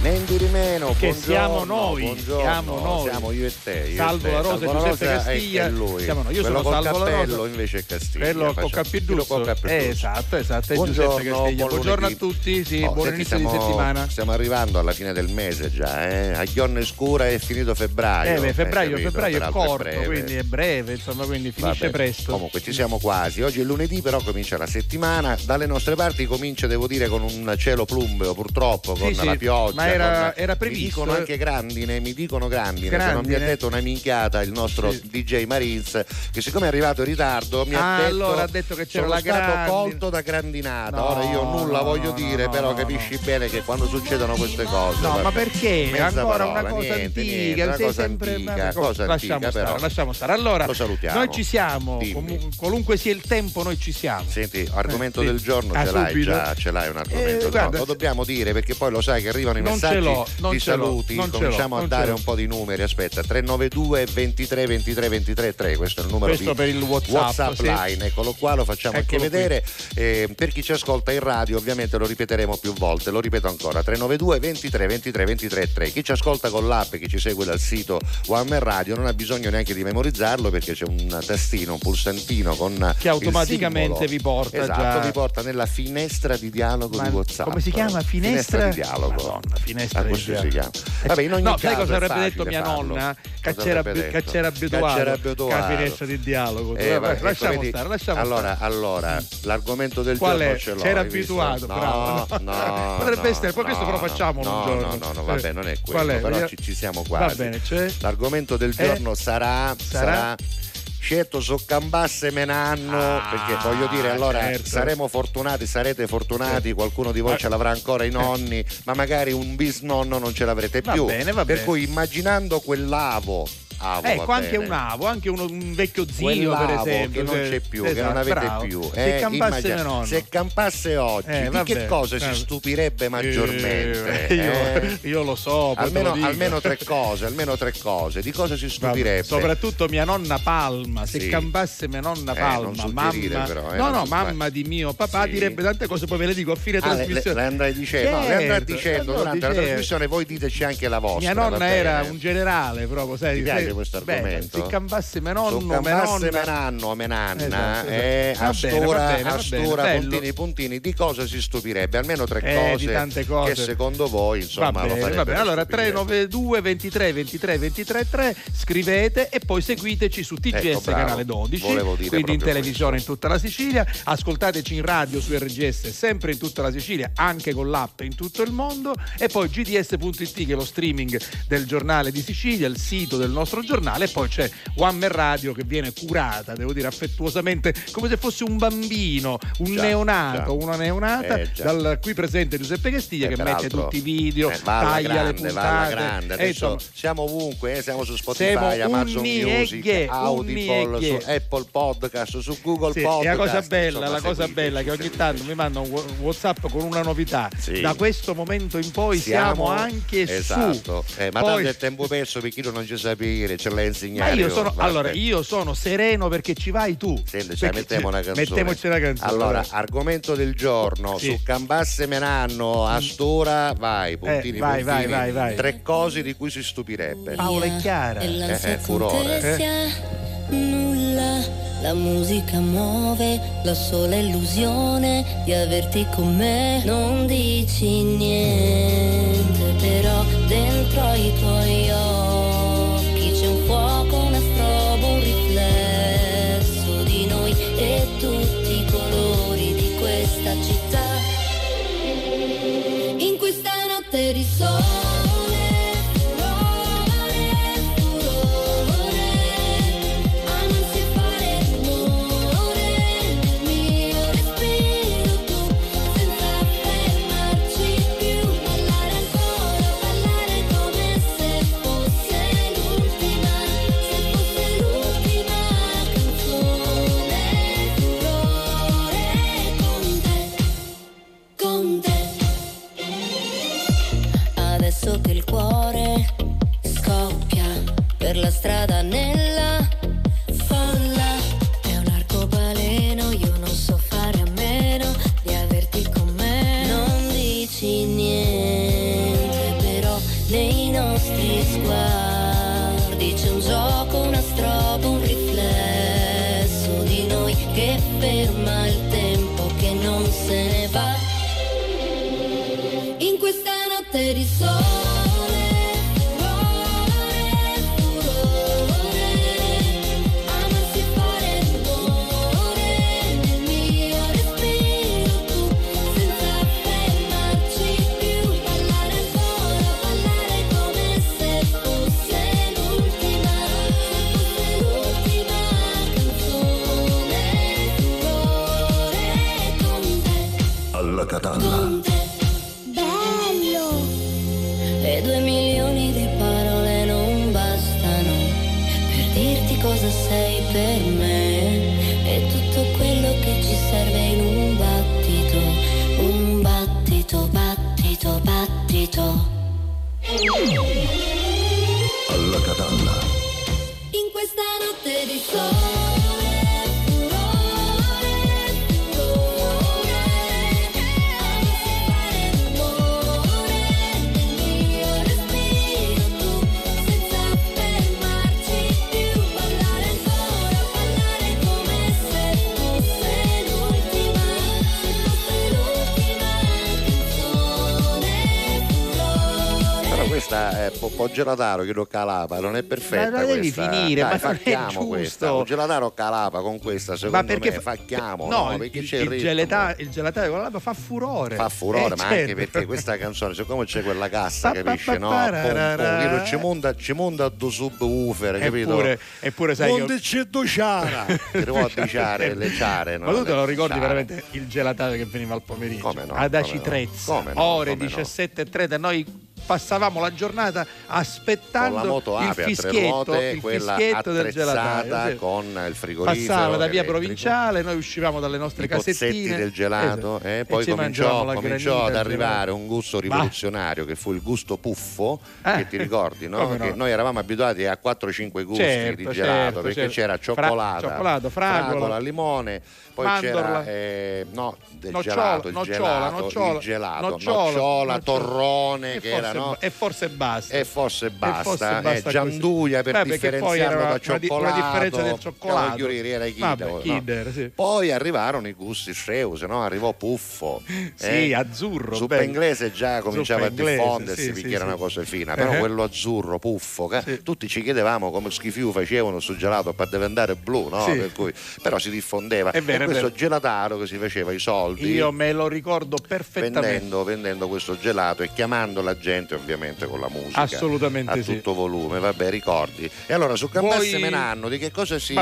Men di rimeno, che siamo noi, buongiorno, siamo noi. siamo io e te. Io Salvo e te. la Rosa e Salvo Giuseppe Rosa Castiglia. E lui. Siamo noi. Io Quello sono Salvo la Rosa. invece è Castiglia. Quello quello col cappellusso. Esatto, esatto. E Buongiorno, Giuseppe Castiglia. buon Buongiorno a tutti, sì, Oh, buon senti, inizio stiamo, di settimana. Stiamo arrivando alla fine del mese già, eh? A Gionne Scura è finito febbraio. Eh, beh, febbraio, capito? febbraio è corto, breve. quindi è breve, insomma, quindi finisce Vabbè, presto. Comunque ci siamo quasi. Oggi è lunedì, però comincia la settimana. Dalle nostre parti comincia, devo dire, con un cielo plumbeo, purtroppo, con la pioggia. Ma era- era Mi previsto, dicono eh. anche grandine, mi dicono grandine. Se non mi ha Grandine. detto una minchiata il nostro Sì. DJ Marines, che siccome è arrivato in ritardo, mi Ah, ha detto. allora ha detto che c'era la stato grandine. colto da grandinata. No, Ora io nulla no, voglio no, dire, però capisci bene che quando succedono queste cose. No, ma perché? mezza Ancora parola, una cosa niente, antica, niente, una cosa sempre antica, vabbè, cosa lasciamo antica, stare, però. lasciamo stare. Allora, Lo salutiamo. noi ci siamo, Dimmi. qualunque sia il tempo, noi ci siamo. Senti, argomento Eh, del giorno Ah, ce l'hai subito? già, ce l'hai un argomento. Eh, guarda, lo dobbiamo dire perché poi lo sai che arrivano i Non messaggi l'ho, non di saluti, non cominciamo a non dare un po' di numeri. Aspetta, 392 23 23 23 3, questo è il numero Questo di per il WhatsApp, sì. line, eccolo qua, lo facciamo anche Eccolo qui. vedere. Eh, per chi ci ascolta in radio, ovviamente lo ripeteremo più volte, lo ripeto ancora, 392 23 23 23 3. Chi ci ascolta con l'app e chi ci segue dal sito One Man Radio non ha bisogno neanche di memorizzarlo perché c'è un tastino, un pulsantino con Che automaticamente vi porta esatto, già- vi porta nella finestra di dialogo Ma di WhatsApp. come si chiama? Finestra? di dialogo. Madonna, finestra Ah, si chiama. Vabbè, in ogni no, caso sai cosa avrebbe detto mia farlo. nonna? Che Cosa c'era, avrebbe che detto? c'era abituato, alla finestra di dialogo. Eh, Vabbè, lasciamo vedi? stare, lasciamo allora, stare. allora, l'argomento del Qual giorno è? ce l'ho. C'era abituato, no, bravo. No, Potrebbe no, essere, poi questo no, però facciamolo un giorno. No, no, no, vabbè, Eh, non è è? però ci, siamo Va quasi. bene, cioè? L'argomento del Eh? giorno sarà Certo, so cambasse menanno, Ah, perché voglio dire, allora certo. saremo fortunati, sarete fortunati, qualcuno di voi Eh. ce l'avrà ancora i nonni, ma magari un bisnonno non ce l'avrete Va più. bene, va per bene. cui immaginando quell'avo, avo, Ecco, anche un avo, anche uno- un vecchio zio, Quell'avo per esempio. che non c'è più, che non Esatto, avete bravo. più. Se eh, campasse immagina- mio nonno. se campasse oggi, Eh, di vabbè, che cosa si vabbè. stupirebbe maggiormente? Eh, io, eh? io lo so, Almeno, lo almeno tre cose, almeno tre cose. Di cosa si Vabbè, stupirebbe? soprattutto mia nonna Palma, se Sì. campasse mia nonna Eh, Palma, mamma, però, eh, no, no, mamma di mio papà Sì. direbbe tante cose, poi ve le dico a fine Ah, le, le, trasmissione. le andrai dicendo, no, le Certo, dicendo durante la trasmissione, voi diteci anche la vostra. Mia nonna era un generale proprio, sai, Questo bene, argomento? se campasse mia nonno, Su mia campasse nonna, menanno, menanna, Esatto, eh, esatto. Va astura, bene, puntini, puntini, di cosa si stupirebbe? Almeno tre Eh, cose, di tante cose. che secondo voi insomma va lo bene, va bene. Allora stupire. 392 23 23 23 3 scrivete e poi seguiteci su TGS Ecco, canale 12, Volevo dire quindi in televisione in tutta la Sicilia, ascoltateci in radio su RGS sempre in tutta la Sicilia, anche con l'app in tutto il mondo e poi gds.it che è lo streaming del giornale di Sicilia, il sito del nostro giornale e poi c'è One Man Radio che viene curata, devo dire affettuosamente, come se fosse un bambino, un Già, neonato, già. una neonata, Eh, dal qui presente Giuseppe Castiglia Eh, che mette tutti i video, eh, taglia le grande, alla puntate. grande. e Adesso insomma, siamo ovunque, eh, siamo su Spotify, Siamo Amazon e Music, Audible, e su. Apple Podcast, su Google Sì, Podcast. e la cosa bella, insomma, la cosa seguiteci, bella che ogni tanto mi mandano un WhatsApp con una novità. Sì. Da questo momento in poi siamo, anche esatto. su. Eh, ma Poi- tanto è tempo perso per chi non ci sapere, ce l'hai Ma insegnato. io sono, allora, io sono sereno perché ci vai tu. Senti, ci Perché mettiamo una canzone. Mettiamoci una canzone. Allora, argomento del giorno, Sì. su Cambasse Menanno, Astora, vai, puntini, Eh, vai, vai, puntini. vai, vai. Tre cose di cui si stupirebbe. Paola è chiara. Eh, eh, furore. contesia nulla, la musica muove la sola illusione di averti con me. Non dici niente, però dentro i tuoi occhi questa notte di gelataro che lo calapa, non è perfetta. Ma la devi questa. finire, Dai, ma giusto. questa. Un gelataro calapa con questa, secondo Ma perché me, fa- facchiamo. No, no, perché il, c'è il, il, gelata- il gelataio con l'alba fa furore. Fa furore, Eh, ma anche certo. perché questa canzone, siccome c'è quella cassa, Pa, capisci, pa, no? pa, ra, quello ci monta, ci monta do subwoofer, capito? Eppure, eppure sai che... Monte c'è do ciara. Ti devo diciare le ciare, no? Ma tu te lo ricordi veramente il gelataio che veniva al pomeriggio? Come no, Ad come Aci no, Trezza, come no, ore come no. 17.30, noi passavamo la giornata aspettando con la moto il fischietto, ruote, il quella fischietto del gelataio. con il frigorifero Passava da via provinciale, noi uscivamo dalle nostre i casettine del gelato Esatto. eh, E poi ci cominciò, cominciò ad arrivare un gusto rivoluzionario che fu il gusto puffo Eh, che ti ricordi no? come no. che noi eravamo abituati a 4-5 gusti Certo, di gelato certo, perché certo. c'era Fra- cioccolata cioccolato, fragola, limone poi mandorla. c'era eh, no del Nocciola, gelato il nocciola, gelato nocciola, il gelato nocciola, nocciola, torrone E che era no? e forse basta. e forse basta, forse eh, basta gianduia così. per Beh, differenziarlo da cioccolato differenza del cioccolato. Era Kinder, Vabbè, no? Kinder, sì. poi arrivarono i gusti Streus, no? arrivò Puffo. Sì, eh. azzurro, Zuppa bello. inglese già cominciava Zuppa a diffondersi sì, perché sì, era una cosa fina, però Eh. quello azzurro, puffo, tutti ci chiedevamo come schifiu facevano sul gelato per diventare blu, no? Per cui- però si diffondeva. È vero, e questo gelataro che si faceva i soldi. Io me lo ricordo perfettamente. Vendendo, vendendo questo gelato e chiamando la gente ovviamente con la musica Assolutamente a sì. tutto volume, vabbè ricordi. E allora su Cambasse Voi- Menanno di che cosa si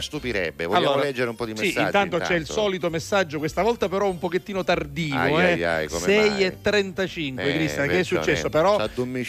stupirebbe? Vogliamo Allora, leggere un po' di sì, messaggi? intanto, c'è il solito messaggio, questa volta però un pochettino tardivo. Ai, eh. ai, ai, come 6 mai? e 35, Eh, Cristian, che è successo? Però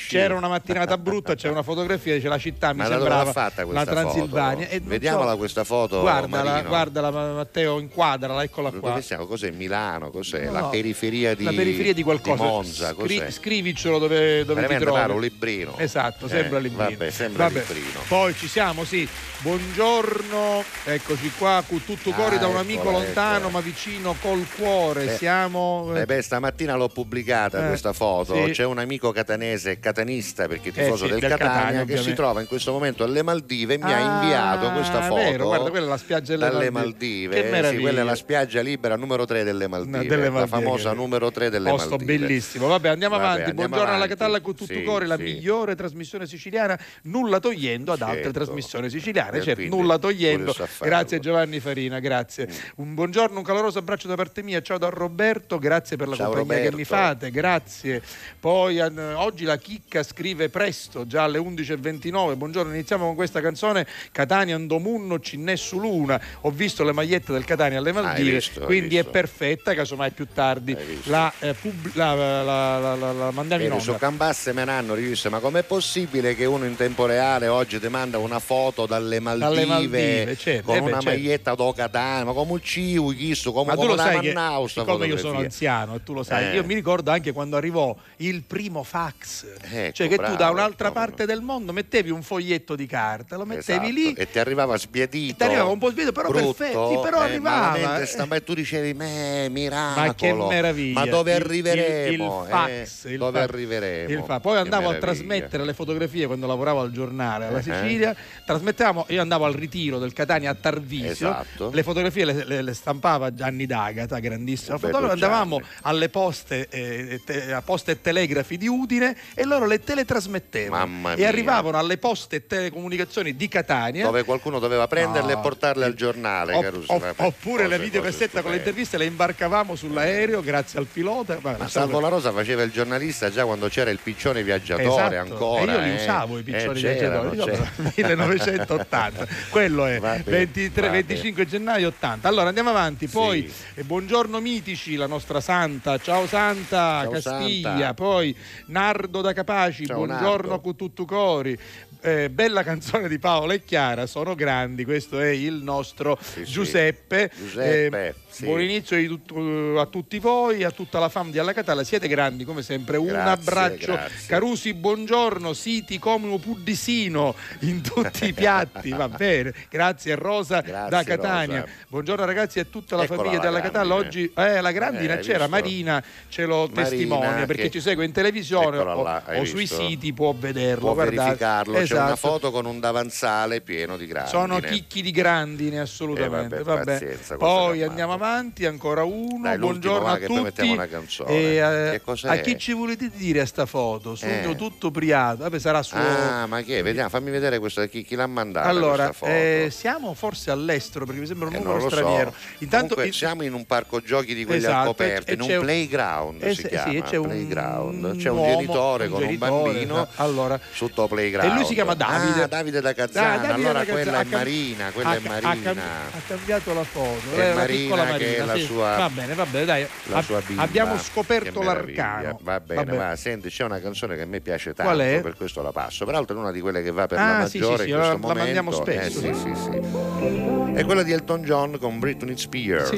c'era una mattinata brutta, c'è una fotografia, dice la città mi Ma sembrava fatta la Transilvania. foto? Vediamola so- questa foto, Guardala, Marino. guardala Matteo, inquadrala, eccola qua. Dove siamo? Cos'è Milano? Cos'è? No, la periferia di la periferia di qualcosa. Monza, Scri- scrivicelo dove, dove ti Veramente trovi. un librino. Esatto, Eh, sembra librino. Vabbè, sembra Vabbè. librino. Poi ci siamo, sì. Buongiorno, eccoci qua, tutto cuore Ah, da un amico lontano eccola. ma vicino col cuore. Eh, Siamo Eh beh, stamattina l'ho pubblicata Eh, questa foto. sì. C'è un amico catanese, catanista perché Eh, tifoso sì, del, del Catania, Catania, che si trova in questo momento alle Maldive e mi Ah, ha inviato questa foto. vero, guarda, quella è la spiaggia delle dalle Maldive. Maldive. Che Eh, sì, quella è la spiaggia libera numero 3 delle Maldive. delle La Maldive, famosa che- numero 3 delle Posto Maldive. bellissimo. Vabbè, andiamo Vabbè, avanti. andiamo Buongiorno alla. Catalla con tutto Sì, cuore, la sì. migliore trasmissione siciliana, nulla togliendo ad altre Certo. trasmissioni siciliane. Eh, Certo, quindi nulla togliendo. Grazie Giovanni Farina, grazie. Un buongiorno, un caloroso abbraccio da parte mia. Ciao da Roberto, grazie per la Ciao, compagnia che mi fate, grazie. Poi an- oggi la chicca scrive presto, già alle 11.29. Buongiorno, iniziamo con questa canzone Catania Andomunno Cinnessu Luna. Ho visto le magliette del Catania alle Maldive, visto, quindi è perfetta, casomai più tardi la, eh, pub- la, la, la, mandiamo in Vedi, onda. Cambasse me ne hanno riviste, ma com'è possibile che uno in tempo reale oggi ti manda una foto dalle Maldive, Dalle Maldive, certo. con Eh beh, una certo. maglietta do Catania, ma come un ciu, chiesto, come, Ma tu come lo sai che siccome io sono anziano e tu lo sai, Eh. io mi ricordo anche quando arrivò il primo fax, Ecco, cioè che bravo, tu da un'altra no. parte del mondo mettevi un foglietto di carta, lo mettevi Esatto, lì e ti arrivava sbiadito. ti arrivava un po' sbiadito, però brutto, perfetto, sì, però eh, arrivava, malamente eh. sta- ma tu dicevi, "Meh, miracolo. Ma che meraviglia! Ma dove Il- il- arriveremo? il fax, eh? dove fax. arriveremo? Fa- Poi andavo a trasmettere le fotografie quando lavoravo al giornale alla Eh. Sicilia. Trasmettevamo, io andavo al ritiro del Catania a Tarvisio. Esatto. Le fotografie le, le- le stampava Gianni D'Agata, grandissimo fotografo. Andavamo alle poste, eh, te- a poste e telegrafi di Udine e loro le teletrasmettevano. Mamma E mia. arrivavano alle poste e telecomunicazioni di Catania. Dove qualcuno doveva prenderle No. e portarle al giornale, Opp- opp- Vabbè, oppure videocassette cose con le interviste le imbarcavamo sull'aereo grazie al pilota. Ma insomma, Salvo La Rosa faceva il giornalista già quando c'era il piccione viaggiatore Esatto. ancora. E io li eh. usavo i piccioni Eh, c'erano, viaggiatori. Io- c'erano. 1980. Quello è Va bene, 23, va bene. 25 gennaio 80. Allora andiamo avanti. Poi Sì. eh, buongiorno mitici, la nostra santa. Ciao Santa Ciao, Castiglia. Santa. Poi Nardo da Capaci. Ciao, buongiorno Nardo. con tutto cori. Eh, bella canzone di Paola e Chiara, sono grandi, questo è il nostro Sì, sì. Giuseppe. Giuseppe, Eh, sì. Buon inizio di tutto- a tutti voi, a tutta la fam di Alla Catalla, siete grandi come sempre, un Grazie, abbraccio. grazie. Carusi, buongiorno, siti come puddisino in tutti i piatti, va bene. Grazie Rosa Grazie, da Catania. Rosa. Buongiorno ragazzi e tutta la Eccola famiglia la della Catalla. grandine. Oggi eh, la grandina Eh, c'era, visto? Marina ce lo Marina, testimonia perché che- ci segue in televisione Eccola o, là, o sui siti può vederlo. Può guardate. verificarlo, c'è una Esatto. foto con un davanzale pieno di grandi. Sono chicchi di grandine, assolutamente. Eh, vabbè, vabbè. pazienza, Poi andiamo fare? Avanti, ancora uno. Dai, Buongiorno va, a tutti. mettiamo una canzone. E, eh, Che cos'è? a chi ci volete dire a sta foto? Sogno Eh. tutto priato. Vabbè, sarà suo. Ah, ma che? Vediamo, fammi vedere questo, chi, chi l'ha mandata allora, questa eh, siamo forse all'estero perché mi sembra un Eh, numero lo so. straniero. Intanto Comunque, il- siamo in un parco giochi di quelli Esatto, al coperto, in un un- playground eh, si chiama. sì, c'è un, playground. C'è un, uomo, genitore con genitore, un bambino allora, sotto playground. E lui si chiama Davide. Ah, Davide da Ah, Cazzana. Davide allora da Cazzana. quella è Marina, quella è Marina. Ha, cam- ha cambiato la foto. È Marina che è la sì. sua- Va bene, va bene, dai. la bimba. abbiamo scoperto l'arcano. Va bene, Vabbè. ma senti, c'è una canzone che a me piace tanto, Qual è? per questo la passo. Peraltro è una di quelle che va per Ah, la maggiore sì, sì, in questo la- la momento. mandiamo spesso. Eh, sì, sì, sì. È quella di Elton John con Britney Spears,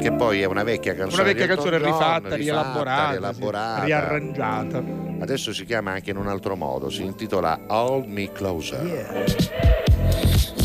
che poi è una vecchia canzone. Una vecchia canzone John, rifatta, rielaborata, rielaborata. riarrangiata. Adesso si chiama anche in un altro modo, si intitola Hold Me Closer. Mi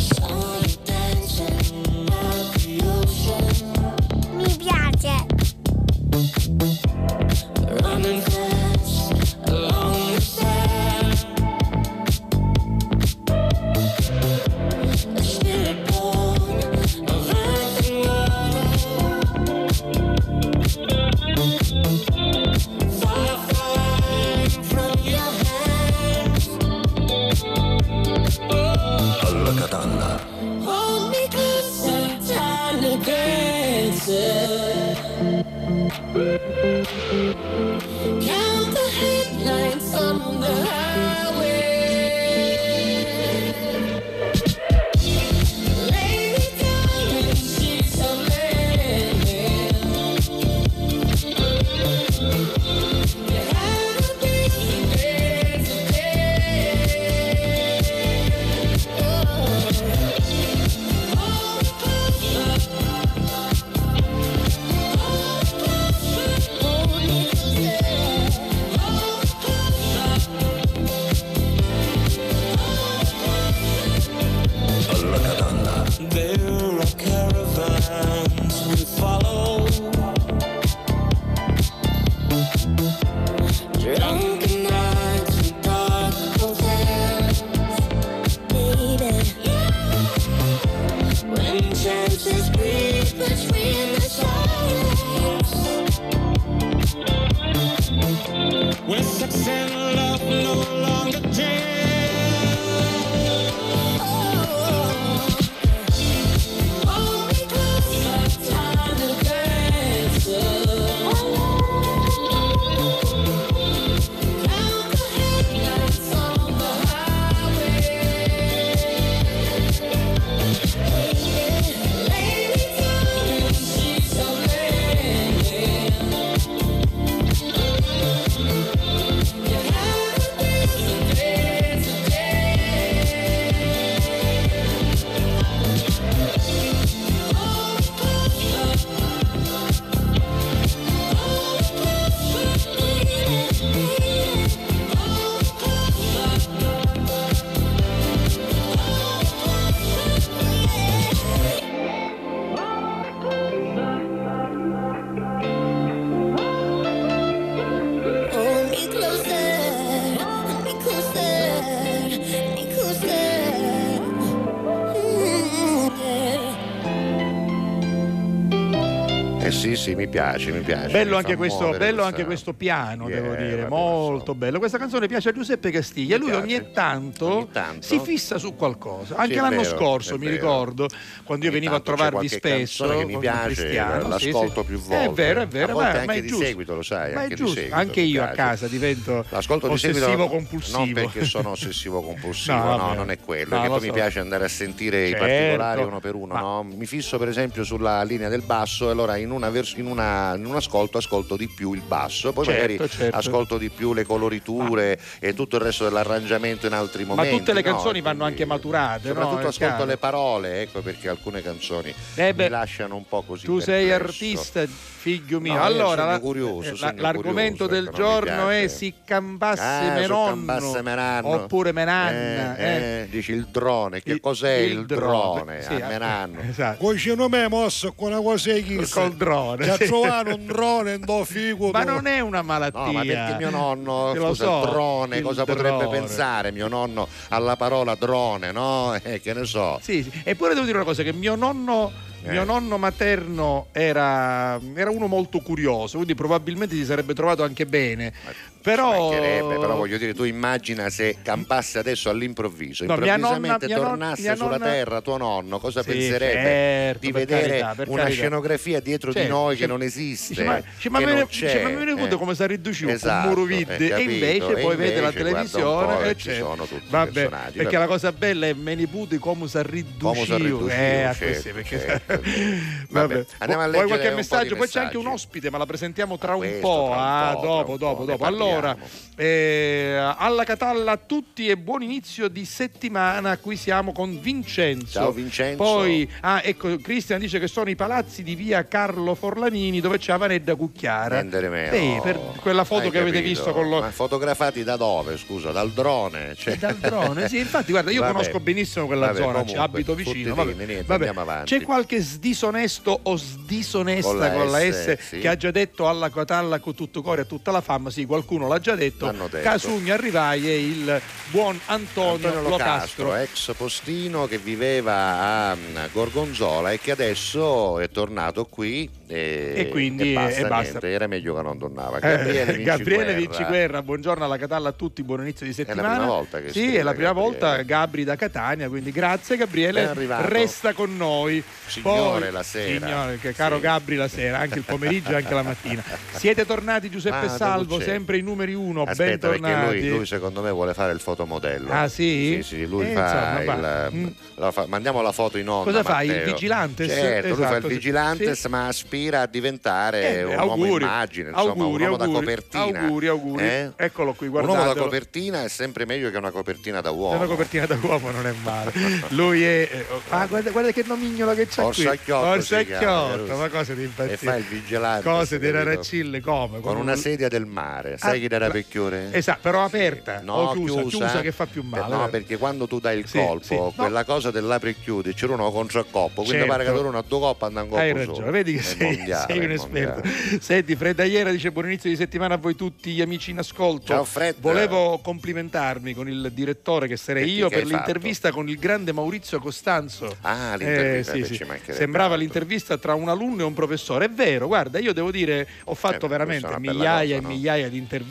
Eh sì, sì, mi piace, mi piace. Bello, mi anche questo, bello anche questo piano, Yeah, devo dire, molto bello. Questa canzone piace a Giuseppe Castiglia. Mi Lui ogni tanto, Ogni tanto. si fissa su qualcosa. Anche Sì, l'anno vero, scorso, mi ricordo, quando io Ogni venivo a trovarvi spesso. che mi piace, l'ascolto sì, più volte. È vero, è vero, ma, anche ma è di giusto. seguito, lo sai, Ma è giusto. seguito, anche io a casa divento L'ascolto ossessivo non compulsivo. perché sono ossessivo compulsivo, No, non è quello, poi mi piace andare a sentire Certo. i particolari uno per uno? Mi fisso per esempio sulla linea del basso e allora in, una vers- in, una- in un ascolto ascolto di più il basso, poi Certo, magari certo. ascolto di più le coloriture e tutto il resto dell'arrangiamento in altri Ma momenti. tutte le no? canzoni vanno Quindi- anche maturate, no? Soprattutto È ascolto chiaro. le parole, ecco perché alcune canzoni Eh beh, mi lasciano un po' così Tu sei perplesso. artista, figlio mio. No, allora, la- curioso, eh, la- l'argomento curioso, del ecco, giorno è si cambasse Ah, me su nonno, Cambasse Menanno. oppure menanna. Eh, eh. eh, dici il drone, che Il- cos'è il, il drone? drone, sì, a Menanno. Esatto. Cucino me mosso con una cosa che Col drone. Trovato un drone in do figo. Ma non è una malattia. No, ma perché mio nonno, scusa, so, drone, cosa drone. potrebbe pensare mio nonno alla parola drone, no? Eh, che ne so. Sì, sì. Eppure devo dire una cosa, che mio nonno, Eh. mio nonno materno era, era uno molto curioso, quindi probabilmente si sarebbe trovato anche bene. Però, però voglio dire, tu immagina se campasse adesso all'improvviso, No, nonna- improvvisamente mia non- tornasse mia sulla nonna- terra tuo nonno, cosa Sì, penserebbe certo, di vedere carità, una carità. scenografia dietro di Certo, noi che certo. non esiste? Dice, ma, dice, ma me ne- dice, ma mi ricordo eh. come si riduciva Esatto, con muro vide eh, e invece E poi vede la invece guarda un televisione e e ci c'è. sono tutti Vabbè, personaggi, perché vabbè. la cosa bella è me nipoti come si Come si riduciva riduciva, eh, a certo, perché certo. vabbè. Andiamo a leggere qualche un messaggio poi c'è anche un ospite ma la presentiamo tra un po', un dopo un dopo po', dopo ne allora eh, alla Catalla a tutti e buon inizio di settimana qui siamo con Vincenzo Ciao, Vincenzo. poi ah, ecco Cristian dice che sono i palazzi di via Carlo Forlanini dove c'è Vanedda Cucchiara Rendere meno. Sì, per quella foto Hai che avete capito? visto con lo, Ma fotografati da dove, scusa? Dal drone? Cioè... dal drone, sì, infatti, guarda, io Vabbè. conosco benissimo quella Vabbè, zona, comunque, abito vicino. Vabbè, niente, vabbè. andiamo avanti. C'è qualche sdisonesto o sdisonesta Con con la la, S, S, sì. che ha già detto alla Catalla con tutto cuore a tutta la fama? Sì, qualcuno l'ha già detto. Detto. Casugno Arrivai e il buon Antonio, Antonio Locastro. Locastro, ex postino che viveva a mm, Gorgonzola e che adesso è tornato qui e, E quindi, e basta, e basta. niente, era meglio che non tornava. Eh, Gabriele. Gabriele Vinciguerra, buongiorno alla Catalla a tutti, buon inizio di settimana. prima volta che Sì, è la prima Gabriele. volta Gabri da Catania, quindi grazie Gabriele, resta con noi. Signore Poi- la sera. Signore, caro Sì. Gabri la sera, anche il pomeriggio e anche la mattina. Siete tornati Giuseppe Ah, Salvo, sempre i numeri uno, Aspetta, perché bentornati. lui, lui secondo me vuole fare il fotomodello. Ah, sì? Sì, sì, lui Eh, fa insomma, il. Mm. la fa- mandiamo la foto in onda. Cosa fai, il Matteo. vigilantes? Certo, lui fa il Esatto, sì. vigilantes, Sì. ma aspira a diventare Eh, un auguri, uomo immagine, insomma, auguri, un uomo auguri, da copertina. auguri, auguri. Eh? Eccolo qui, Un uomo da guardatelo. copertina è sempre meglio che una copertina da uomo. una copertina da uomo non è male. Lui è. eh, ah, guarda, guarda che nomignolo che c'ha qui. Orsacchiotto chiama, Orsacchiotto, ma cose di E impazzire. fa il vigilante. Cose di capito? raracille come? Con una sedia del mare. Ah, Sai chi era la- Pecchiore? Esatto, però aperta No, o chiusa, chiusa, che fa più Eh, male. no, vero? perché quando tu dai il Sì, colpo, sì. No. quella cosa dell'apri e chiudi, c'era uno contro il coppo, quindi Certo. pare che loro una due coppe andano in coppo Hai solo. ragione, vedi che sei, mondiale, sei un esperto. Senti, Fredda Iera dice buon inizio di settimana a voi tutti gli amici in ascolto. Ciao, Fred. Volevo complimentarmi con il direttore che sarei Perché io che per l'intervista con il grande Maurizio Costanzo. Ah, l'intervista, Eh, sì, ci sì. mancherebbe Sembrava l'intervista tra un alunno e un professore. È vero, guarda, io devo dire, ho fatto Eh, beh, veramente migliaia cosa, e no? migliaia di interviste,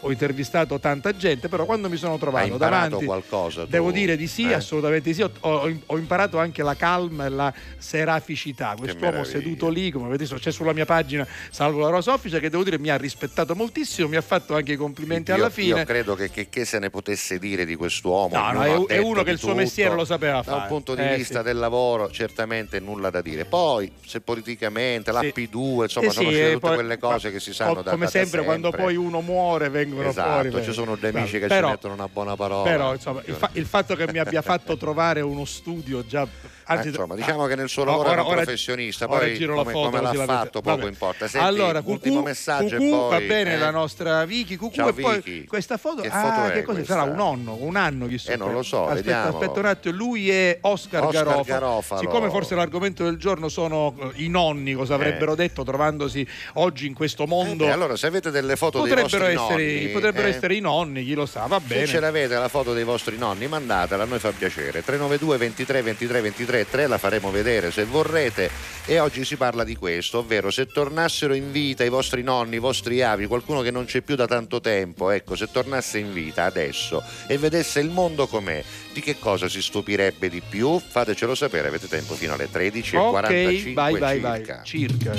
ho intervistato tanta gente, però quando mi sono trovato davanti qualcosa tu? Devo dire di sì, Eh? assolutamente sì. Ho, ho- ho imparato anche la calma e la seraficità. Quest'uomo seduto lì, come avete visto, c'è sulla mia pagina Salvo la Rosa Office, che devo dire mi ha rispettato moltissimo, mi ha fatto anche i complimenti Io- alla fine. Io credo che, che, che se ne potesse dire di quest'uomo. No, no, è- è uno che il suo tutto. mestiere lo sapeva Da un fare. punto di Eh, vista sì. del lavoro, certamente nulla da dire. Poi, se politicamente, la Sì. P2, insomma, Eh sono sì, uscite e tutte poi- quelle cose che si sanno da come da sempre, quando poi uno muore vengono Esatto, fuori. ci sono degli amici che Però- ci mettono una buona parola. Però insomma, il, fa- il fatto che mi abbia fatto trovare uno studio già. Anzi, Eh, insomma, diciamo che nel suo Ah, lavoro ora- ora- professionista, ora poi come, foto, come l'ha fatto poco Vabbè. importa. Senti, allora, ultimo Cucù, messaggio Cucù, poi va bene eh, la nostra Vicky Cucù Ciao, e poi Vicky. questa foto, Che ah, foto è che cosa questa? sarà un anno, un anno chi so Eh, non lo so, aspetta, aspetta un attimo, lui è Oscar, Oscar Garofalo. Garofalo. Siccome forse l'argomento del giorno sono eh, i nonni, cosa avrebbero detto trovandosi oggi in questo mondo? Eh, allora, se avete delle foto dei potrebbero vostri essere, nonni, potrebbero eh, essere i nonni, chi lo sa, va Se bene. ce l'avete la foto dei vostri nonni, mandatela, a noi fa piacere. 392 23 23 23 2333, la faremo vedere se vorrete. E oggi si parla di questo, ovvero se tornassero in vita i vostri nonni, i vostri avi, qualcuno che non c'è più da tanto tempo, ecco, se tornasse in vita adesso e vedesse il mondo com'è, di che cosa si stupirebbe di più? Fatecelo sapere, avete tempo fino alle 13.45 Ok, vai, vai, vai. circa.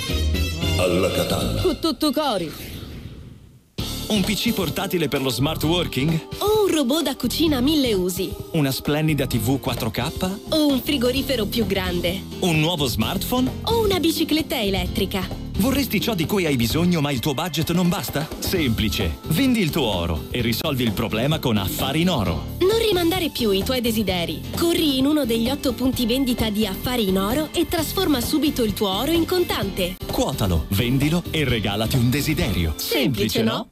Alla Catalla. Tutto cori. Un PC portatile per lo smart working? O un robot da cucina a mille usi. Una splendida TV 4K? O un frigorifero più grande. Un nuovo smartphone? O una bicicletta elettrica. Vorresti ciò di cui hai bisogno ma il tuo budget non basta? Semplice. Vendi il tuo oro e risolvi il problema con Affari in Oro. Non rimandare più i tuoi desideri. Corri in uno degli otto punti vendita di Affari in Oro e trasforma subito il tuo oro in contante. Quotalo, vendilo e regalati un desiderio. Semplice, no?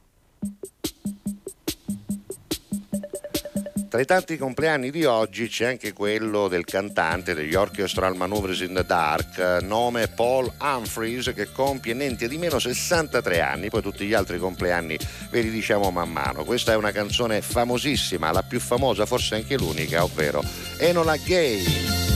Tra i tanti compleanni di oggi c'è anche quello del cantante degli Orchestral Maneuvers in the Dark, nome Paul Humphries, che compie niente di meno 63 anni, poi tutti gli altri compleanni ve li diciamo man mano. Questa è una canzone famosissima, la più famosa, forse anche l'unica, ovvero Enola Gay.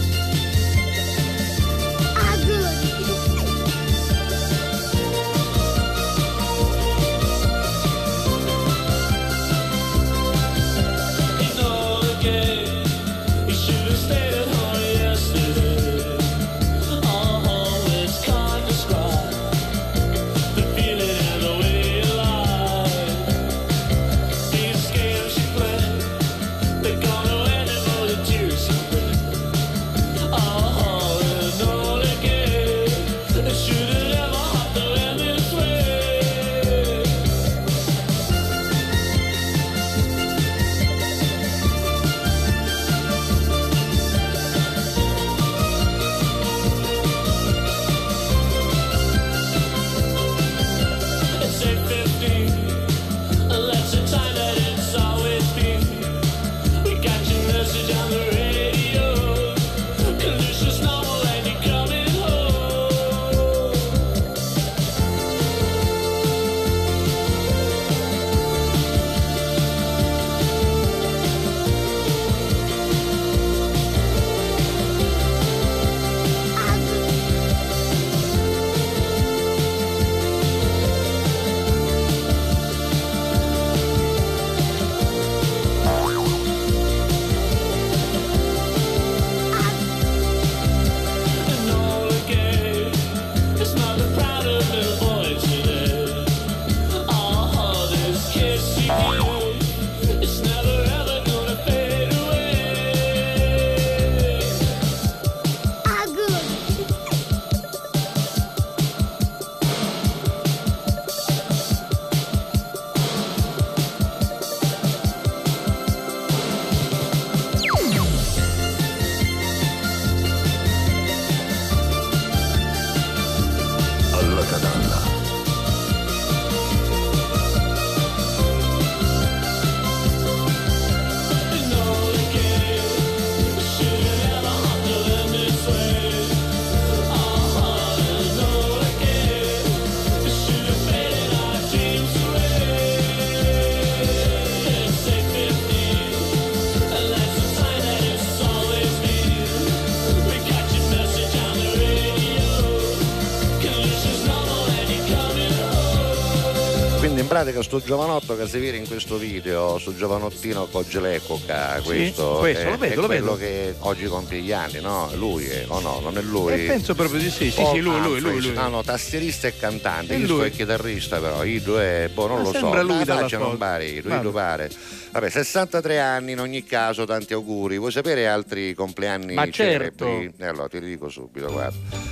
In pratica sto giovanotto che si vede in questo video, sto giovanottino cogge l'epoca, questo, questo, è, lo vedo, è lo quello vedo. che oggi compie gli anni, no? Lui o no, non è lui. Eh, penso proprio di sì, sì, Paul sì, lui, lui, lui, lui. Ah no, tastierista e cantante, È lui. è chitarrista però, i due, boh, non Ma lo so, lui la faccia non pare, Vabbè. Ido pare. Vabbè, 63 anni in ogni caso, tanti auguri. Vuoi sapere altri compleanni Ma certo. celebri? Eh, allora ti dico subito, guarda.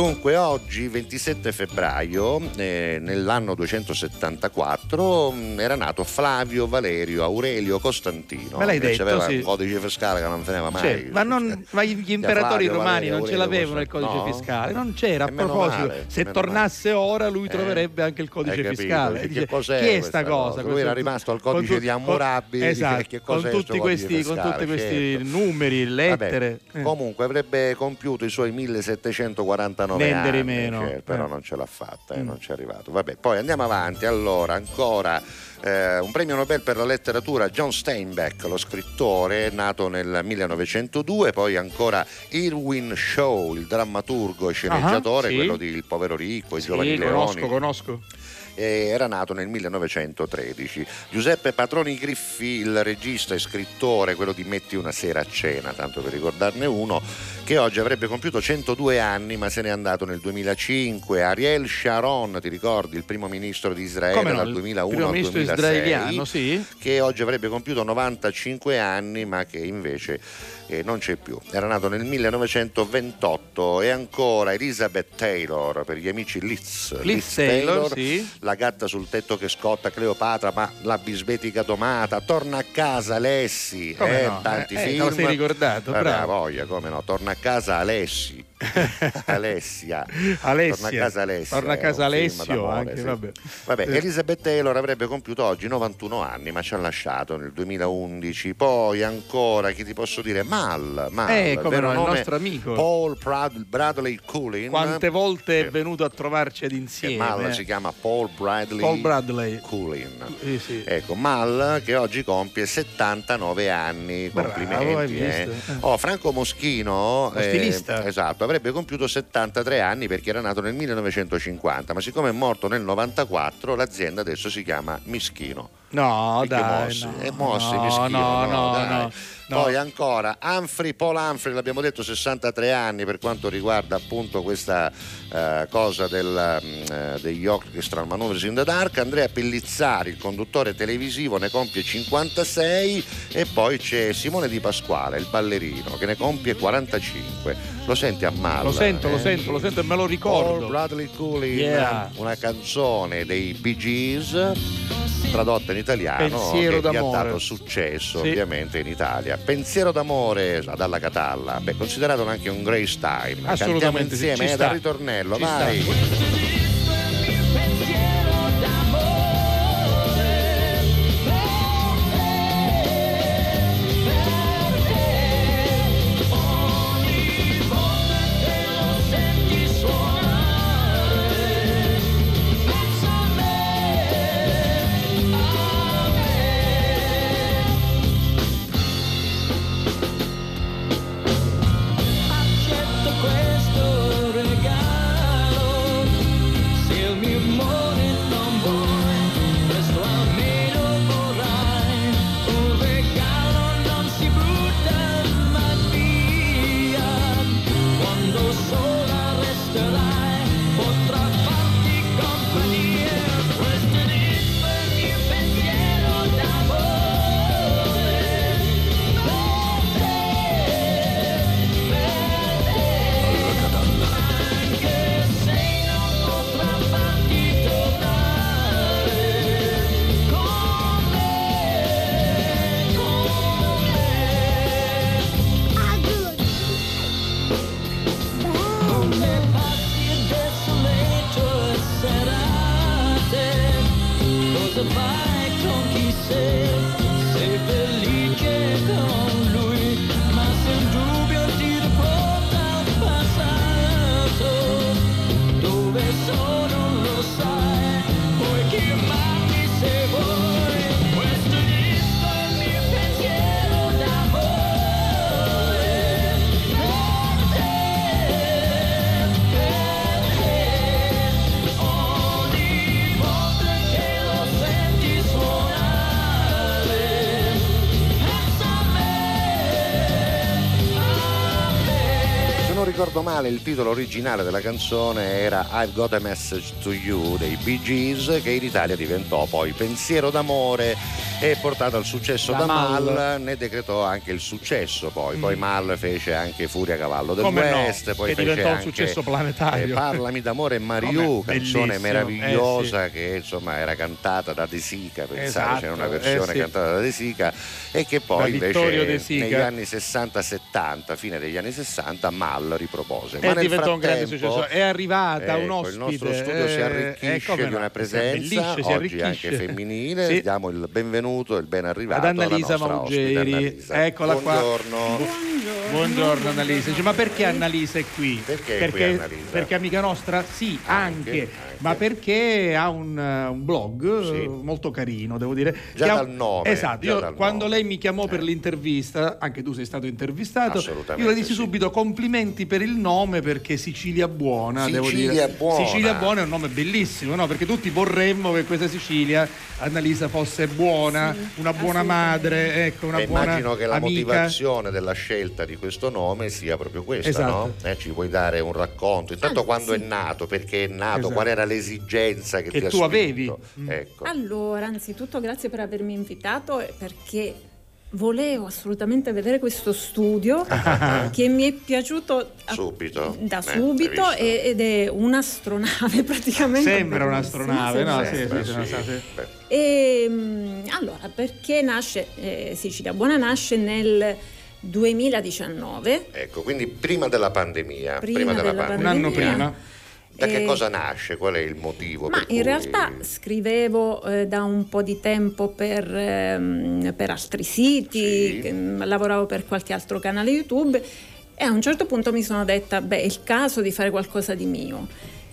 Dunque, oggi, 27 febbraio, eh, nell'anno 274, mh, era nato Flavio Valerio Aurelio Costantino. Me l'hai che detto, aveva sì. un codice fiscale che non veneva mai. Cioè, ma, non- ma gli imperatori Flavio, romani Valerio, non ce l'avevano il codice Costantino. fiscale, non c'era. A proposito, male, se tornasse ora lui Eh, troverebbe anche il codice capito? fiscale. Che Dice, cos'è chi è questa sta cosa? cosa? Lui era rimasto al codice tu- di Hammurabi, dice, Esatto, che con tutti, questi, con tutti questi Certo. numeri, lettere. Vabbè, Eh. Comunque avrebbe compiuto i suoi 1749 Niente anni, di meno. cioè, però Eh. non ce l'ha fatta, eh, Mm. non ci è arrivato. Vabbè, poi andiamo avanti. Allora, ancora Eh, un premio Nobel per la letteratura John Steinbeck, lo scrittore, nato nel 1902, poi ancora Irwin Shaw, il drammaturgo e sceneggiatore, Ah, sì. quello di Il povero ricco, I Sì, giovani conosco, leoni conosco. e era nato nel 1913. Giuseppe Patroni Griffi, il regista e scrittore, quello di Metti una sera a cena, tanto per ricordarne uno, che oggi avrebbe compiuto 102 anni ma se n'è andato nel 2005. Ariel Sharon, ti ricordi, il primo ministro di Israele no, dal il 2001 primo al ministro 2006, israeliano, sì. che oggi avrebbe compiuto 95 anni ma che invece eh, non c'è più. Era nato nel 1928 e ancora Elizabeth Taylor per gli amici Liz. Liz Taylor, sì. La gatta sul tetto che scotta Cleopatra, ma la bisbetica domata, torna a casa Alessi, Come eh, no? tanti Eh, eh, film. sei ricordato, bravo. voglia, come no, torna a casa Alessi. Alessia. Alessia. Torna a casa Alessia. Torna a casa Alessio, anche, sì. vabbè. Vabbè, Eh. Elizabeth Taylor avrebbe compiuto oggi 91 anni, ma ci ha lasciato nel 2011. Poi ancora, chi ti posso dire? Mal, Mal Eh, come no, il nostro amico. Paul Brad- Bradley Coolin. Quante volte è venuto a trovarci ad insieme. Mal eh. si chiama Paul Bradley, Paul Bradley. Coolin. Eh, sì. Ecco, Mal che oggi compie 79 anni, Bravo, complimenti. hai eh. Eh. Oh, Franco Moschino, Lo stilista. esatto, avrebbe compiuto 73 anni perché era nato nel 1950, ma siccome è morto nel 94 l'azienda adesso si chiama Mischino. No, Perché dai. Mossi, no, è Mossi, no, Mischino, no, no, no, no. Poi ancora Humphrey, Paul Humphrey, l'abbiamo detto 63 anni per quanto riguarda appunto questa eh, cosa del, eh, degli Orchestral Maneuvers in the Dark. Andrea Pellizzari, il conduttore televisivo, ne compie 56 e poi c'è Simone Di Pasquale, il ballerino, che ne compie 45. Lo senti a male? Lo sento, lo eh? sento, lo sento e me lo Paul ricordo. Bradley Coolin, Yeah. una canzone dei Bee Gees tradotta in italiano Pensiero che gli ha d'amore. dato successo Sì. ovviamente in Italia. Pensiero d'amore ad Alla Catalla, beh, considerato anche un Grace Time. Cantiamo Assolutamente sì, insieme ci eh, dal ritornello, Ci vai. sta. Cosa fai con chi ricordo male, il titolo originale della canzone era I've Got a Message to You dei Bee Gees, che in Italia diventò poi Pensiero d'amore e portato al successo Da da, Mal. Mal, ne decretò anche il successo poi. Poi Mal fece anche Furia a cavallo del Mm. Come no, West, poi che fece diventò un anche, successo planetario. eh, Parlami d'amore Mariù, canzone meravigliosa eh che insomma era cantata da De Sica, pensate, Esatto, c'era una eh versione sì. cantata da De Sica e che poi invece negli anni 60-70, fine degli anni 60, Mal propose. E Ma nel diventò un grande successo. È arrivata ecco, un ospite. Il nostro studio si eh, arricchisce eh, di no, una presenza oggi anche femminile. Sì. Diamo il benvenuto e il ben arrivato Ad Annalisa Maugeri. Annalisa. Eccola qua. Buongiorno. Buongiorno Annalisa. Dice, ma perché Annalisa è qui? Perché è qui perché, Annalisa? perché amica nostra? Sì, anche. Anche, Ma perché ha un, eh, un blog Sì. eh, molto carino, devo dire. Già ha- dal nome, Esatto, io dal quando nome. lei mi chiamò per Eh. l'intervista, anche tu sei stato intervistato, Assolutamente io le dissi sì. subito complimenti per il nome perché Sicilia Buona, devo Sicilia dire. Buona. Sicilia Buona è un nome bellissimo, no? Perché tutti vorremmo che questa Sicilia, Annalisa, fosse buona, una buona madre, ecco, una E buona immagino che la amica. motivazione della scelta di questo nome sia proprio questa, Esatto. no? Eh, ci puoi dare un racconto? Intanto Ah, quando sì. è nato, perché è nato, Esatto. qual era l'esigenza che, Che tu avevi. Mm. Ecco. Allora, anzitutto grazie per avermi invitato e perché volevo assolutamente vedere questo studio che mi è piaciuto a- Subito. da Eh, subito hai visto? e- ed è un'astronave praticamente. Sembra un'astronave, no? sembra- Sì, sì, sì, E, mm, allora, perché nasce eh, Sicilia Buona? Nasce nel 2019. Ecco, quindi prima della pandemia. Prima della della Un pandemia. anno Pandemia. prima. Da che cosa nasce? Qual è il motivo? Ma per in cui- realtà scrivevo eh, da un po' di tempo per, ehm, per altri siti, Sì. mm, lavoravo per qualche altro canale YouTube e a un certo punto mi sono detta, beh, è il caso di fare qualcosa di mio.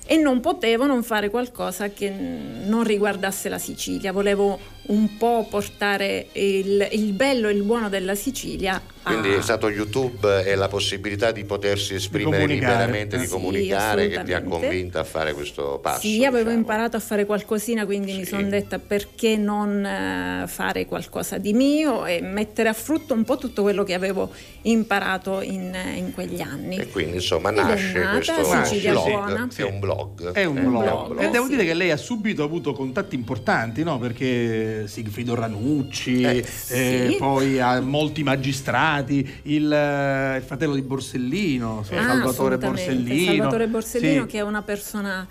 E non potevo non fare qualcosa che non riguardasse la Sicilia, volevo un po' portare il, il bello e il buono della Sicilia. Quindi è stato YouTube e la possibilità di potersi esprimere comunicare. liberamente, di Sì, comunicare che ti ha convinta a fare questo passo. Sì, avevo diciamo. imparato a fare qualcosina, quindi mi Sì. sono detta perché non eh, fare qualcosa di mio e mettere a frutto un po' tutto quello che avevo imparato in, in quegli anni. E quindi insomma è nasce nata questo Sicilia blog. Buona. È un blog. È un Eh, blog. E blog, devo sì. dire che lei ha subito avuto contatti importanti, no? Perché Sigfrido Ranucci, Eh, eh, sì. poi ha molti magistrati, il, eh, il fratello di Borsellino, Ah, Salvatore. Borsellino. Salvatore Borsellino Sì. che è una persona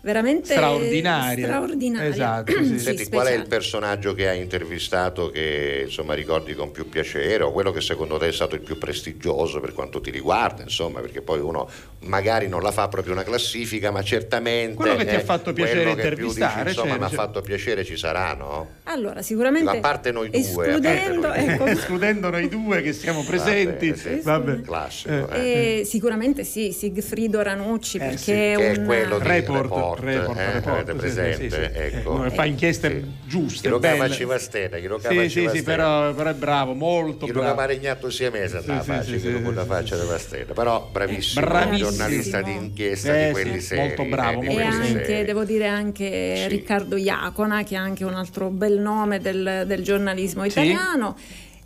veramente Straordinaria. straordinaria. Esatto, sì. Sì, Senti, qual è il personaggio che hai intervistato che insomma ricordi con più piacere o quello che secondo te è stato il più prestigioso per quanto ti riguarda, insomma, perché poi uno magari non la fa proprio una classifica, ma certamente Quello che ti ha eh, fatto piacere intervistare, dici, insomma, mi ha certo. fatto piacere ci sarà, no? Allora, sicuramente A parte noi due, escludendo, noi ecco, Escludendo noi due che siamo presenti. Vabbè, sì. Vabbè. Classico, eh. E sicuramente sì, Sigfrido Ranucci, perché sì, è un quello di Report, report, report, eh, report, avete sì, presente? sì, sì. Ecco. Eh, fa inchieste Sì. giuste, Chi lo belle. cava ci va stena, chi lo cava Sì, ci sì, sì, però, però è bravo, molto Chi lo bravo. cava regnatto siamese Sì, sì, facile, sì, sì, con la sì, faccia sì. della stella. Però bravissimo, Bravissimo. giornalista di inchiesta Eh, di quelli sì, seri. molto bravo, eh, di E molto quelli anche, seri. devo dire, anche Sì. Riccardo Iacona, che è anche un altro bel nome del, del giornalismo Sì.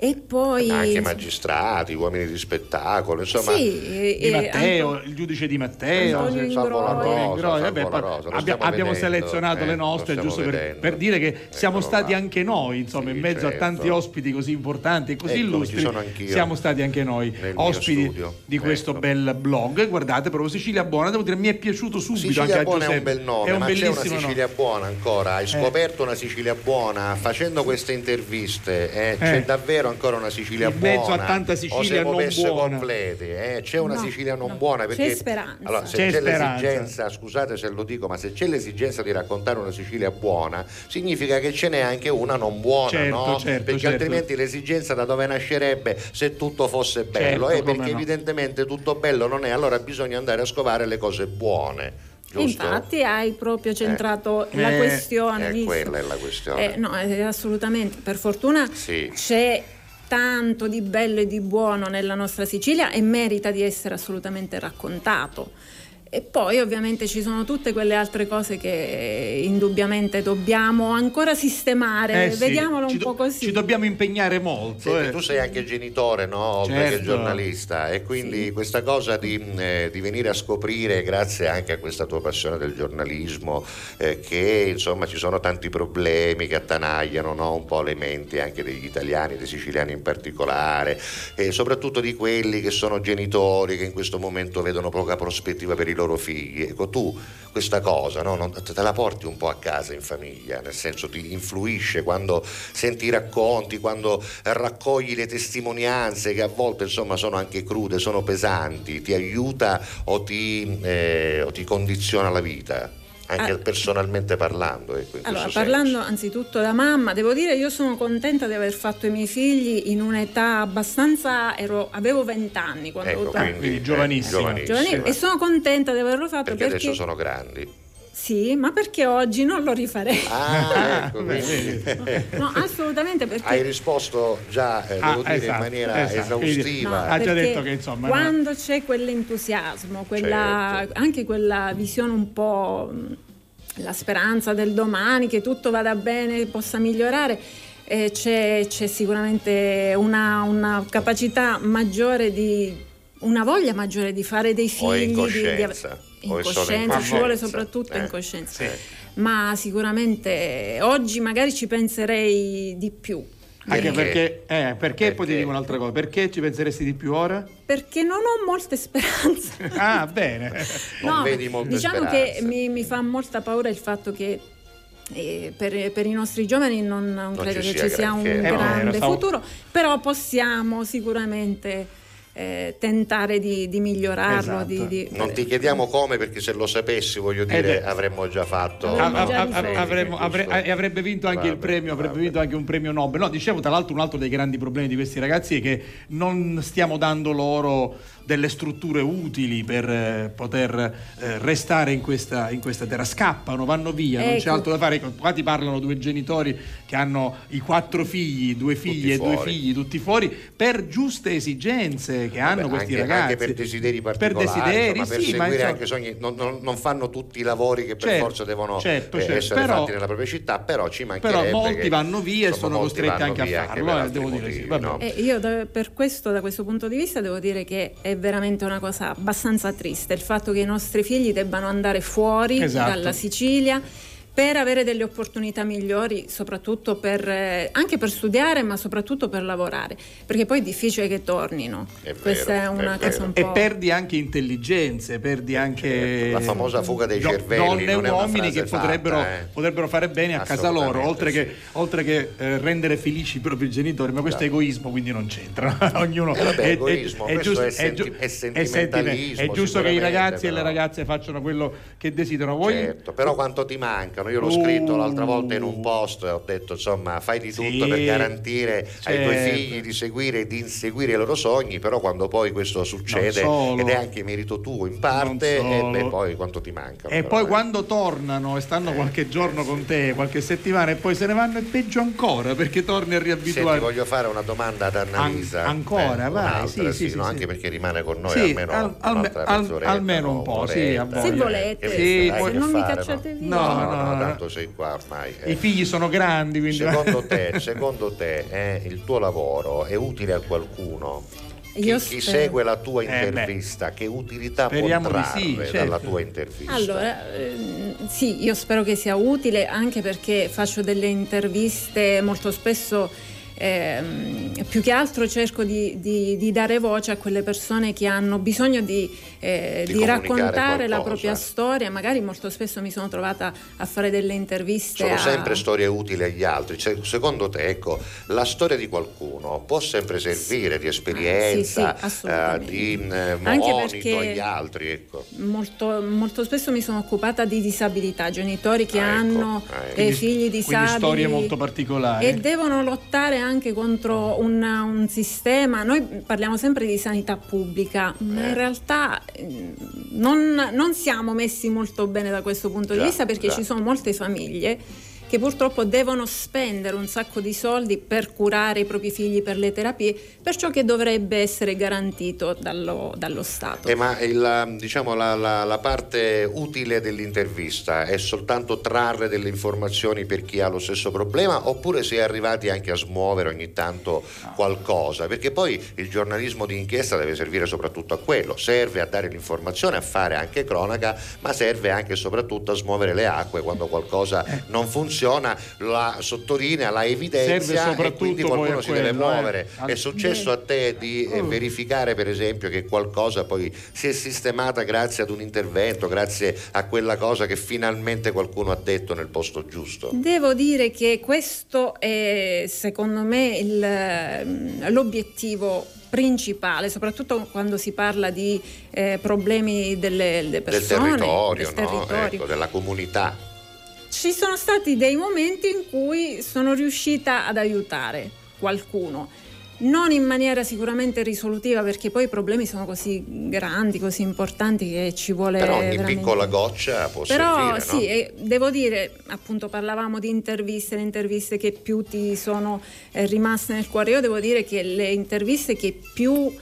E poi... Anche magistrati, uomini di spettacolo, insomma. Sì, Di Matteo, il giudice di Matteo, Antonio Ingroia. Stiamo abbiamo vedendo, selezionato eh, le nostre giusto per, per dire che siamo Eccolo stati là. anche noi insomma Sì, in mezzo a certo. tanti ospiti così importanti e così Ecco, illustri ci sono anch'io. siamo stati anche noi ospiti di questo Ecco. bel blog guardate proprio Sicilia Buona devo dire mi è piaciuto subito anche Sicilia a Buona è un bel nome, è un ma c'è una bellissimo nome. Sicilia Buona ancora. Hai scoperto una Sicilia Buona facendo queste interviste? eh, C'è Eh. davvero ancora una Sicilia In mezzo buona? a tanta o Sicilia siamo non buona? complete? eh? C'è una No, Sicilia non no. buona? Perché, C'è speranza. Allora, se C'è c'è, speranza. l'esigenza, scusate se lo dico, ma se c'è l'esigenza di raccontare una Sicilia buona, significa che ce n'è anche una non buona, Certo, no? certo, perché certo. altrimenti l'esigenza da dove nascerebbe se tutto fosse bello? Certo, eh, come perché no. evidentemente tutto bello non è, allora bisogna andare a scovare le cose buone. Giusto? Infatti hai proprio centrato la Eh, questione. Eh, quella è la questione. Eh, no, eh, assolutamente. Per fortuna Sì. c'è tanto di bello e di buono nella nostra Sicilia e merita di essere assolutamente raccontato. E poi ovviamente ci sono tutte quelle altre cose che indubbiamente dobbiamo ancora sistemare, Eh sì, vediamolo un do- po' così. ci dobbiamo impegnare molto Senti, eh. tu sei anche genitore, no? Oltre che Certo. giornalista, e quindi questa cosa di, eh, di venire a scoprire, grazie anche a questa tua passione del giornalismo, eh, che insomma ci sono tanti problemi che attanagliano no? un po' le menti anche degli italiani, dei siciliani in particolare, e soprattutto di quelli che sono genitori che in questo momento vedono poca prospettiva per i loro loro figli. Ecco, tu questa cosa no? non, te la porti un po' a casa in famiglia, nel senso ti influisce quando senti i racconti, quando raccogli le testimonianze che a volte insomma sono anche crude, sono pesanti, ti aiuta o ti, eh, o ti condiziona la vita? Anche ah, personalmente parlando. Ecco, allora, parlando senso. anzitutto da mamma, devo dire io sono contenta di aver fatto i miei figli in un'età abbastanza, ero, avevo 20 anni quando ecco, ho avuto quindi. Eh, giovanissima. giovanissima. E sono contenta di averlo fatto perché, perché adesso sono grandi. Sì, ma perché oggi non lo rifarei? Ah, ecco, no, assolutamente perché... Hai risposto già, eh, devo Ah, dire, esatto, in maniera esatto. esaustiva. No, Ha già perché detto che, insomma, quando c'è quell'entusiasmo, quella, Certo. anche quella visione un po' la speranza del domani, che tutto vada bene, possa migliorare, eh, c'è, c'è sicuramente una, una capacità maggiore di una voglia maggiore di fare dei figli, di- di, in coscienza, ci vuole soprattutto Eh, in coscienza. sì. Ma sicuramente oggi magari ci penserei di più. Anche Perché? perché, eh, perché, poi ti Perché? dico un'altra cosa, perché ci penseresti di più ora? Perché non ho molte speranze. Ah, bene. Non vedi molte diciamo speranze. che mi, mi fa molta paura il fatto che eh, per, per i nostri giovani non, non credo ci che sia ci sia un granché, no. grande Eh, lo stavo- futuro, però possiamo sicuramente eh, tentare di, di migliorarlo. Esatto. di- di- Non ti chiediamo come perché se lo sapessi voglio dire beh. avremmo già fatto Avremmo già a- a- risolto. avremmo- avre- Giusto. e avrebbe vinto anche il Vabbè, premio, avrebbe vabbè. vinto anche un premio Nobel. No, dicevo tra l'altro un altro dei grandi problemi di questi ragazzi è che non stiamo dando loro delle strutture utili per eh, poter eh, restare in questa, in questa terra. Scappano, vanno via, non c'è Ecco. altro da fare. Ecco, Qua ti parlano due genitori che hanno i quattro figli, due figli e due figli, tutti fuori, per giuste esigenze che hanno questi anche, ragazzi. anche per desideri Per particolari desideri, insomma, per sì, ma seguire insomma- anche sogni non, non- non fanno tutti i lavori che per Certo, forza devono certo, eh, certo. essere Però- fatti nella propria città però ci mancherebbe Però molti che, vanno via e sono costretti anche a farlo, per eh, altri devo dire motivi, sì, vabbè. no? E io da- per questo, da questo punto di vista, devo dire che è veramente una cosa abbastanza triste il fatto che i nostri figli debbano andare fuori Esatto. dalla Sicilia per avere delle opportunità migliori, soprattutto per, eh, anche per studiare, ma soprattutto per lavorare, perché poi è difficile che tornino. È vero, Questa è una è cosa vero. un E po'. perdi anche intelligenze, perdi anche Certo, la famosa fuga dei cervelli, donne e è uomini che potrebbero, fatta, eh. potrebbero fare bene a casa loro, oltre che, sì. oltre che, eh, rendere felici i propri genitori, ma questo è egoismo, quindi non c'entra. Ognuno Eh vabbè, egoismo, questo è senti- giu- è sentime- sentimentalismo, è giusto che i ragazzi e le però. ragazze facciano quello che desiderano. Voi Certo, però quanto ti mancano? Io l'ho Uh. scritto l'altra volta in un post e ho detto insomma fai di tutto Sì, per garantire ai tuoi certo. figli di seguire e di inseguire i loro sogni, però quando poi questo succede ed è anche merito tuo in parte, e beh, poi quanto ti mancano. E però, poi eh. quando tornano e stanno qualche giorno con te, qualche settimana e poi se ne vanno è peggio ancora perché torni a Senti, riabituare. voglio fare una domanda ad Annalisa. An- ancora, Eh, vai, un'altra, sì, sì, no, sì, anche sì. perché rimane con noi Sì, almeno al- al- mezz'oretta, almeno un no, po', sì. Se volete, Sì, che non mi cacciate no? via. No, No, no, no, no. tanto sei qua ormai. eh. I figli sono grandi, quindi Secondo te, secondo te eh, il tuo lavoro è utile a qualcuno? Chi, Io chi segue la tua Eh, intervista, che utilità può Speriamo di trarre sì, certo. dalla tua intervista? Allora, ehm, sì, io spero che sia utile anche perché faccio delle interviste molto spesso. Ehm, più che altro cerco di, di- di dare voce a quelle persone che hanno bisogno di, eh, Di raccontare la qualcosa. propria storia. Magari molto spesso mi sono trovata a fare delle interviste. Sono a- sempre storie utili agli altri. Cioè, secondo te, ecco, la storia di qualcuno può sempre servire di esperienza, Ah, sì, sì, eh, di eh, monito agli altri? Ecco. Molto, molto spesso mi sono occupata di disabilità, genitori che Ah, ecco, hanno ah, ecco. eh, Quindi- figli quindi disabili. storie molto particolari. E devono lottare anche contro un, un sistema. Noi parliamo sempre di sanità pubblica, ma Eh. in realtà eh, non, non siamo messi molto bene da questo punto Già, di vista perché già. ci sono molte famiglie che purtroppo devono spendere un sacco di soldi per curare i propri figli per le terapie, per ciò che dovrebbe essere garantito dallo, dallo Stato. Eh, ma il, diciamo, la, la- la parte utile dell'intervista è soltanto trarre delle informazioni per chi ha lo stesso problema oppure si è arrivati anche a smuovere ogni tanto qualcosa? Perché poi il giornalismo di inchiesta deve servire soprattutto a quello, serve a dare l'informazione, a fare anche cronaca, ma serve anche e soprattutto a smuovere le acque quando qualcosa non funziona menziona, la sottolinea, la evidenzia e quindi qualcuno si deve quello, eh. muovere. Al- È successo a te di eh, Oh. verificare per esempio che qualcosa poi si è sistemata grazie ad un intervento, grazie a quella cosa che finalmente qualcuno ha detto nel posto giusto? Devo dire che questo è secondo me il, ehm, l'obiettivo principale, soprattutto quando si parla di eh, problemi delle, delle Del persone, territorio, del no? territorio. Ecco, della comunità. Ci sono stati dei momenti in cui sono riuscita ad aiutare qualcuno. Non in maniera sicuramente risolutiva perché poi i problemi sono così grandi, così importanti che ci vuole Però ogni veramente- piccola goccia può Però servire, sì, no? devo dire, appunto parlavamo di interviste, le interviste che più ti sono eh, rimaste nel cuore. Io devo dire che le interviste che più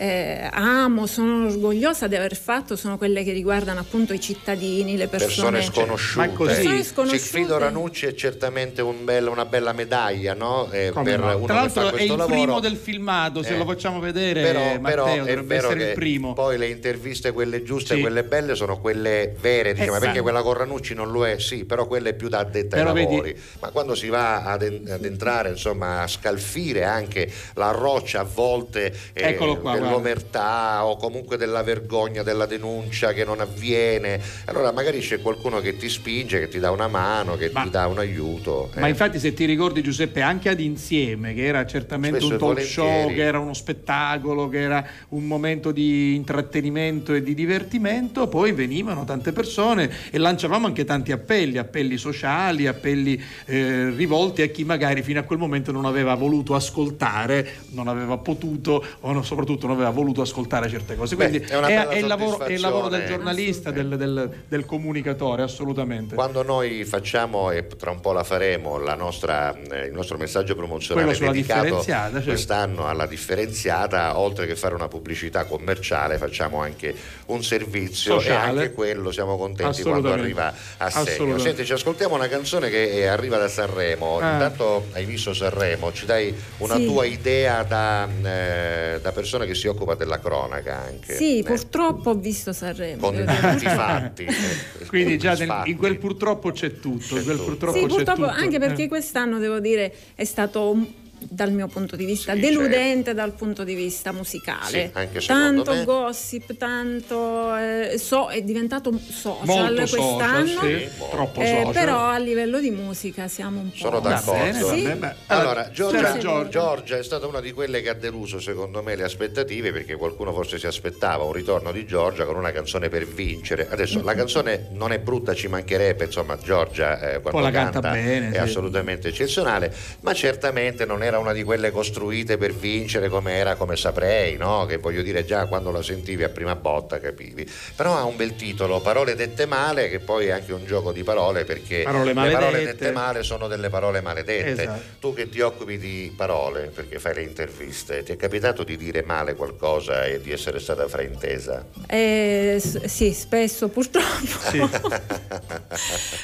eh, amo, sono orgogliosa di aver fatto, sono quelle che riguardano appunto i cittadini, le persone, persone sconosciute. Ma così? Persone sconosciute. Sigfrido Ranucci è certamente un bel- una bella medaglia no? Eh, per no? uno Tra che l'altro fa è il lavoro. primo del filmato, se Eh. lo facciamo vedere però, Matteo però è dovrebbe vero essere che il primo. poi le interviste quelle giuste Sì. quelle belle sono quelle vere diciamo, Esatto. perché quella con Ranucci non lo è sì però quella è più da addetta Però ai vedi- lavori ma quando si va ad, en- ad entrare insomma a scalfire anche la roccia a volte eh, Eccolo qua, dell'omertà o comunque della vergogna della denuncia che non avviene allora magari c'è qualcuno che ti spinge che ti dà una mano che Ma- ti dà un aiuto Ma eh. infatti se ti ricordi Giuseppe anche ad insieme che era certamente Spesso un talk show, che era uno spettacolo, che era un momento di intrattenimento e di divertimento, poi venivano tante persone e lanciavamo anche tanti appelli, appelli sociali, appelli eh, rivolti a chi magari fino a quel momento non aveva voluto ascoltare, non aveva potuto o no- soprattutto non aveva voluto ascoltare certe cose. Beh, Quindi è una è, bella è il lavoro, è il lavoro del giornalista, del, del- del comunicatore, assolutamente. Quando noi facciamo, e tra un po' la faremo, la nostra, eh, il nostro messaggio promozionale dedicato differenziata, certo. quest'anno alla differenziata, oltre che fare una pubblicità commerciale, facciamo anche un servizio Sociale. e anche quello siamo contenti quando arriva a segno. Assolutamente. Senti, ci ascoltiamo una canzone che eh, arriva da Sanremo. Ah. Intanto hai visto Sanremo, ci dai una Sì. tua idea da, eh, da persona che si occupa della cronaca anche. Sì, eh, purtroppo ho visto Sanremo. con tanti dire. fatti. eh, Quindi già nel- in quel purtroppo c'è tutto, in quel tutto. purtroppo Sì, c'è purtroppo tutto. anche perché Eh. quest'anno devo dire è stato un- dal mio punto di vista Sì, deludente dal punto di vista musicale. Sì, tanto me. gossip, tanto eh, so, è diventato social molto quest'anno. social, sì, troppo Eh, social. però a livello di musica siamo un po'. Sono d'accordo. bene. Allora, Giorgia. Giorgia- Giorgia è stata una di quelle che ha deluso secondo me le aspettative perché qualcuno forse si aspettava un ritorno di Giorgia con una canzone per vincere. Adesso la canzone non è brutta, ci mancherebbe, insomma Giorgia eh, quando Poi la canta canta bene, è sì. assolutamente eccezionale, ma certamente non era una di quelle costruite per vincere come era come saprei, no? che voglio dire già quando la sentivi a prima botta capivi. Però ha un bel titolo, Parole dette male, che poi è anche un gioco di parole perché Parole le parole dette male sono delle parole maledette. Esatto. Tu che ti occupi di parole perché fai le interviste, ti è capitato di dire male qualcosa e di essere stata fraintesa? Eh, sì, spesso purtroppo.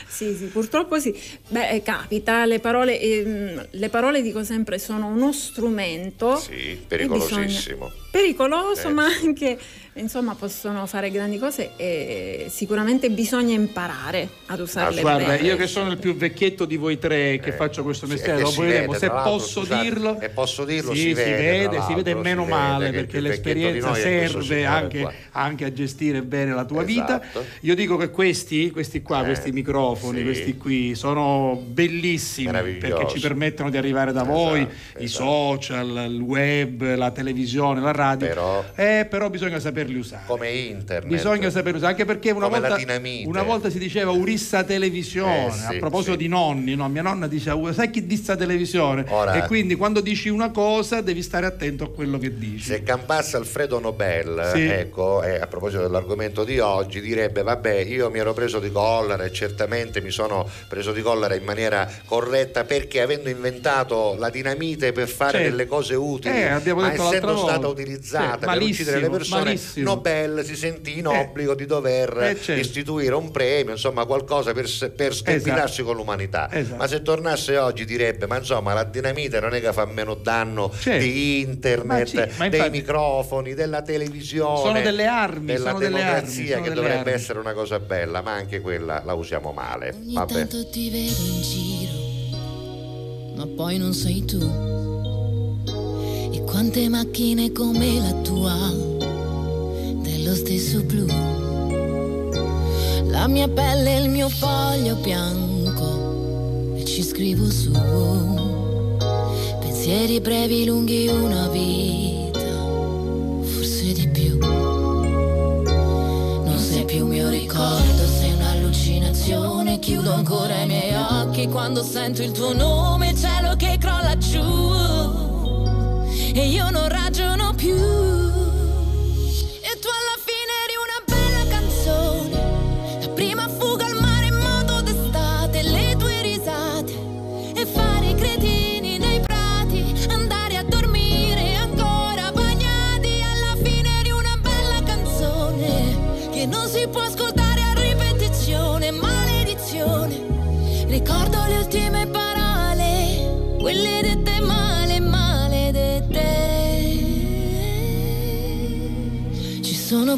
sì, sì, purtroppo sì. Beh, eh, capita, le parole, ehm, le parole dico sempre sono uno strumento. Sì, pericolosissimo. Pericoloso, Eh. ma anche insomma possono fare grandi cose e sicuramente bisogna imparare ad usarle Guarda, bene. io che sono il più vecchietto di voi tre che faccio questo Eh, mestiere, si vedremo se posso scusate, dirlo. e posso dirlo, sì, si vede, tra vede, si vede meno si male vede perché l'esperienza serve anche, anche a gestire bene la tua Esatto. vita. Io dico che questi, questi qua, Eh, questi microfoni, sì. questi qui sono bellissimi perché ci permettono di arrivare da Esatto, voi, i esatto. social, il web, la televisione, la radio. Però- Eh, però bisogna saperli usare. Come internet. Bisogna saperlo usare, anche perché una volta, una volta si diceva urissa televisione, Eh, sì, a proposito sì. di nonni, no? mia nonna diceva "Uh, sai chi dissa televisione? Ora- E quindi quando dici una cosa devi stare attento a quello che dici. Se campasse Alfredo Nobel, Sì. ecco, eh, a proposito dell'argomento di oggi, direbbe: Vabbè, io mi ero preso di collera e certamente mi sono preso di collera in maniera corretta perché avendo inventato la dinamite per fare Certo. delle cose utili, Eh, ma essendo stata volta. utilizzata Sì, per uccidere le persone, malissimo. Benissimo. Nobel si sentì in obbligo di dover Eh, certo. istituire un premio, insomma qualcosa per, per scardinarsi con l'umanità. Esatto. Ma se tornasse oggi direbbe, ma insomma la dinamite non è che fa meno danno Certo. di internet, Ma sì, ma dei infatti- microfoni, della televisione. Sono delle armi, della sono delle democrazia armi, sono che delle dovrebbe armi. essere una cosa bella, ma anche quella la usiamo male. Ogni Vabbè. tanto ti vedo in giro, ma poi non sei tu. E quante macchine come la tua, dello stesso blu. La mia pelle è il mio foglio bianco e ci scrivo su. Pensieri brevi, lunghi, una vita, forse di più. Non sei più mio ricordo, sei un'allucinazione. Chiudo ancora i miei occhi quando sento il tuo nome, cielo che crolla giù. E io non ragiono più.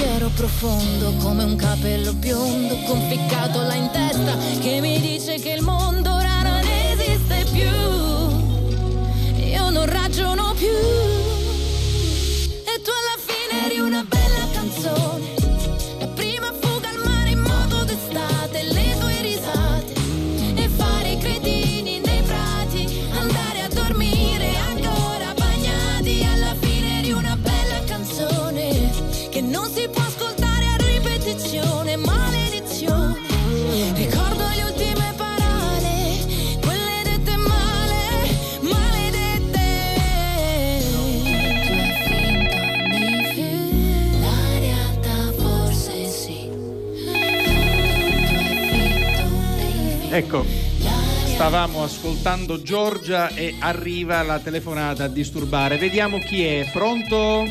Pensiero profondo come un capello biondo conficcato là in testa che mi dice che il mondo ora non esiste più. Io non ragiono più. Ecco, stavamo ascoltando Giorgia e arriva la telefonata a disturbare. Vediamo chi è. Pronto?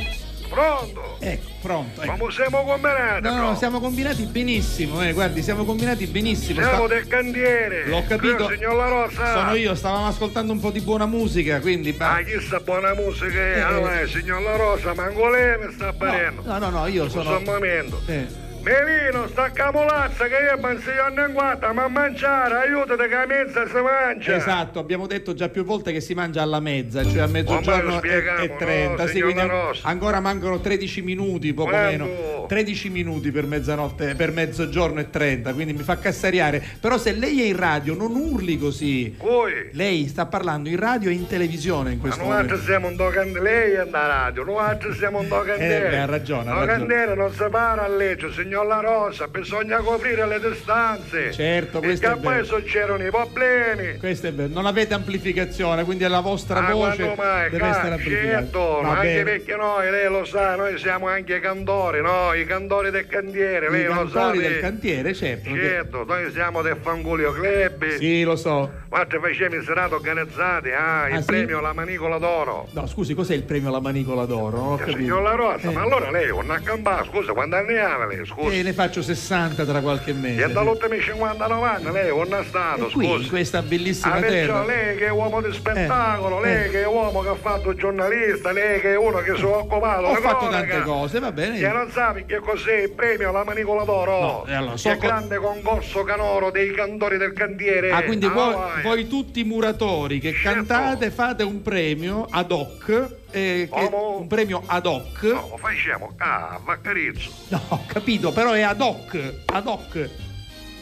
Pronto? Ecco, pronto. ecco. Come siamo combinati? No, no, siamo combinati benissimo, eh, guardi, siamo combinati benissimo. Siamo Sta- del cantiere. L'ho capito. Tu, signor La Rosa. Sono io, stavamo ascoltando un po' di buona musica, quindi... ba- Ah, chissà buona musica è. Eh, Ah, eh. signor La Rosa, lei mi sta parendo. No, no, no, io Scusa sono... un momento. Eh. Melino, sta camolazza che io penso io non guarda, ma mangiare, aiutate che a mezza si mangia. Esatto, abbiamo detto già più volte che si mangia alla mezza, cioè a mezzogiorno e, spieghiamo, e 30. no, sì, quindi Rosa. ancora mancano 13 minuti, poco Quando? meno. 13 minuti per mezzanotte, per mezzogiorno e 30, quindi mi fa cassariare. Però se lei è in radio non urli così. Voi? Lei sta parlando in radio e in televisione in Ma questo noi momento. altri siamo un do candele, lei è da radio, noi siamo un do candele. Eh, beh, ha ragione, ha ragione. non si para a legge, signor La Rosa, bisogna coprire le distanze. Certo, questo Perché è vero. poi succedono i problemi. Questo è vero, non avete amplificazione, quindi la vostra Ah, voce mai? deve essere amplificata. certo, Va anche bene. perché noi, lei lo sa, noi siamo anche cantori, no? I cantori del cantiere, lei I lo sa. cantori del lei. cantiere, certo. Certo, noi siamo del Fangulio Club. Sì, lo so. Guarda, facciamo i serate organizzati, ah, il Ah, sì? premio La Manicola d'Oro. No, scusi, cos'è il premio alla manicola d'oro? Non ho capito. Signor La Rosa, Eh. ma allora lei non a campare, scusa, quando anni ha lei, scusa? Eh, ne faccio 60 tra qualche mese. E dall'ultimi 50-90 lei non è stato, E qui, in questa bellissima Ah, terra. lei che è uomo di spettacolo, Eh, lei eh. che è uomo che ha fatto giornalista, lei che è uno che si è occupato Ho fatto cronaca. tante cose, va bene. Che non sa che cos'è il premio alla Manicola d'Oro? No, e allora, so il co- grande concorso canoro dei cantori del cantiere. Ah, quindi Ah, voi, voi tutti muratori che Certo. cantate fate un premio ad hoc, eh, un premio ad hoc. No, lo facciamo, ah, Vaccarizzo. No, ho capito, però è ad hoc, ad hoc.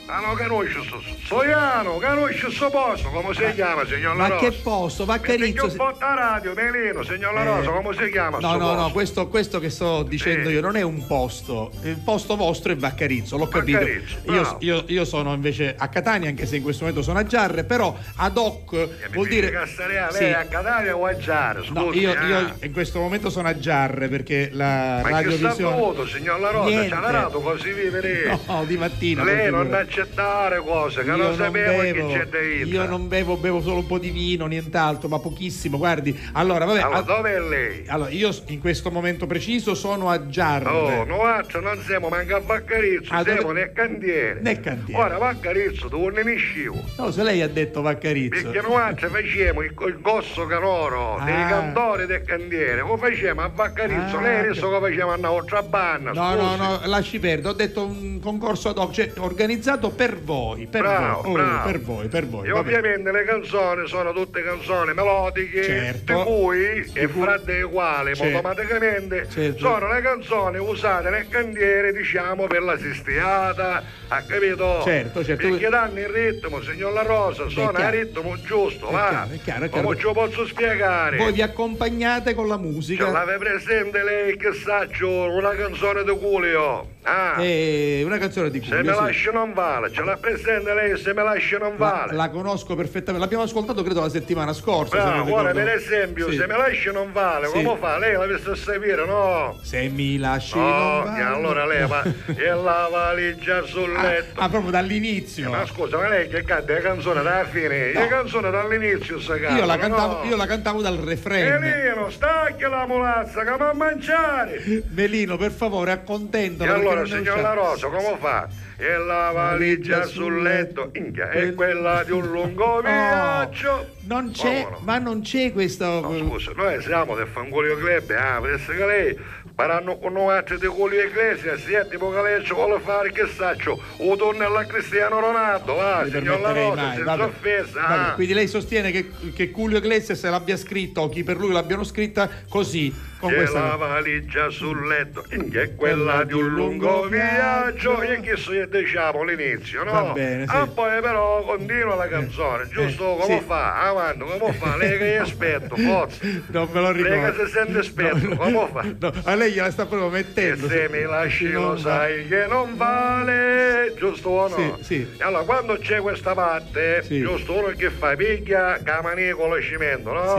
Ah no, conosci sto Soiano, conosci sto posto, come si chiama, signor La Ma Rosa? che posto, Vaccarizzo? un po' a radio, Melino, signor La Rosa, come si chiama No, no, posto? no, questo, questo che sto dicendo Sì. io non è un posto. Il posto vostro è Vaccarizzo, l'ho capito. Vaccarizzo, Io, bravo. io- io sono invece a Catania, anche se in questo momento sono a Giarre, però ad hoc vuol dire. Castarea, Sì. lei è a Catania o a Giare, scusi, No, io, io in questo momento sono a Giarre perché la Ma che sta radiovisione. dovuto, signor La Rosa? Niente. Ci ha narrato così vive lei. No, di mattina. Lei non figurati. Accettare cose che Io non sapevo che bevo, c'è dentro. io non bevo, bevo solo un po' di vino, nient'altro, ma pochissimo. Guardi, allora, vabbè. Allora, a- dove è lei? allora, io in questo momento preciso sono a Giarre. Oh, noi non siamo manca a Vaccarizzo, Ah, siamo dove- nel cantiere. Nel cantiere. Ora Vaccarizzo, tu ne ne scivo. No, se lei ha detto Vaccarizzo. Perché noi facciamo il, il gosso canoro dei Ah. cantori del cantiere, lo facciamo a Vaccarizzo, Ah, lei adesso che facciamo a una altra banna, No, no, no, lasci perdere, ho detto un concorso ad hoc, cioè organizzato per voi, per Bravo, voi, oh, bravo. per voi, per voi. E ovviamente le canzoni sono tutte canzoni melodiche, Certo. di cui, e fra dei quali Certo. automaticamente Certo. sono le canzoni usate nel cantiere, diciamo, per la sistiata, ha capito? Certo, certo. Perché danno il ritmo, signor La Rosa, chiaro. il ritmo giusto, È va? chiaro, è chiaro, è chiaro. Come ce lo posso spiegare? Voi vi accompagnate con la musica. Ce l'ave presente lei che saccio una canzone di Culio? Ah, Eh, una canzone di se Giulio, me sì. lascia non vale, ce l'ha presente lei se me lascia non La, vale? la conosco perfettamente, l'abbiamo ascoltato credo la settimana scorsa. se Bravo, ora ricordo- per esempio, Sì. se me lascia non vale, Sì. come fa? Lei la visto seguire, no? Se mi lasci No, non vale. allora lei va e la valigia sul Ah, letto. ah, proprio dall'inizio. Ma scusa, ma lei che canta le canzoni dalla fine? No. Le canzoni dall'inizio si io, la cantavo, no? io la cantavo dal refrain. Melino, stacchi la mulazza che va a mangiare! Melino, per favore, E accontentalo. Allora, signor La Rosa, come fa? E la valigia sul letto, Inghia, è quella di un lungo viaggio. Oh, Non c'è, no? ma non c'è questo. No, scusa, noi siamo del Fangolio Club, ah, per essere che lei faranno con noi altri di Colio Iglesia, sia tipo che lei ci vuole fare, che saccio, o tornella Cristiano Ronaldo, va, mi signor La Rosa, senza vabbè. offesa, Vabbè, ah. quindi lei sostiene che, che Julio Iglesias l'abbia scritto o chi per lui l'abbiano scritta così, con E questa la valigia sul letto, Inghia, è quella di un lungo viaggio, e che so io diciamo all'inizio, no? Va bene, sì. Ah, poi però continua la canzone, giusto? eh, come sì. fa? Avanti, come fa? Lei che è esperto, forza. Non me lo Lei ricordo. che si sente esperto, come fa? No, a lei gliela sta proprio E mettendo. se mi lasci lo va. sai che non vale, giusto o no? Sì, sì. E allora quando c'è questa parte, Sì. giusto uno che fa piglia camani con lo cimento, no?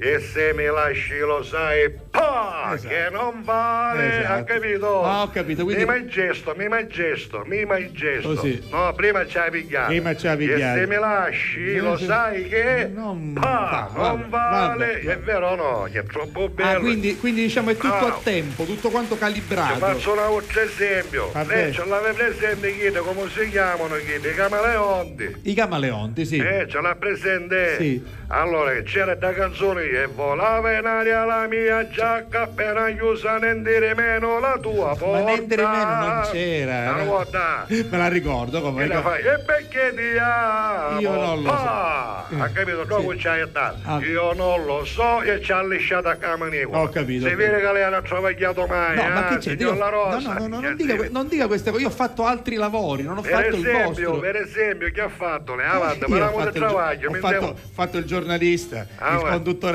E se mi lasci lo sai, pa, Esatto. che non vale, Esatto. ha capito? Ah, ho capito, quindi- Mi mai gesto, mi mai gesto, mi mai gesto. Così. No, prima ci hai pigliato. Prima ci hai E pigliato. se mi lasci Eh, lo sì. sai che Non pa, va, non vabbè, vale. vabbè. È vero o no? Che è troppo bello. Ah, quindi, quindi diciamo è tutto Ah. a tempo, tutto quanto Ti calibrato. faccio un altro esempio. Vabbè. Lei ce l'aveva presente chi, come si chiamano chi? I camaleonti. I camaleonti, sì. Eh, ce l'ha presente? Sì. Allora, c'era da canzone che volava in aria la mia giacca appena chiusa non dire meno la tua porta. Ma di meno non c'era. La guarda. Me la ricordo come. E la fai, e perché ti amo? Io non lo so. Pa! Ha capito? Dopo Sì. c'hai. Ah. Io non lo so e ci ha lisciato a Camanico. Ho capito. Si vede che lei non ha travagliato mai. No, ma eh, che c'è? signor Io- La Rosa. no, no, no, non, dica, non dica queste cose. Io ho fatto altri lavori, non ho Per fatto il esempio, vostro. per esempio, che ha fatto lei? Ho parliamo fatto di il travaglio. ho fatto, devo- fatto il giornalista, Ah, il va.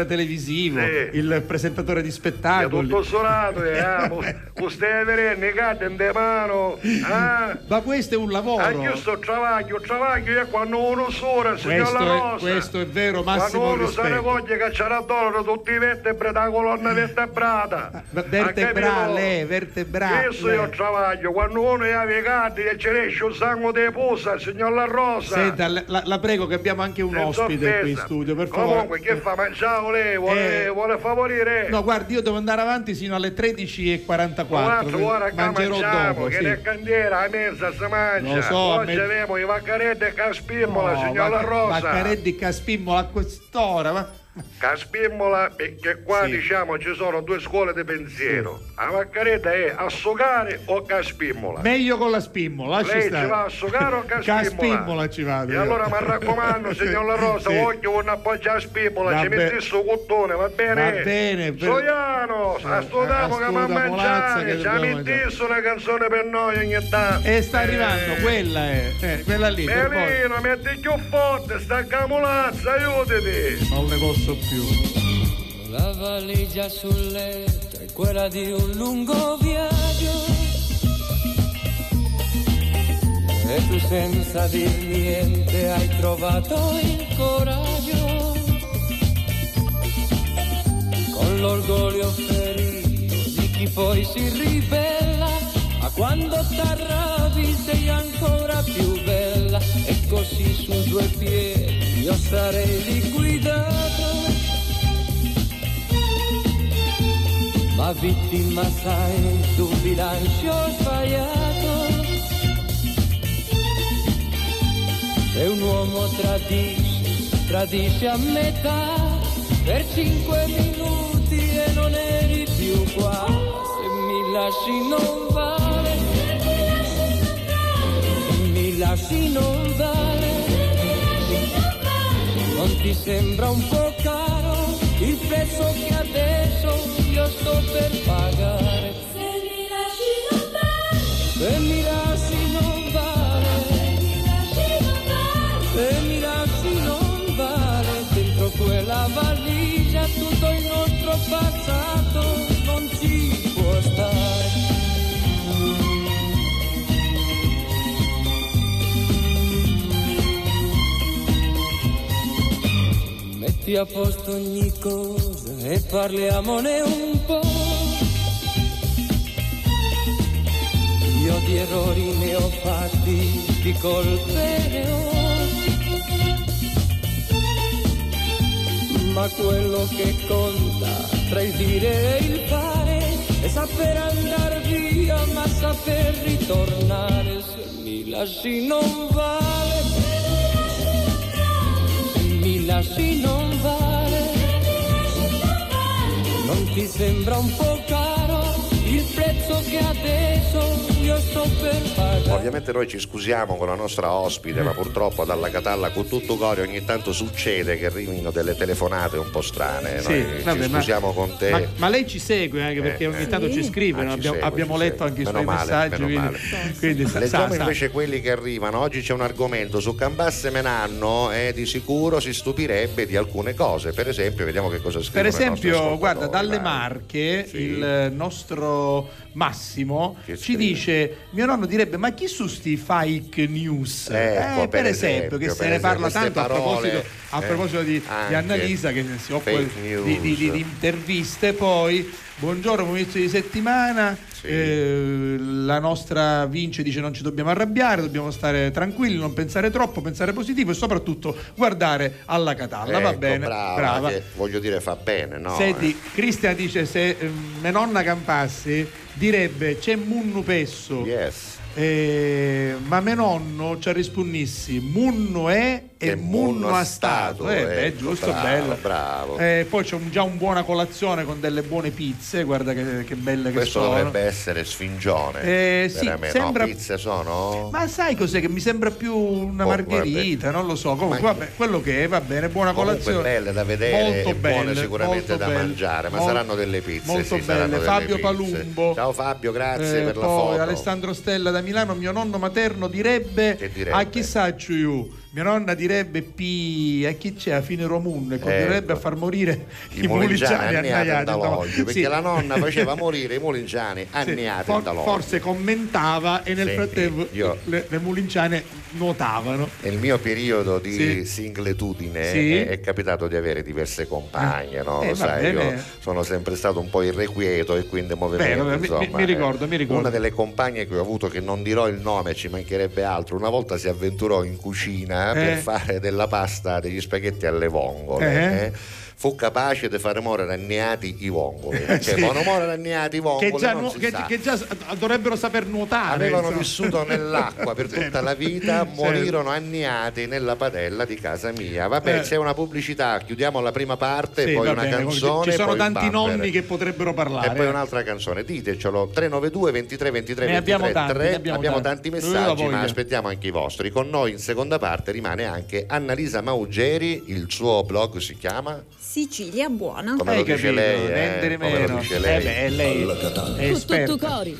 Conduttore televisivo, Sì. il presentatore di È spettacoli. tutto suonato, eh, ah, questo è verenne, cade in mano, ah? Ma questo è un lavoro. Ah, io sto travaglio, travaglio è quando uno sola, signor Questo La è- Rosa. questo è vero, massimo Quando uno se ne rispetto. voglia cacciare addosso tutti i vertebre da colonna vertebrata. Vertebrale, vertebrale. Questo io travaglio, quando uno è avvicato e ci esce un sangue di pusa, signor La Rosa. Senta, la, la- prego che abbiamo anche un Senza ospite qui in offesa. studio, per favore. Comunque, che fa? Mangiavo lei? Vuole, Eh, vuole favorire? No, guardi, io devo andare avanti sino alle 13.44. Guarda, ora che Mangerò mangiamo, dopo, che sì. nel candiera a mezza si mangia. Lo so, Oggi me- abbiamo i vaccaretti e caspimmola, No, signor La Vac- Rosa. Vaccareddi e Caspimmola a quest'ora, ma Caspimmola perché qua diciamo ci sono due scuole di pensiero. La maccaretta è assogare o caspimmola? Meglio con la spimmola, lasci Lei stare. ci va a assogare o caspimmola? Caspimmola ci vado. E io. allora mi raccomando, signor La Rosa, Sì. voglio un appoggio a spimmola, Va ci be- metti sto cottone, va bene? Va bene, per- Soiano, a sto Eh, tavolo che mi a mangiare, ci metti una canzone per noi ogni tanto. E sta arrivando, quella è, eh, quella lì. Melino, metti più forte, sta camolazza, aiutati! Non ne posso più. La valigia sul letto è quella di un lungo viaggio. E tu senza dir niente hai trovato il coraggio. Con l'orgoglio ferito di chi poi si ribella. Ma quando t'arrabbi sei ancora più bella. E così su due piedi io sarei liquidato. ma vittima sai tu bilancio sbagliato. Se un uomo tradisce, tradisce a metà per cinque minuti e non eri più qua. Se mi lasci non vale, mi lasci non vale, non ti sembra un po' caro il prezzo che adesso io sto per pagare. Se mi lasci non vale, se mi lasci non vale, se mi lasci non vale, dentro quella valigia tutto il nostro passato non ci Metti a posto ogni cosa e parliamone un po'. Io di errori ne ho fatti, di colpe ne. Ma quello che conta tra il dire e il fare è saper andare via, ma saper ritornare. Se mi lasci non vale. Lasci non vale. Non ti sembra un po' caro il prezzo che adesso io sto per pagare? Ovviamente noi ci scusiamo con la nostra ospite, ma purtroppo dalla Catalla con tutto cuore ogni tanto succede che arrivino delle telefonate un po' strane. Sì, noi vabbè, ci ma- scusiamo con te. Ma, ma lei ci segue anche perché Eh, ogni eh. tanto ci scrive, Ah, abbiamo, segue, abbiamo ci letto segue. anche i Meno suoi male, messaggi. meno quindi, male. quindi sa- Leggiamo sa- sa. invece quelli che arrivano. Oggi c'è un argomento su Cambasse Menanno e di sicuro si stupirebbe di alcune cose. Per esempio, vediamo che cosa Per i nostri esempio, guarda, dalle vai. Marche Sì. il nostro Massimo Che ci scrive? dice: Mio nonno direbbe: Ma chi su sti fake news? Ecco, Eh, per, per esempio, che esempio, se per ne parla tanto a queste proposito, parole, a eh, proposito di, di Annalisa che si occupa di, di- di- interviste. Poi, buongiorno, buon inizio di settimana. Eh, la nostra Vince dice: Non ci dobbiamo arrabbiare, dobbiamo stare tranquilli, non pensare troppo, pensare positivo e soprattutto guardare alla Catalla. Va Ecco, bene, brava, brava. che voglio dire fa bene, no? Senti, Cristian dice se eh, mia nonna Campassi direbbe c'è munnu pesso. Eh, ma mio nonno ci risponnissi munno è e, munno a stato. Eh, ecco, giusto, bravo, bello. bravo. Eh, poi c'è un- già un buona colazione con delle buone pizze, guarda che, che belle che Questo sono. dovrebbe essere sfingione. Eh, sì, sembra- No, pizze sono? Ma sai cos'è che mi sembra più una Oh, margherita, non lo so. Comunque, Ma- vabbè, quello che è, va bene, buona Comunque colazione. belle da vedere molto e buone belle, sicuramente molto da belle. mangiare, ma Mol- saranno delle pizze. Molto sì, belle. Fabio. Palumbo. Ciao Fabio, grazie Eh, per la poi foto. Alessandro Stella da Milano, mio nonno materno direbbe, direbbe? a chi saccio io. Mia nonna direbbe P e chi c'è a fine Romun e continuerebbe Ecco. a far morire I mulinciani annaiati annaiati, dall'olio, perché Sì. la nonna faceva morire i mulinciani annaiati For- dall'olio. forse commentava e nel Sì, frattempo io- le, le mulinciane nuotavano. Nel mio periodo di Sì. singletudine Sì. è, è capitato di avere diverse compagne, no? Eh, Lo sai, bene. io sono sempre stato un po' irrequieto e quindi movimento, Beh, insomma, mi- mi ricordo, eh. mi ricordo. Una delle compagne che ho avuto, che non dirò il nome, ci mancherebbe altro, una volta si avventurò in cucina Eh. per fare della pasta, degli spaghetti alle vongole. Eh. Eh. fu capace di fare morire anniati i vongoli. Cioè, quando muoiono anniati i vongoli, che già, nu- che, che già dovrebbero saper nuotare. Avevano insomma. vissuto nell'acqua per tutta la vita, morirono anniati nella padella di casa mia. Vabbè, Eh. c'è una pubblicità, chiudiamo la prima parte, Sì, poi una bene, canzone. Ci sono tanti nonni che potrebbero parlare. E poi un'altra canzone, ditecelo 392 23 23 Ne 23 abbiamo tanti, 3. ne abbiamo tanti tanti. Messaggi, ma aspettiamo anche i vostri. Con noi in seconda parte rimane anche Annalisa Maugeri, il suo blog si chiama Sicilia buona. come Hai lo dice capito, lei, niente eh, come lo dice lei. Eh beh, lei è Con esperta. tutto cori.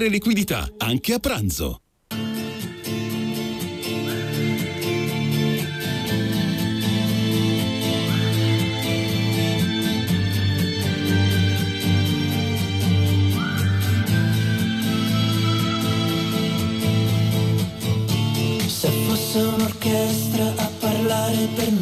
liquidità, anche a pranzo. Se fosse un'orchestra a parlare per noi,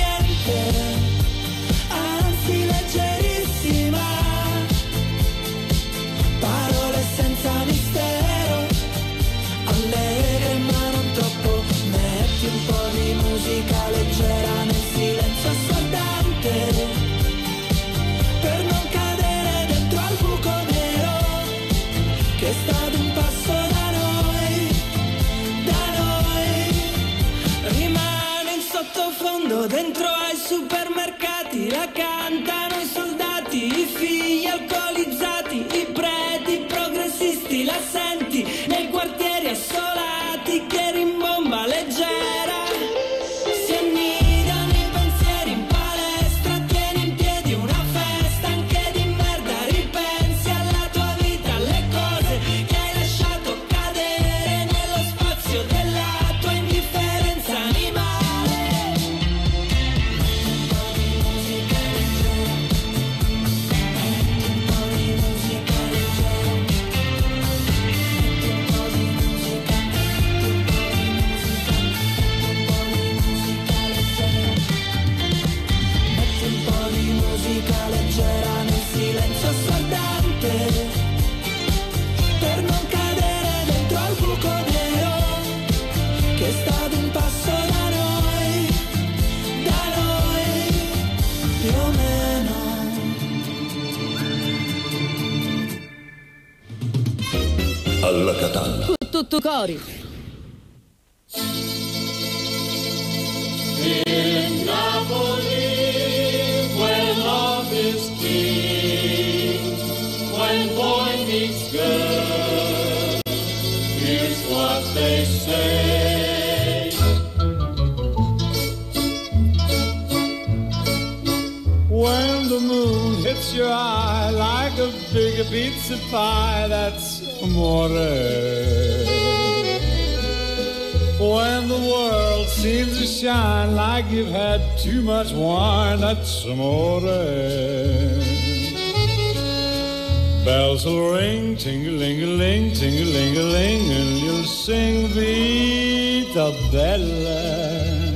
tutto cori. Bella.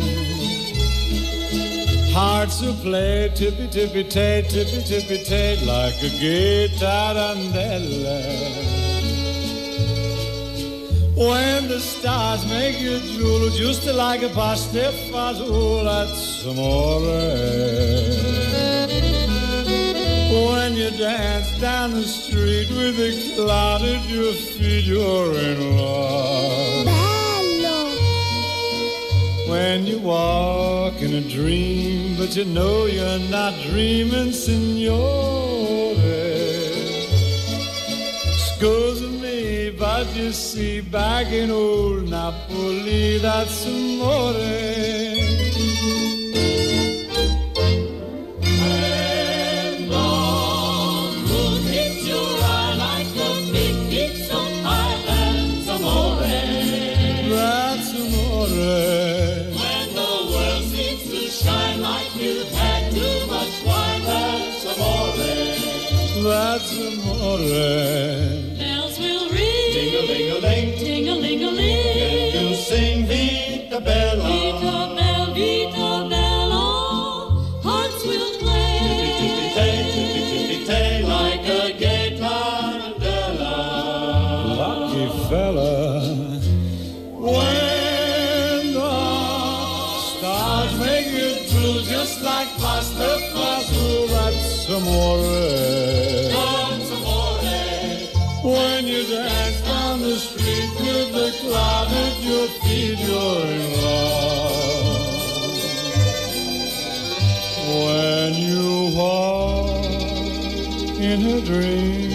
Hearts will play tippy tippy tay, tippy tippy tay, like a gay tarantella. When the stars make you drool, just like a pasta fazool, that's amore. When you dance down the street with a cloud at your feet, you're in love. When you walk in a dream, but you know you're not dreaming, signore. Scusa me, but you see, back in old Napoli, that's amore. Bells will ring, ding a ling a ling, ding a ling a ling, and you sing Vita Bella. Dream,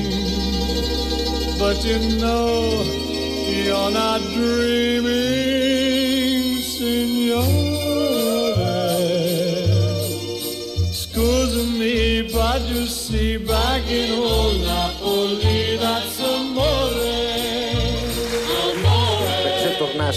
but you know you're not dreaming, signore. Scusa me, but you see, back in old Napoli,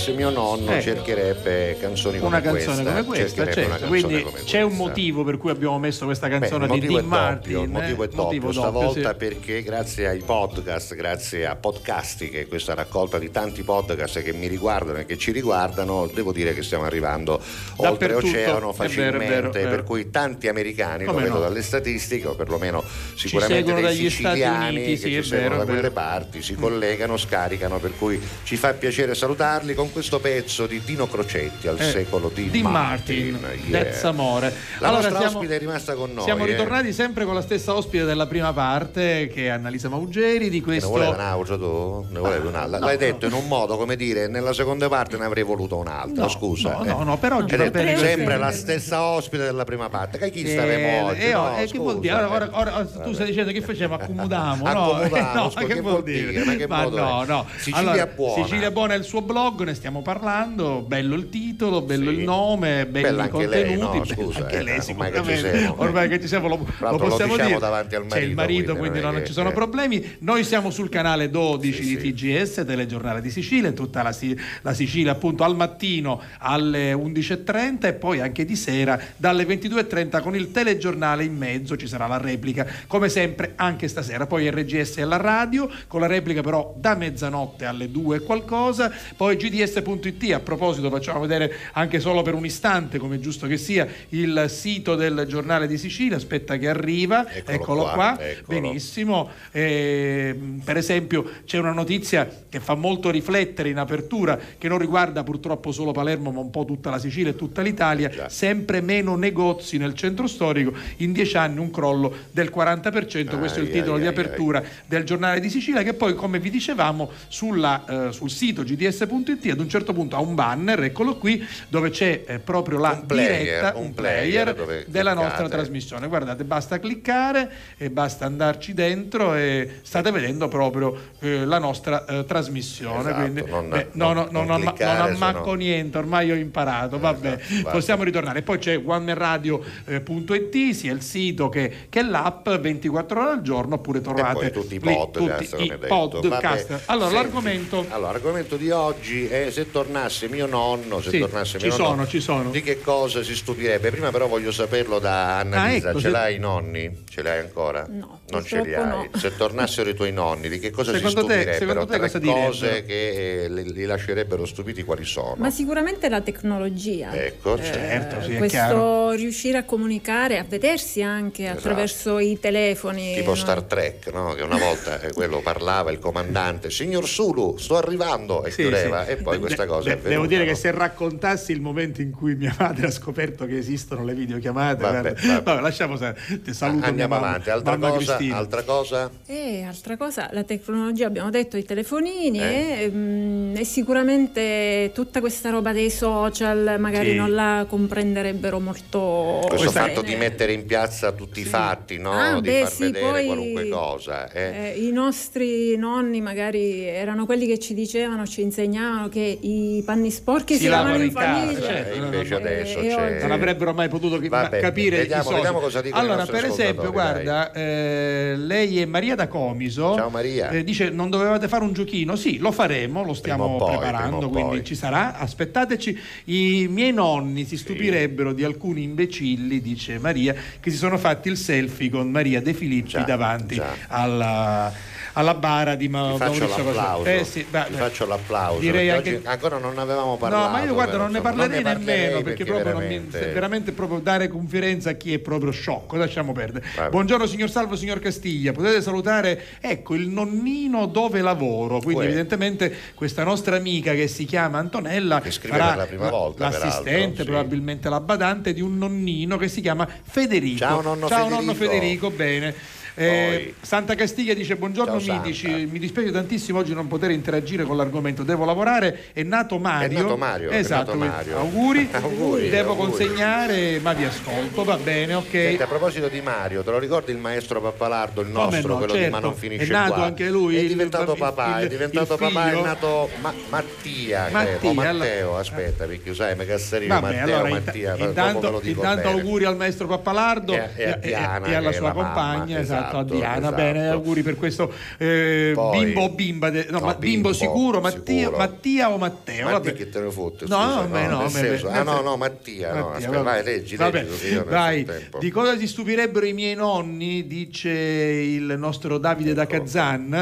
Se tornasse mio nonno Ecco. cercherebbe canzoni come una canzone questa. come questa, certo. quindi come c'è un motivo per cui abbiamo messo questa Beh, canzone il di motivo Dean Martin. doppio, il motivo eh? è doppio Motivo stavolta sì. perché grazie ai podcast, grazie a Podcastiche, questa raccolta di tanti podcast che mi riguardano e che ci riguardano, devo dire che stiamo arrivando oltreoceano è vero, è facilmente, vero, è vero. per cui tanti americani, Come lo vedo no? dalle statistiche, o perlomeno sicuramente dei siciliani Uniti, che sì, ci seguono da quelle parti, si collegano, scaricano, per cui ci fa piacere salutarli con questo pezzo di Dino Crocetti al Eh, secolo di Martin. Martin, Yeah. That's Amore. La Allora, nostra siamo- ospite è rimasta con noi. Siamo eh. ritornati sempre con la stessa ospite della prima parte che è Annalisa Maugeri di Che questo Ne volevi un'altra tu? Ne volevi un'altra? no, L'hai no. detto in un modo come dire nella seconda parte ne avrei voluto un'altra. No, scusa. no, eh. no, no, per oggi va bene sempre la stessa ospite della prima parte. Che chi stavamo oggi? Eh, no, eh, che vuol dire? scusa, Ora, eh. ora- ora tu stai dicendo che facciamo? Accomodiamo? No, Accomodiamo, no, scusa, che, vuol dire? dire? Ma che modo no, è? no. Sicilia buona. Sicilia buona è il suo blog, ne stiamo parlando. Bello il titolo, bello il nome, belli Bella i anche lei, contenuti. no, scusa, anche eh, lei, ormai che ci sicuramente. siamo. Ormai che ci siamo, lo, lo l'altro lo possiamo diciamo dire. davanti al C'è il marito, marito, quindi non non ci sono eh. problemi. Noi siamo sul canale 12 di TGS, telegiornale di Sicilia, tutta la, la Sicilia appunto al mattino alle 11.30 e poi anche di sera dalle 22.30 con il telegiornale in mezzo, ci sarà la replica come sempre anche stasera. Poi RGS alla radio con la replica però da mezzanotte alle 2 e qualcosa. Poi gds.it, a proposito facciamo vedere anche solo per un istante come è giusto che sia il sito del giornale di Sicilia, aspetta che arriva, Eccolo eccolo, qua, qua, eccolo. benissimo. Eh, per esempio c'è una notizia che fa molto riflettere in apertura, che non riguarda purtroppo solo Palermo, ma un po' tutta la Sicilia e tutta l'Italia. Sempre meno negozi nel centro storico, in dieci anni un crollo del 40%. Questo è il titolo ai, di ai, apertura del giornale di Sicilia, che poi, come vi dicevamo, sulla, eh, sul sito gds.it un certo punto ha un banner, eccolo qui, dove c'è eh, proprio la Un player, diretta, un player player, della cliccate. nostra trasmissione. Guardate, basta cliccare e basta andarci dentro e state vedendo proprio eh, la nostra eh, trasmissione. Esatto, quindi, non- beh, non- no, no, non non, cliccare, non ammacco sennò- niente, ormai ho imparato. Vabbè, basta. possiamo ritornare. Poi c'è onemanradio.it, sia il sito che, che l'app 24 ore al giorno, oppure trovate tutti i podcast, tutti i podcast. Vabbè, Allora, l'argomento Allora, l'argomento di oggi è se tornasse mio nonno, se Sì, tornasse ci mio sono, nonno, ci sono. di che cosa si stupirebbe? Prima però voglio saperlo da Annalisa, Ah, ecco, ce se- l'hai i nonni? Ce li hai ancora? No, Non ce li hai. no. Se tornassero i tuoi nonni, di che cosa Secondo si te- stupirebbero? secondo te cosa direbbero? cose che eh, li, li lascerebbero stupiti quali sono? Ma sicuramente la tecnologia. Ecco, Eh, certo, sì, è questo riuscire a comunicare, a vedersi anche Esatto. attraverso i telefoni. Tipo no? Star Trek, no? che una volta eh, quello parlava il comandante, signor Sulu, sto arrivando, e Sì, chiudeva, sì. e poi De- questa de- cosa è Devo venuta, dire no? che se raccontassi il momento in cui mia madre ha scoperto che esistono le videochiamate, Vabbè, guarda- vabbè. vabbè, lasciamo stare. Saluto Andiamo mia mamma, avanti, altra mamma cosa, altra cosa? E altra cosa, la tecnologia, abbiamo detto i telefonini Eh. e, mm, e sicuramente tutta questa roba dei social magari Sì. non la comprenderebbero molto Questo bene. fatto di mettere in piazza tutti i fatti, no? Ah, di beh, far sì, vedere poi, qualunque cosa. eh. Eh, I nostri nonni magari erano quelli che ci dicevano, ci insegnavano che i panni sporchi si, lavano in, famiglia. Eh, invece adesso e c'è... oggi- non avrebbero mai potuto Vabbè, capire vediamo- i social. vediamo cosa dicono allora per esempio guarda eh, lei è Maria da Comiso Ciao, Maria. eh, dice non dovevate fare un giochino sì lo faremo lo stiamo poi, preparando quindi poi. ci sarà aspettateci i miei nonni si stupirebbero di alcuni imbecilli dice Maria che si sono fatti il selfie con Maria De Filippi davanti alla alla bara di Ma- Maurizio Costa. l'applauso, Eh sì, beh, ti faccio l'applauso. direi perché anche- oggi ancora non ne avevamo parlato. No, ma io guarda, non ne parlerei parlerei nemmeno perché, proprio non mi- veramente- veramente proprio dare confidenza a chi è proprio sciocco. Lasciamo perdere. Vabbè. Buongiorno signor Salvo, signor Castiglia. Potete salutare, ecco, il nonnino dove lavoro. Quindi, Uè. evidentemente, questa nostra amica che si chiama Antonella scrive farà per la prima volta, l'assistente, sì. probabilmente la badante di un nonnino che si chiama Federico. Ciao, nonno nonno Federico. Federico, bene. Eh, Santa Castiglia dice buongiorno Ciao, Mitici, mi dispiace tantissimo oggi non poter interagire con l'argomento, devo lavorare, è nato Mario. È nato Mario, esatto, nato Mario. auguri, Auguri, devo auguri. consegnare, ma vi ascolto, va bene, ok. Senti, a proposito di Mario, te lo ricordi il maestro Pappalardo, il nostro, no, quello di certo. Ma non finisce È nato qua? anche lui, È il diventato bambi- papà, il- è diventato il papà, è nato Ma- Mattia, Mattia, credo. allora- Matteo, aspetta, perché sai, mi casserino Vabbè, Matteo, allora Mattia, intanto, intanto bene. auguri al maestro Pappalardo E e Diana, e alla sua mamma, compagna, esatto, a Diana. esatto. Bene, auguri per questo eh, Poi- bimbo o bimba, de- no, No, ma- bimbo, bimbo, sicuro, Mattia, sicuro. Mattia o Matteo. Ma vabbè. di che te ne fotte? No, scusa, a me no, me- senso- nel ah no, no, Mattia, no, Mattia, aspetta, vabbè. vai, leggi, Vabbè, leggi frattempo. di cosa si stupirebbero i miei nonni, dice il nostro Davide da Kazan.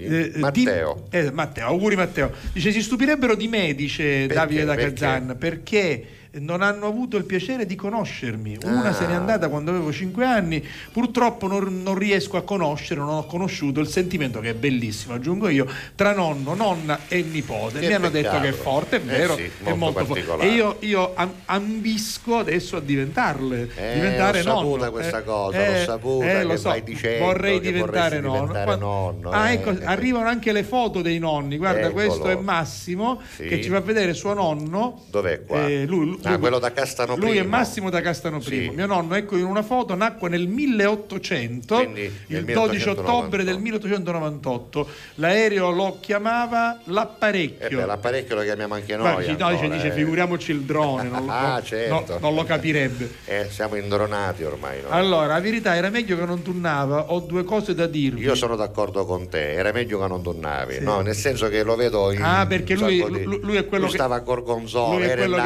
Eh, di- Matteo. eh, Matteo, auguri Matteo. Dice si stupirebbero di me, dice Davide da Perché? Kazan, perché non hanno avuto il piacere di conoscermi. Una Ah. se n'è andata quando avevo 5 anni, purtroppo non, non riesco a conoscere, non ho conosciuto il sentimento che è bellissimo, aggiungo io, tra nonno, nonna e nipote. Che Mi hanno detto peccato. che è forte, è Eh vero, sì, è molto molto forte. E io, io am- ambisco adesso a diventarle, Eh, diventare l'ho nonno. saputa questa Eh, cosa, l'ho eh, saputa eh, che lo so, dicendo vorrei diventare nonno. diventare nonno, Ah, eh. ecco, arrivano anche le foto dei nonni. Guarda, Eccolo. questo è Massimo Sì. che ci fa vedere suo nonno. Dov'è qua? Eh, lui- lui- ah, quello da Castano Lui è Primo. Massimo da Castano Sì. Primo. Mio nonno, ecco in una foto, nacque nel 1800, Quindi il nel 12 ottobre 1898. del 1898. L'aereo lo chiamava Eh l'apparecchio. beh, l'apparecchio lo chiamiamo anche Ma noi no, ancora, dice, dice, eh. figuriamoci il drone, non, lo- Ah, no, certo. no, non lo capirebbe. Eh, siamo indronati ormai noi. Allora, la verità era meglio che non tunnava, ho due cose da dirvi. Io sono d'accordo con te, era meglio che non tornavi, no? nel senso che lo vedo in Ah, perché lui- di- lui- è quello lui che- stava a Gorgonzola, è era in che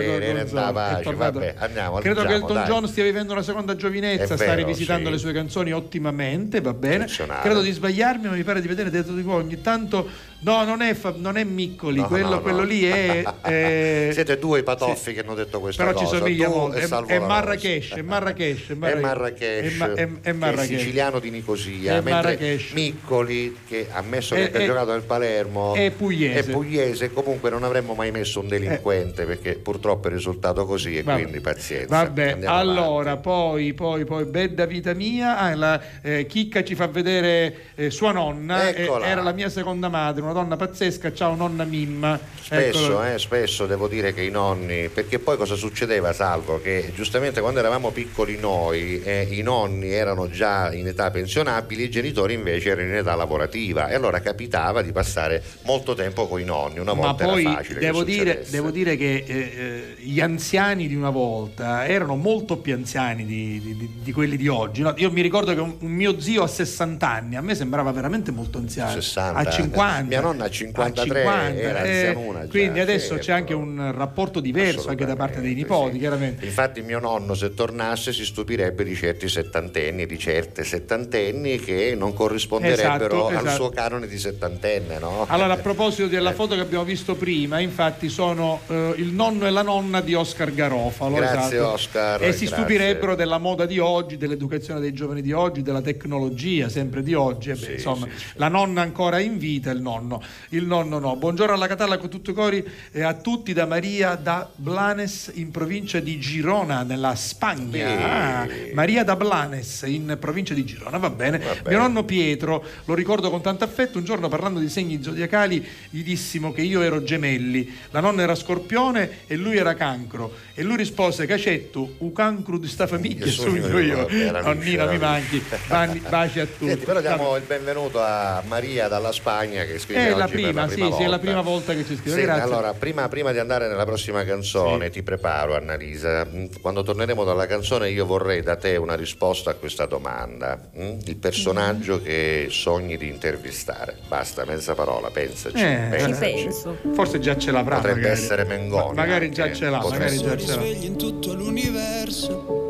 tornato da pace, vabbè, andiamo, Credo che leggiamo, Elton dai. John stia vivendo una seconda giovinezza, È sta vero, rivisitando sì. le sue canzoni ottimamente, va bene. Credo di sbagliarmi, ma mi pare di vedere dentro di voi ogni tanto. No, non è, non è Miccoli, No, quello, no, no. quello lì è. è- Siete due i patoffi che hanno detto questa però ci cosa. somiglia tu molto. e È, è Marrakesh, è Marrakesh, è Marrakesh. Marrakesh, È, è- che è Marrakesh. siciliano di Nicosia, È mentre Marrakesh. Miccoli, che ammesso che abbia è- giocato nel Palermo, è pugliese. è pugliese, comunque non avremmo mai messo un delinquente, perché purtroppo è risultato così e Vabbè. quindi pazienza. Vabbè, Andiamo allora, poi, poi, poi, Bedda Vita Mia, ah, la, eh, Chicca ci fa vedere eh, sua nonna, eh, era la mia seconda madre, una donna pazzesca, ciao nonna Mimma. Spesso, eh, spesso devo dire che i nonni, perché poi cosa succedeva Salvo? Che giustamente quando eravamo piccoli noi eh, i nonni erano già in età pensionabili, i genitori invece erano in età lavorativa e allora capitava di passare molto tempo con i nonni, una Ma volta poi era facile. devo dire, devo dire che eh, eh, gli anziani di una volta erano molto più anziani di, di- di- di quelli di oggi. no? Io mi ricordo che un, un mio zio a 60 anni, a me sembrava veramente molto anziano. 60, a 50. mia nonna a 53 a 50, era eh, anzianuna già, quindi adesso certo. c'è anche un rapporto diverso anche da parte dei nipoti, chiaramente. Infatti mio nonno se tornasse si stupirebbe di certi settantenni, di certe settantenni che non corrisponderebbero Esatto, al esatto. suo canone di settantenne, no? Allora, a proposito della foto che abbiamo visto prima, infatti sono eh, il nonno e la nonna di Oscar Garofalo. Grazie, esatto. Oscar, E si grazie. stupirebbero della moda di oggi, dell'educazione dei giovani di oggi, della tecnologia sempre di oggi. Beh, insomma, la nonna ancora in vita, il nonno. Il nonno no. Buongiorno alla Catalla con tutto i cori e a tutti da Maria da Blanes in provincia di Girona, nella Spagna. Ah, Maria da Blanes in provincia di Girona, va bene. Mio nonno Pietro, lo ricordo con tanto affetto, un giorno parlando di segni zodiacali gli dissimo che io ero gemelli, la nonna era scorpione e lui era cancro. E lui rispose, Cacetto, u cancro di sta famiglia sogno io. io, Nonnina mi manchi, Vanni, baci a tutti. Senti, però diamo il benvenuto a Maria dalla Spagna che scrive È oggi la per prima, la sì, prima sì, è la prima volta che ci scrive. Sì, Grazie. allora, prima, prima di andare nella prossima canzone, ti preparo, Annalisa. Mm, Quando torneremo dalla canzone, io vorrei da te una risposta a questa domanda. mm? Il personaggio Mm. che sogni di intervistare. Basta, mezza parola, pensaci. Eh, pensaci. Forse già ce l'avrà. Potrebbe magari. essere Mengoni. Ma- Magari già ce l'ha, Potrebbe magari già ce l'ha. svegli in tutto l'universo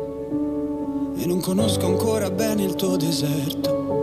e non conosco ancora bene il tuo deserto.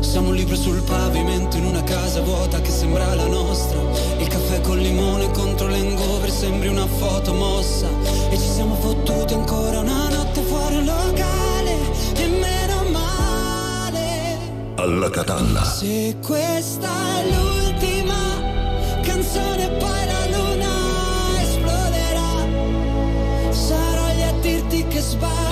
Siamo un libro sul pavimento in una casa vuota che sembra la nostra. Il caffè col limone contro l'engover sembri una foto mossa. E ci siamo fottuti ancora una notte fuori un locale. E meno male. Alla Catalla. Se questa è l'ultima canzone, poi la luna esploderà. Sarò lì a dirti che sbagli,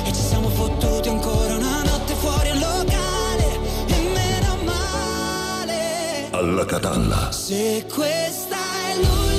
Fottuti ancora una notte fuori al locale, e meno male. Alla Catalla. Se questa è l'ultima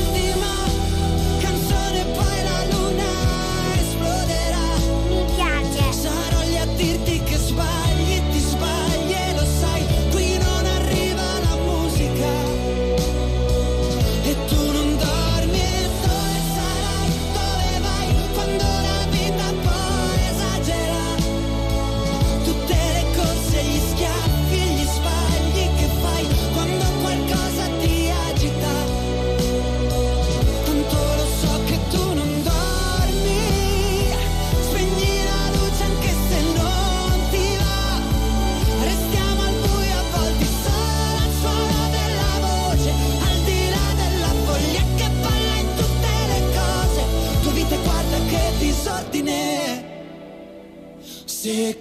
Se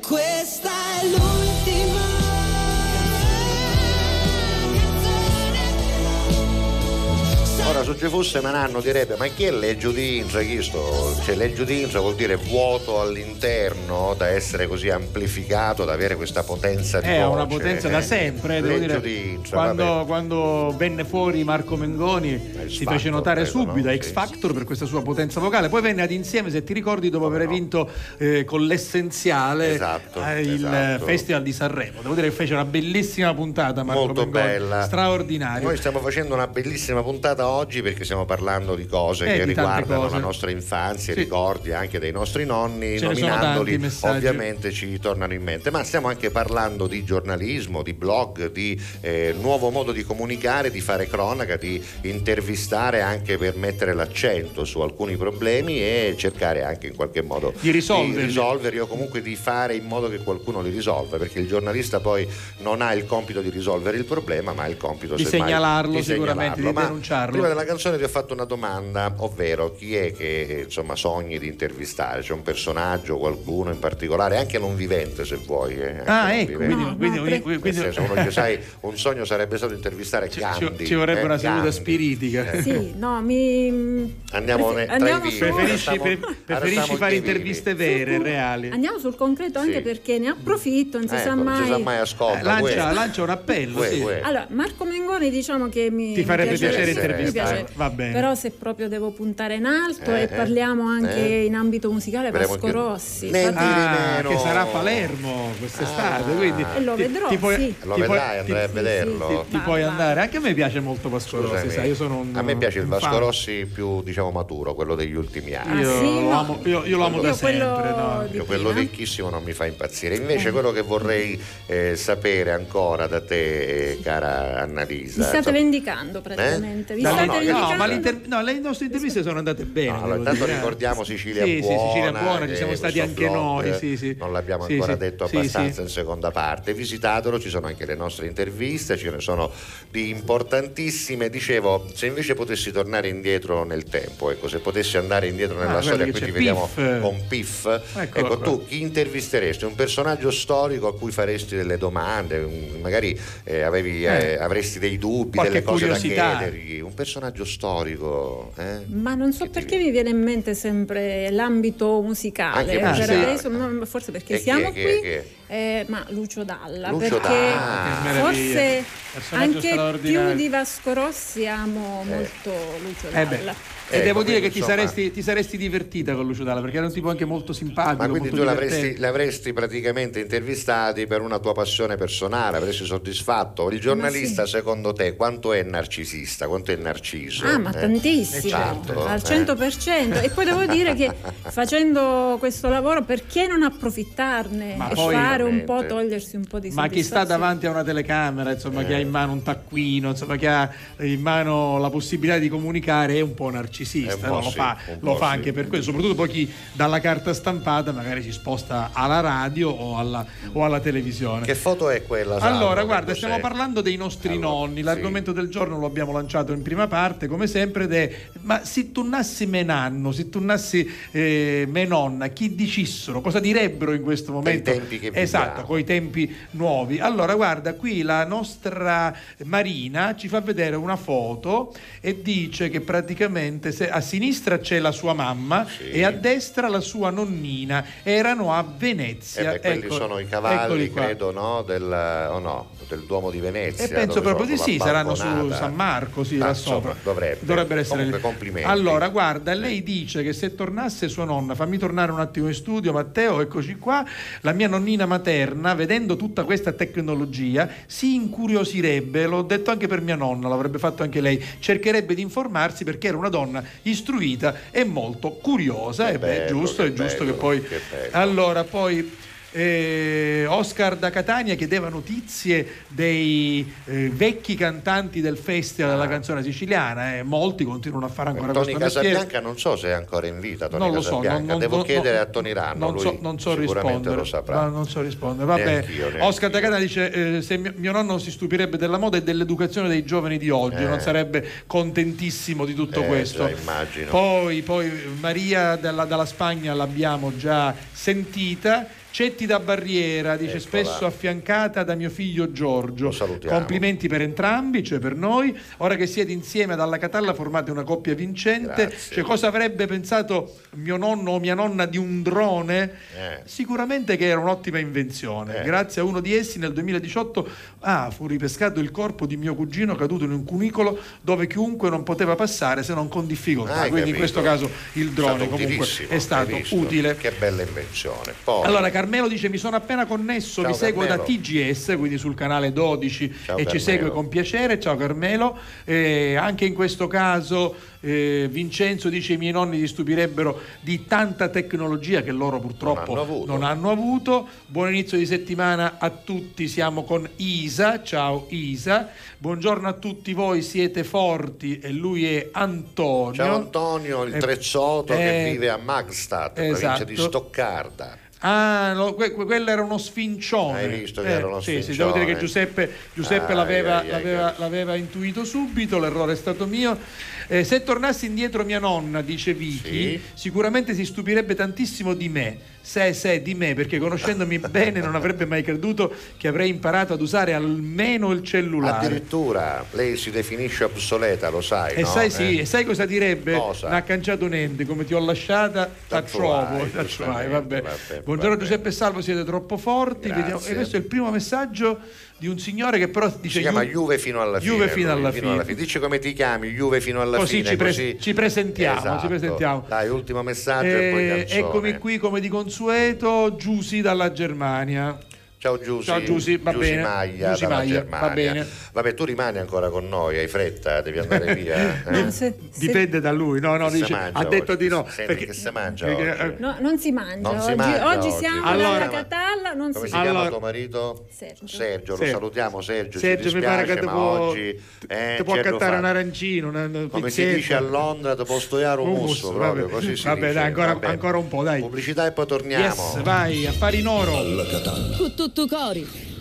Ci fosse Mananno direbbe ma chi è leggio di Inza? Chi sto? Cioè leggio di Inza vuol dire vuoto all'interno da essere così amplificato, da avere questa potenza di È voce. una potenza da eh. sempre, devo Leggio dire. di Inza, quando, quando venne fuori Marco Mengoni si Factor, fece notare credo, subito no? X Factor per questa sua potenza vocale. Poi venne ad insieme, se ti ricordi, dopo aver vinto eh, con l'essenziale Esatto, eh, il esatto. Festival di Sanremo. Devo dire che fece una bellissima puntata Marco Molto Mengoni, bella. straordinario. Noi stiamo facendo una bellissima puntata oggi perché stiamo parlando di cose Eh, che di riguardano cose. la nostra infanzia, Sì. ricordi anche dei nostri nonni, Ce nominandoli ovviamente ci tornano in mente, ma stiamo anche parlando di giornalismo, di blog, di eh, nuovo modo di comunicare, di fare cronaca, di intervistare anche per mettere l'accento su alcuni problemi e cercare anche in qualche modo Di risolverli. risolverli o comunque di fare in modo che qualcuno li risolva, perché il giornalista poi non ha il compito di risolvere il problema, ma ha il compito Di segnalarlo di sicuramente, segnalarlo. di Ma denunciarlo. Prima della canzone ti ho fatto una domanda, ovvero chi è che insomma sogni di intervistare? C'è un personaggio, qualcuno in particolare, anche non vivente se vuoi. eh, Ah, non ecco, vivente. quindi, quindi- quindi- quindi- senso, uno dice, sai, un sogno sarebbe stato intervistare ci, Gandhi. ci vorrebbe eh, una seduta Gandhi. spiritica. Eh, Sì, no, mi... Andiamo i andiamo vivi. Preferisci, pre- preferisci fare interviste vere, reali? Andiamo sul concreto anche Sì. perché ne approfitto, non si Ecco, sa non mai. si sa mai ascolta. Eh, lancia, lancia un appello, Uè, sì. uè. Allora, Marco Mengoni diciamo che mi Ti farebbe piacere mi intervistare. Va bene. Però se proprio devo puntare in alto Eh, e eh, parliamo anche eh. in ambito musicale, Vedremo Vasco che- Rossi. Dire Ah, meno. che sarà a Palermo quest'estate, Ah. quindi E lo ti- vedrò, ti puoi- sì. Lo ti vedrai, andrai a ti- vederlo. ti, ti puoi andare. Anche a me piace molto Vasco Rossi, sai, io sono un a me piace il Vasco fan. Rossi più diciamo maturo, quello degli ultimi anni. Io, Ah, sì? lo amo, io, io lo amo da Io quello sempre. no? Io quello vecchissimo non mi fa impazzire. Invece quello che vorrei eh, sapere ancora da te, eh, cara Annalisa. Vi state vendicando praticamente. Vi No, state no, vendicando. No, ma no, le nostre interviste sono andate bene. No, allora, intanto dire, eh. ricordiamo Sicilia Sì, sì, buona. Sicilia buona, ci che siamo stati anche blog, noi. Sì, sì. Non l'abbiamo Sì, ancora sì. detto Sì, abbastanza sì. in seconda parte. Visitatelo, ci sono anche le nostre interviste, ce ne sono di importantissime. Dicevo, se invece potessi tornare indietro nel tempo, ecco, se potessi andare indietro nella Ah, storia, qui ti c'è, vediamo con Piff. Ecco, qua. tu chi intervisteresti? Un personaggio storico a cui faresti delle domande, magari eh, avevi, eh, Eh. avresti dei dubbi, Qualche delle cose curiosità. da chiedergli. Un personaggio storico. eh? Ma non so Che perché mi viene in mente sempre l'ambito musicale. Anche per musicale. adesso, forse perché E siamo è, qui. chi è? Eh, ma Lucio Dalla, Lucio perché Dalla. Meraviglia. forse anche più di Vasco Rossi amo molto Lucio Eh beh. Dalla. E Ecco, devo dire che quindi, ti, insomma- saresti, ti saresti divertita con Lucio Dalla perché era un tipo anche molto simpatico. Ma quindi molto tu l'avresti, l'avresti praticamente intervistati per una tua passione personale, avresti soddisfatto. Il giornalista, secondo te, quanto è narcisista? Quanto è narciso? Ah, ma Eh? tantissimo, Esatto, al eh. 100%. E poi devo dire che facendo questo lavoro, perché non approfittarne Ma e poi- fare un po', togliersi un po' di Ma chi sta davanti a una telecamera, insomma, Eh. che ha in mano un taccuino, insomma, che ha in mano la possibilità di comunicare, è un po' narcisista. Un po' no? Lo sì, fa, un lo fa sì. anche per questo, soprattutto poi chi dalla carta stampata magari si sposta alla radio o alla, o alla televisione. Che foto è quella? Salvo, Allora, guarda, stiamo parlando dei nostri nonni. L'argomento del giorno lo abbiamo lanciato in prima parte, come sempre, ed è ma se tu nassi menanno, se tu nassi eh, menonna, chi dicissero? Cosa direbbero in questo momento? tempi che viviamo. Esatto, con i tempi nuovi. Allora, guarda, qui la nostra Marina ci fa vedere una foto e dice che praticamente se- a sinistra c'è la sua mamma e a destra la sua nonnina. Erano a Eh Venezia. beh, quelli Ecco, sono i cavalli, credo, no? Del, o no? del Duomo di Venezia. E penso proprio di sì, saranno su. San Marco, sì, Ah, là sopra. dovrebbe. Dovrebbero essere Comunque, lì. complimenti. Allora, guarda, lei dice che se tornasse sua nonna, fammi tornare un attimo in studio, Matteo, eccoci qua. La mia nonnina materna, vedendo tutta questa tecnologia, si incuriosirebbe, l'ho detto anche per mia nonna, l'avrebbe fatto anche lei, cercherebbe di informarsi perché era una donna istruita e molto curiosa. E beh, è bello, giusto, che è giusto bello, che poi. che. Allora, poi. Eh, Oscar da Catania chiedeva notizie dei eh, vecchi cantanti del Festival della canzone siciliana e molti continuano a fare ancora Tony questo mestiere. Casabianca non so se è ancora in vita Tony Non lo so, non- devo non- chiedere non- a Tony Ranno non so, non so rispondere. lo saprà non so rispondere. Vabbè, Neanch'io, neanch'io. Oscar da Catania dice: eh, Se mio, mio nonno si stupirebbe della moda e dell'educazione dei giovani di oggi, Eh. non sarebbe contentissimo di tutto Eh, questo. già. Poi, poi Maria dalla, dalla Spagna l'abbiamo già sentita Cetti da Barriera dice Eccola. spesso affiancata da mio figlio Giorgio. Complimenti per entrambi, cioè per noi. Ora che siete insieme ad Alla Catalla formate una coppia vincente. Cioè, cosa avrebbe pensato mio nonno o mia nonna di un drone? Eh. Sicuramente che era un'ottima invenzione. Eh. Grazie a uno di essi nel 2018 ah, fu ripescato il corpo di mio cugino caduto in un cunicolo dove chiunque non poteva passare se non con difficoltà. Hai Quindi in capito? questo caso il drone comunque è stato utile. Che bella invenzione. Poi, Allora Carmelo dice mi sono appena connesso, Ciao, vi seguo Carmelo. da TGS, quindi sul canale 12 Ciao, e ci Carmelo. segue con piacere, ciao Carmelo. Eh, anche in questo caso eh, Vincenzo dice i miei nonni ti stupirebbero di tanta tecnologia che loro purtroppo Non hanno avuto. non hanno avuto. Buon inizio di settimana a tutti, siamo con Isa, ciao Isa. Buongiorno a tutti voi, siete forti e lui è Antonio. Ciao Antonio, il Eh, Trezzotto che eh, vive a Magstadt, provincia di esatto. Stoccarda. Ah, no, que- que- quello era uno sfincione. Hai visto che era uno sì, Sì, sfincione? devo dire che Giuseppe, Giuseppe Ai, l'aveva, ai, ai, l'aveva- ai. l'aveva intuito subito, l'errore è stato mio. Eh, se tornassi indietro mia nonna, dice Vicky, Sì. sicuramente si stupirebbe tantissimo di me. Se, se, di me, perché conoscendomi bene non avrebbe mai creduto che avrei imparato ad usare almeno il cellulare. Addirittura lei si definisce obsoleta, lo sai. E no? sai, sì, Eh? e sai cosa direbbe? Cosa? Ha cangiato niente, come ti ho lasciata, giustamente, vabbè. vabbè, Buongiorno vabbè. Giuseppe Salvo, siete troppo forti. Vediamo- E questo è il primo messaggio di un signore che però dice Si chiama Ju- Juve fino alla fine. Juve fino lui, alla fine. Dici come ti chiami, Juve fino alla Così fine. ci, pre- così. ci presentiamo, Esatto. ci presentiamo. Dai, ultimo messaggio e poi Eh, canzone. eccomi qui come di consueto, Giusy dalla Germania. Ciao Giusy. Ciao, Giusy, va Giusy bene. Maglia dalla Maglia, Germania. va bene. Vabbè, tu rimani ancora con noi, hai fretta, devi andare via. eh? No, se- se- Dipende da lui, no, no, dice, ha detto oggi? di no. Senti, perché- che si mangia perché- oggi? No, non si mangia. Non si oggi, mangia oggi oggi. siamo Allora- alla Catalla, non Come si si mangia. chiama Allora- tuo marito? Sergio. Sergio, lo Sergio. salutiamo Sergio. Sergio ci mi pare dispiace, che ma può, oggi eh, ti può fa. un arancino, una, una Come si dice a Londra, ti può studiare un musso, proprio, così si Vabbè, dai, ancora- Vabbè. ancora un po', dai. Pubblicità e poi torniamo. Yes, vai, affari in oro. Alla Catalla. Con tutto cori.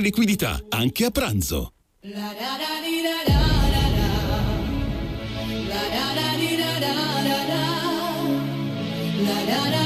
liquidità, anche a pranzo. Looking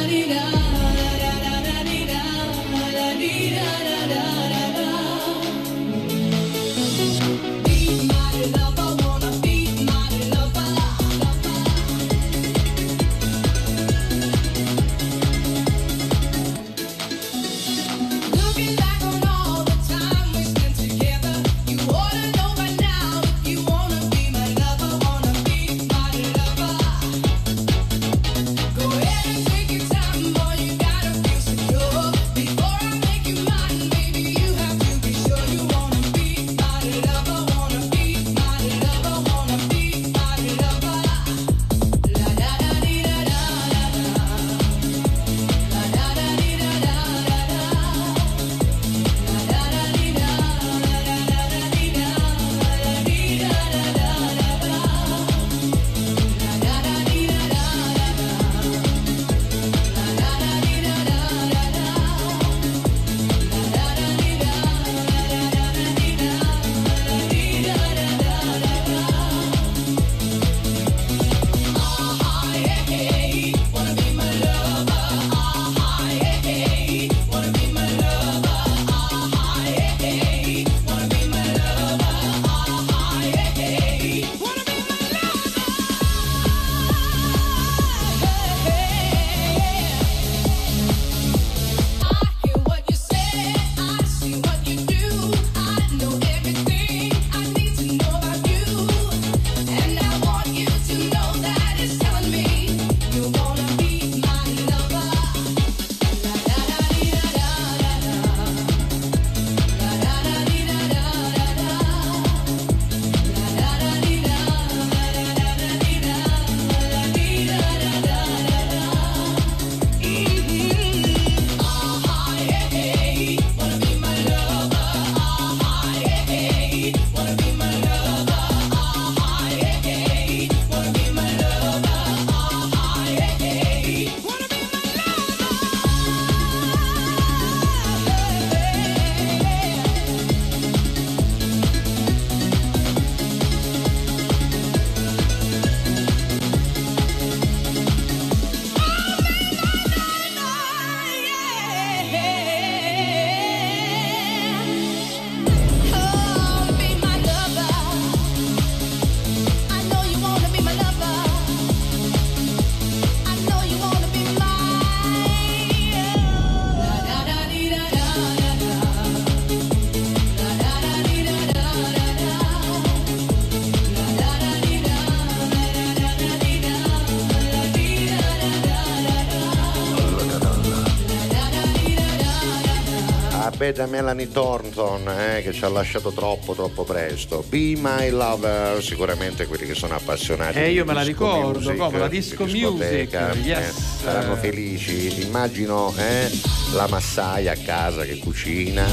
bella Melanie Thornton eh, che ci ha lasciato troppo troppo presto. Be My Lover, sicuramente quelli che sono appassionati. Eh, io me la ricordo, music, come la di disco music, eh, yes. saranno felici. Immagino eh, la massaia a casa che cucina,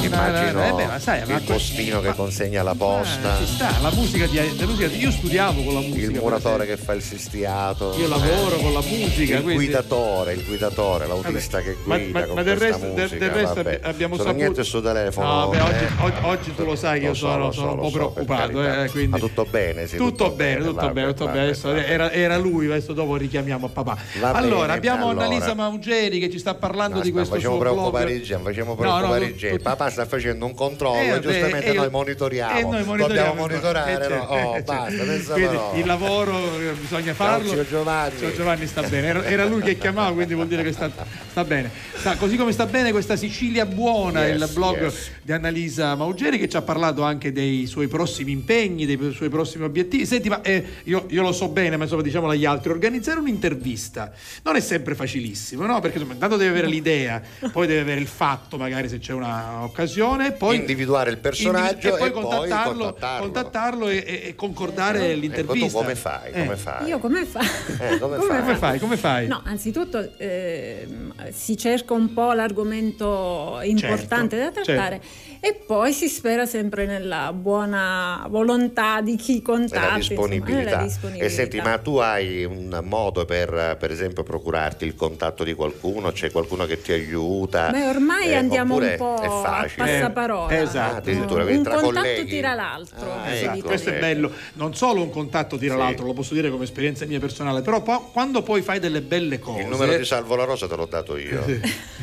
immagino eh beh, ma sai, ma il postino che consegna la posta, Eh, sta, la musica di, la musica di- io studiavo con la musica. il muratore che fa il sistiato. Io lavoro eh, con la musica, Il quindi- guidatore, il guidatore, l'autista che Ma- guida ma- con ma del resto- del- musica, del resto vabbè. abbi- abbiamo Sono saputo- niente sul telefono. No, beh, oggi, eh. oggi- tu lo sai che io so, sono, lo sono so, un po' so, preoccupato. eh, quindi- Ma tutto bene, sì, tutto, bene, tutto vabbè, bene, tutto vabbè, bene. Adesso vabbè, era, vabbè. lui, adesso dopo richiamiamo a papà. Allora, bene, abbiamo. Annalisa Maugeri che ci sta parlando No, di sta- questo facciamo suo blog. preoccupare i Gen, facciamo No, preoccupare no, Gen. tu- Papà sta facendo un controllo, Eh, giustamente e io- noi monitoriamo. e noi monitoriamo, Dobbiamo monitorare, eh, no? certo, Oh, eh, certo. basta, Quindi il lavoro eh, bisogna farlo. zio Giovanni. Zio Giovanni sta bene. Era, era lui che chiamava, quindi vuol dire che sta, sta bene. Sta- così come sta bene questa Sicilia buona, Yes, il blog yes. di Annalisa Maugeri che ci ha parlato anche dei suoi prossimi impegni, dei suoi prossimi obiettivi. Senti, ma eh, io, io lo so bene, ma insomma diciamolo agli altri, organizzare un'intervista non è sempre facilissimo, no? Perché insomma, intanto deve avere l'idea, poi deve avere il fatto, magari se c'è un'occasione, poi individuare il personaggio individu- e poi e poi contattarlo, contattarlo. contattarlo e, e- e concordare Ecco, l'intervista. tu come fai? Come Eh. fai? Io come fa? Eh, come Come, fai? come fai? Come fai? No, anzitutto ehm, si cerca un po' l'argomento importante Certo, da trattare e poi si spera sempre nella buona volontà di chi contatta, nella insomma, disponibilità. nella disponibilità. E senti, ma tu hai un modo per, per esempio, procurarti il contatto di qualcuno? C'è qualcuno che ti aiuta? Beh, ormai Eh, andiamo un po' è a facile? passaparola. Eh, esatto. Ah, addirittura, un contatto colleghi. tira l'altro. Ah, ecco, dice. Questo è ok. bello, non solo un contatto tira Sì. l'altro, lo posso dire come esperienza mia personale, però po- quando poi fai delle belle cose. Il numero di Salvo La Rosa te l'ho dato io.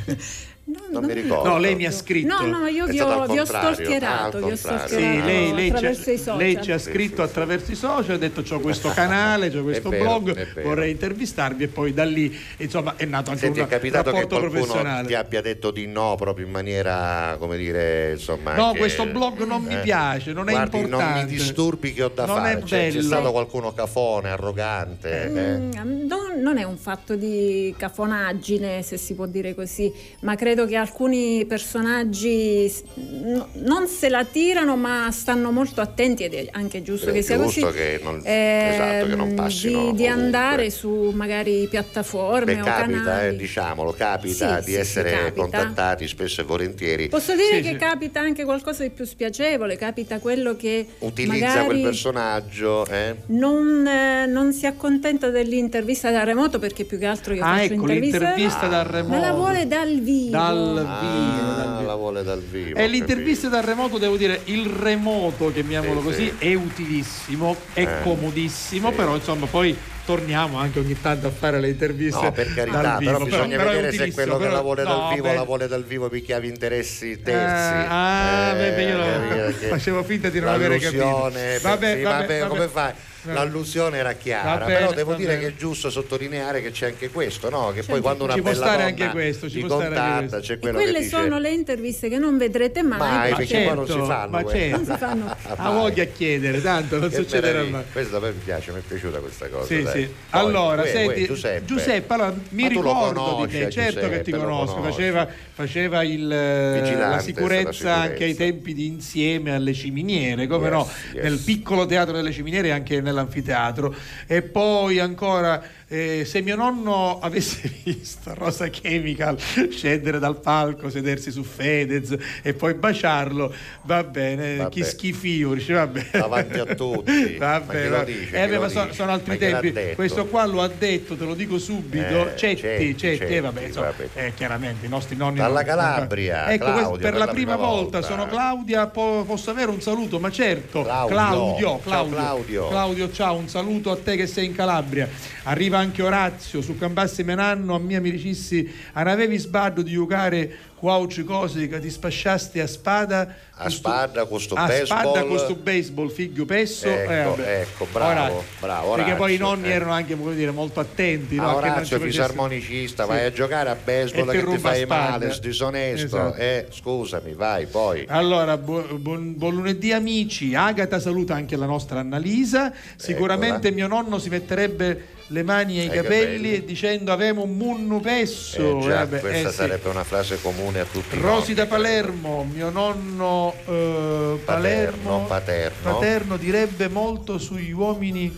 non mi ricordo. No, lei mi ha scritto. No, no, io È vi ho, vi ho stalkerato, Ah, vi ho stalkerato Sì, lei, lei ci, lei ci ha scritto attraverso i social, ha detto c'ho questo canale, c'ho questo vero, blog, è vero. vorrei intervistarvi e poi da lì insomma è nato anche Senti, un è capitato che rapporto qualcuno professionale. ti abbia detto di no proprio in maniera, come dire, insomma... No, anche- questo blog non mi eh. piace, non è Guardi, importante. non mi disturbi che ho da Non fare. è Cioè, c'è stato qualcuno cafone, arrogante. eh? Mm, non, non è un fatto di cafonaggine, se si può dire così, ma credo che alcuni personaggi no- non se la tirano, ma stanno molto attenti ed è anche giusto è che sia giusto così. che non- ehm, esatto, che non passino di, di andare su magari piattaforme Beh, o capita, canali. eh, diciamolo, capita Sì, di sì, essere capita. contattati spesso e volentieri. Posso dire Sì, che sì. capita anche qualcosa di più spiacevole, capita quello che Utilizza quel personaggio, eh? non, eh, non si accontenta dell'intervista da remoto perché più che altro io Ah, faccio ecco, interviste l'intervista dal ma remoto. la vuole dal vivo. Dal vivo, Ah, dal la vuole dal vivo. E l'intervista dal remoto, devo dire, il remoto, chiamiamolo Sì, così, sì. è utilissimo, è Eh, comodissimo, sì. però insomma poi torniamo anche ogni tanto a fare le interviste. No, per carità, dal però bisogna però vedere se utilissimo, quello che però- la vuole dal no, vivo beh, la vuole dal vivo perché aveva interessi terzi. Eh, ah, beh, beh, io capire che facevo finta di non avere capito. Vabbè, sì, vabbè, vabbè, vabbè. come fai? L'allusione era chiara, bene, però devo dire bene. che è giusto sottolineare che c'è anche questo, no? Che poi quando una ci può bella stare donna anche questo, ci contatta, c'è E quello che quelle dice sono le interviste che non vedrete mai. mai, perché perché poi non si fanno ma certo. non si fanno. Ha voglia a chiedere, tanto non Che succederà mai. Questo a me piace, mi è piaciuta questa cosa. Sì, sì. Poi, Allora, uè, senti, uè, Giuseppe, Giuseppe, allora, mi ricordo conosci, di te, certo che ti conosco, faceva, faceva il, eh, la sicurezza anche ai tempi di insieme alle ciminiere, come Yes, no, yes. nel piccolo teatro delle ciminiere e anche nell'anfiteatro. E poi ancora, eh, se mio nonno avesse visto Rosa Chemical scendere dal palco, sedersi su Fedez e poi baciarlo, va bene, Vabbè. chi schifio, dice vabbè. Davanti a tutti. Vabbè, va- dice? eh, beh, sono, sono altri Ma tempi. Questo qua lo ha detto, te lo dico subito. Eh, Cetti, Cetti, Cetti, Cetti, eh, vabbè, insomma, eh, chiaramente i nostri nonni. Dalla Calabria, Ecco, Claudio, questo- per, la prima, volta. sono Claudia. po- posso avere un saluto? Ma certo, Claudio. Claudio, Ciao, Claudio, Claudio. Claudio, ciao, un saluto a te che sei in Calabria. Arriva anche Orazio su Cambassi Menanno, a mia amicissi, non avevi sbaglio di giocare quauci cose che ti spasciasti a spada. A spada, con sto a spada baseball. con questo baseball, figlio pesso. Ecco, eh, vabbè. ecco, bravo, Orazio. bravo, Perché poi i Orazio, nonni eh. erano anche come dire, molto attenti. no? A a che non ci Orazio fisarmonicista, Sì. vai a giocare a baseball E che ti fai spada. male, sdisonesto. Esatto. Eh, scusami, vai, poi. Allora, bu- buon, buon lunedì amici. Agata saluta anche la nostra Annalisa. Sicuramente Eccola. mio nonno si metterebbe le mani ai Ai capelli, capelli. e dicendo avemo un munnu pesso. Eh, già, Eh, beh, questa eh, sì. sarebbe una frase comune comune a tutti. Rosi da Palermo, mio nonno eh, Palermo, paterno. paterno direbbe molto sugli uomini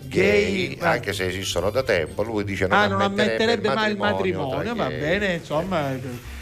gay, gay, anche se esistono da tempo, lui dice non ah, non ammetterebbe, ammetterebbe mai il matrimonio, va bene, insomma,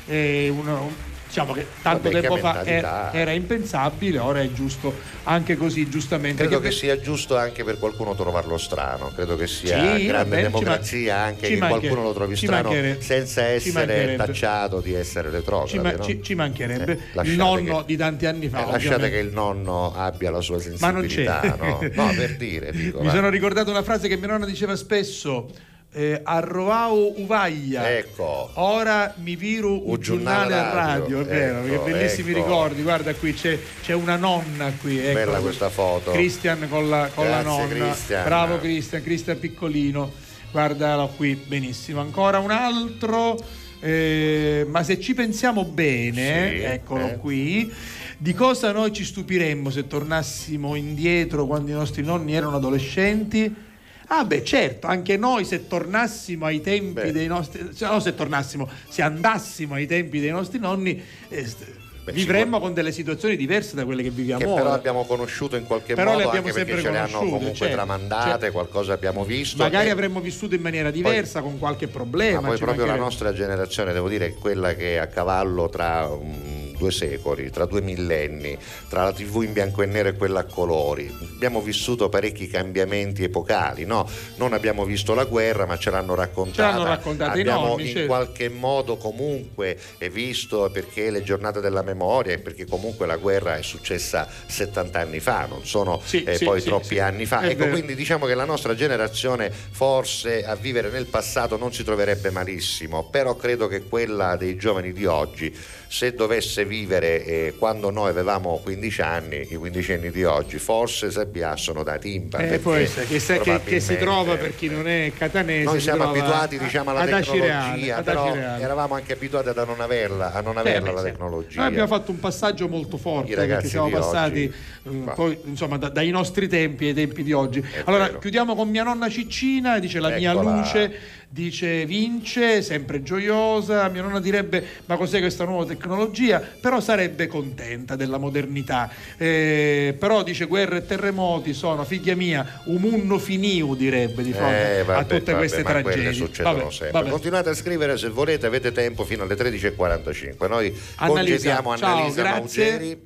è uno- diciamo che tanto Vabbè, tempo fa era, era impensabile, ora è giusto anche così, giustamente. Credo Che- che sia giusto anche per qualcuno trovarlo strano, credo che sia Sì, grande ci democrazia man- anche che qualcuno lo trovi strano senza essere tacciato di essere retrogrado. ci, ma- no? ci- ci mancherebbe Eh, il nonno che- di tanti anni fa. Eh, lasciate che il nonno abbia la sua sensibilità, no? No, per dire, dico. Mi va. sono ricordato una frase che mia nonna diceva spesso. Eh, arroao uvaglia Ecco. ora mi viru un giornale a radio, è vero ecco, che bellissimi ecco. ricordi guarda qui c'è, c'è una nonna qui ecco. Bella questa foto. Christian con la, con la Grazie, nonna Christian. bravo Christian Christian piccolino guardalo qui benissimo ancora un altro eh, ma se ci pensiamo bene Sì, eccolo eh. qui di cosa noi ci stupiremmo se tornassimo indietro quando i nostri nonni erano adolescenti? Ah beh certo, anche noi se tornassimo ai tempi dei nostri, cioè, no se tornassimo, se andassimo ai tempi dei nostri nonni, eh, Beh, vivremmo con delle situazioni diverse da quelle che viviamo che ora. però abbiamo conosciuto in qualche Però modo anche perché ce le hanno comunque certo, tramandate, certo. qualcosa abbiamo visto. Magari e- avremmo vissuto in maniera diversa, con qualche problema. Ma poi proprio la nostra generazione, devo dire, è quella che è a cavallo tra mm, due secoli, tra due millenni, tra la TV in bianco e nero e quella a colori. Abbiamo vissuto parecchi cambiamenti epocali, no? Non abbiamo visto la guerra, ma ce l'hanno raccontata. Ce l'hanno raccontata abbiamo nonni, in certo. qualche modo comunque visto perché le giornate della memoria e perché comunque la guerra è successa 70 anni fa, non sono Sì, eh, sì, poi sì, troppi anni fa. È Ecco, vero. quindi diciamo che la nostra generazione forse a vivere nel passato non si troverebbe malissimo, però credo che quella dei giovani di oggi, se dovesse vivere eh, quando noi avevamo 15 anni, i quindicenni di oggi, forse si abbiassano da timba. Eh, può essere, che, se- che- che si trova per chi non è catanese. noi si siamo abituati a- diciamo, alla tecnologia, Acireale, ad però eravamo anche abituati a non averla, a non averla Eh, la sì. tecnologia. Noi abbiamo fatto un passaggio molto forte perché siamo passati oggi, eh, bah. poi, insomma, da- dai nostri tempi ai tempi di oggi. allora, vero. chiudiamo con mia nonna Ciccina, dice la mia Eccola. luce, dice vince, sempre gioiosa. Mia nonna direbbe ma cos'è questa nuova tecnologia? Però sarebbe contenta della modernità. Eh, però dice guerre e terremoti sono, figlia mia, un munno finiu direbbe di fronte Eh, vabbè, a tutte vabbè, queste tragedie. succedono Vabbè, sempre. vabbè. Continuate a scrivere se volete, avete tempo fino alle 13.45. Noi Annalisa, congediamo ciao, Annalisa grazie. Maugeri.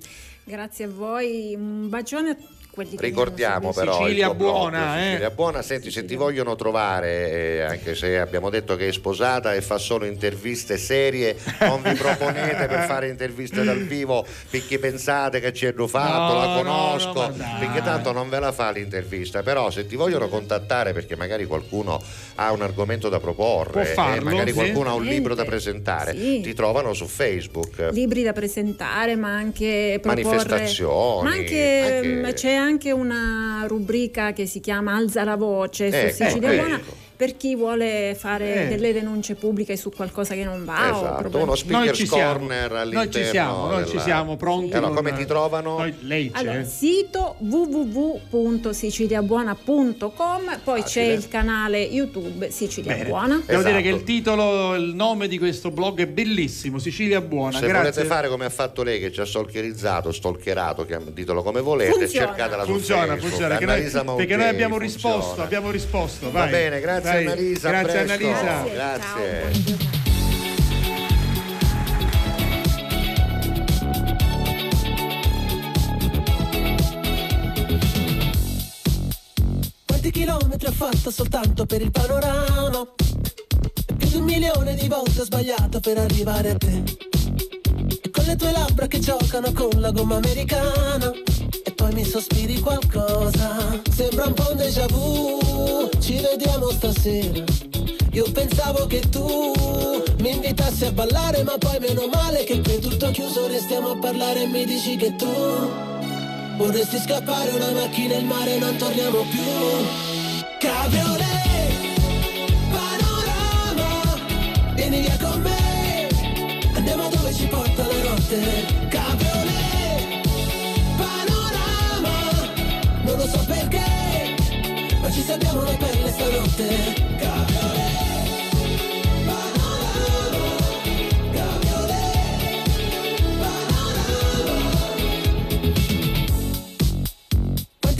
Grazie a voi, un bacione a che Ricordiamo però Sicilia blog, buona, eh. Sicilia buona. Senti, se ti vogliono trovare, eh, anche se abbiamo detto che è sposata e fa solo interviste serie, non vi proponete per fare interviste dal vivo perché pensate che ci hanno fatto, No, la no, conosco, no, dai. perché tanto non ve la fa l'intervista. Però se ti vogliono contattare perché magari qualcuno ha un argomento da proporre, eh, farlo, magari sì. qualcuno ha un libro da presentare, Sì. ti trovano su Facebook. libri da presentare, ma anche proporre Manifestazioni, Ma anche, anche- mh, c'è anche una rubrica che si chiama Alza la voce Ecco, su Sicilia ecco. Buona per chi vuole fare Eh. delle denunce pubbliche su qualcosa che non va. Esatto, uno speaker Noi ci siamo, corner noi all'interno ci siamo, noi ci della- siamo pronti. Allora, con- come ti trovano? Noi- lei c'è. Allora, sito www.siciliabuona.com, poi c'è Facile. il canale YouTube Sicilia Bene. Buona. Devo Esatto. dire che il titolo, il nome di questo blog è bellissimo, Sicilia Buona. Se Grazie. volete fare come ha fatto lei che ci ha stalkerizzato, stalkerato, ditelo come volete, Funziona. cercatela su Funziona, Facebook. funziona, perché noi, Annalisa perché noi abbiamo funziona. risposto, abbiamo risposto. Va vai. bene, grazie Vai. Annalisa, a Grazie presto. Annalisa. Grazie. Quanti chilometri ho fatto soltanto per il panorama? Più di un milione di volte ho sbagliato per arrivare a te. E con le tue labbra che giocano con la gomma americana. E poi mi sospiri qualcosa. Sembra un po' un déjà vu. Ci vediamo stasera. Io pensavo che tu mi invitassi a ballare, ma poi meno male che qui tutto chiuso, restiamo a parlare e mi dici che tu vorresti scappare una macchina in mare, non torniamo più. Cabriolet, panorama, vieni via con me, dove ci porta la notte Cabriolet, panorama Non lo so perché Ma ci salviamo la pelle stanotte. Cabriolet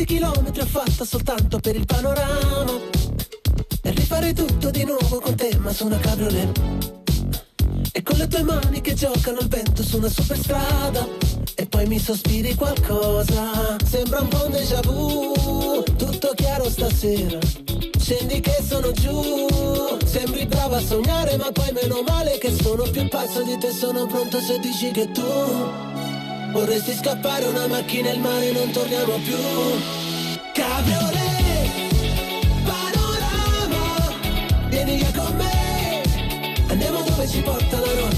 chilometri ho fatto soltanto per il panorama? Per rifare tutto di nuovo con te ma su una cabriolet con le tue mani che giocano al vento su una superstrada. E poi mi sospiri qualcosa. Sembra un po' un déjà vu. Tutto chiaro stasera. Scendi che sono giù. Sembri brava a sognare ma poi meno male che sono più pazzo di te. Sono pronto se dici che tu Vorresti scappare una macchina e il mare non torniamo più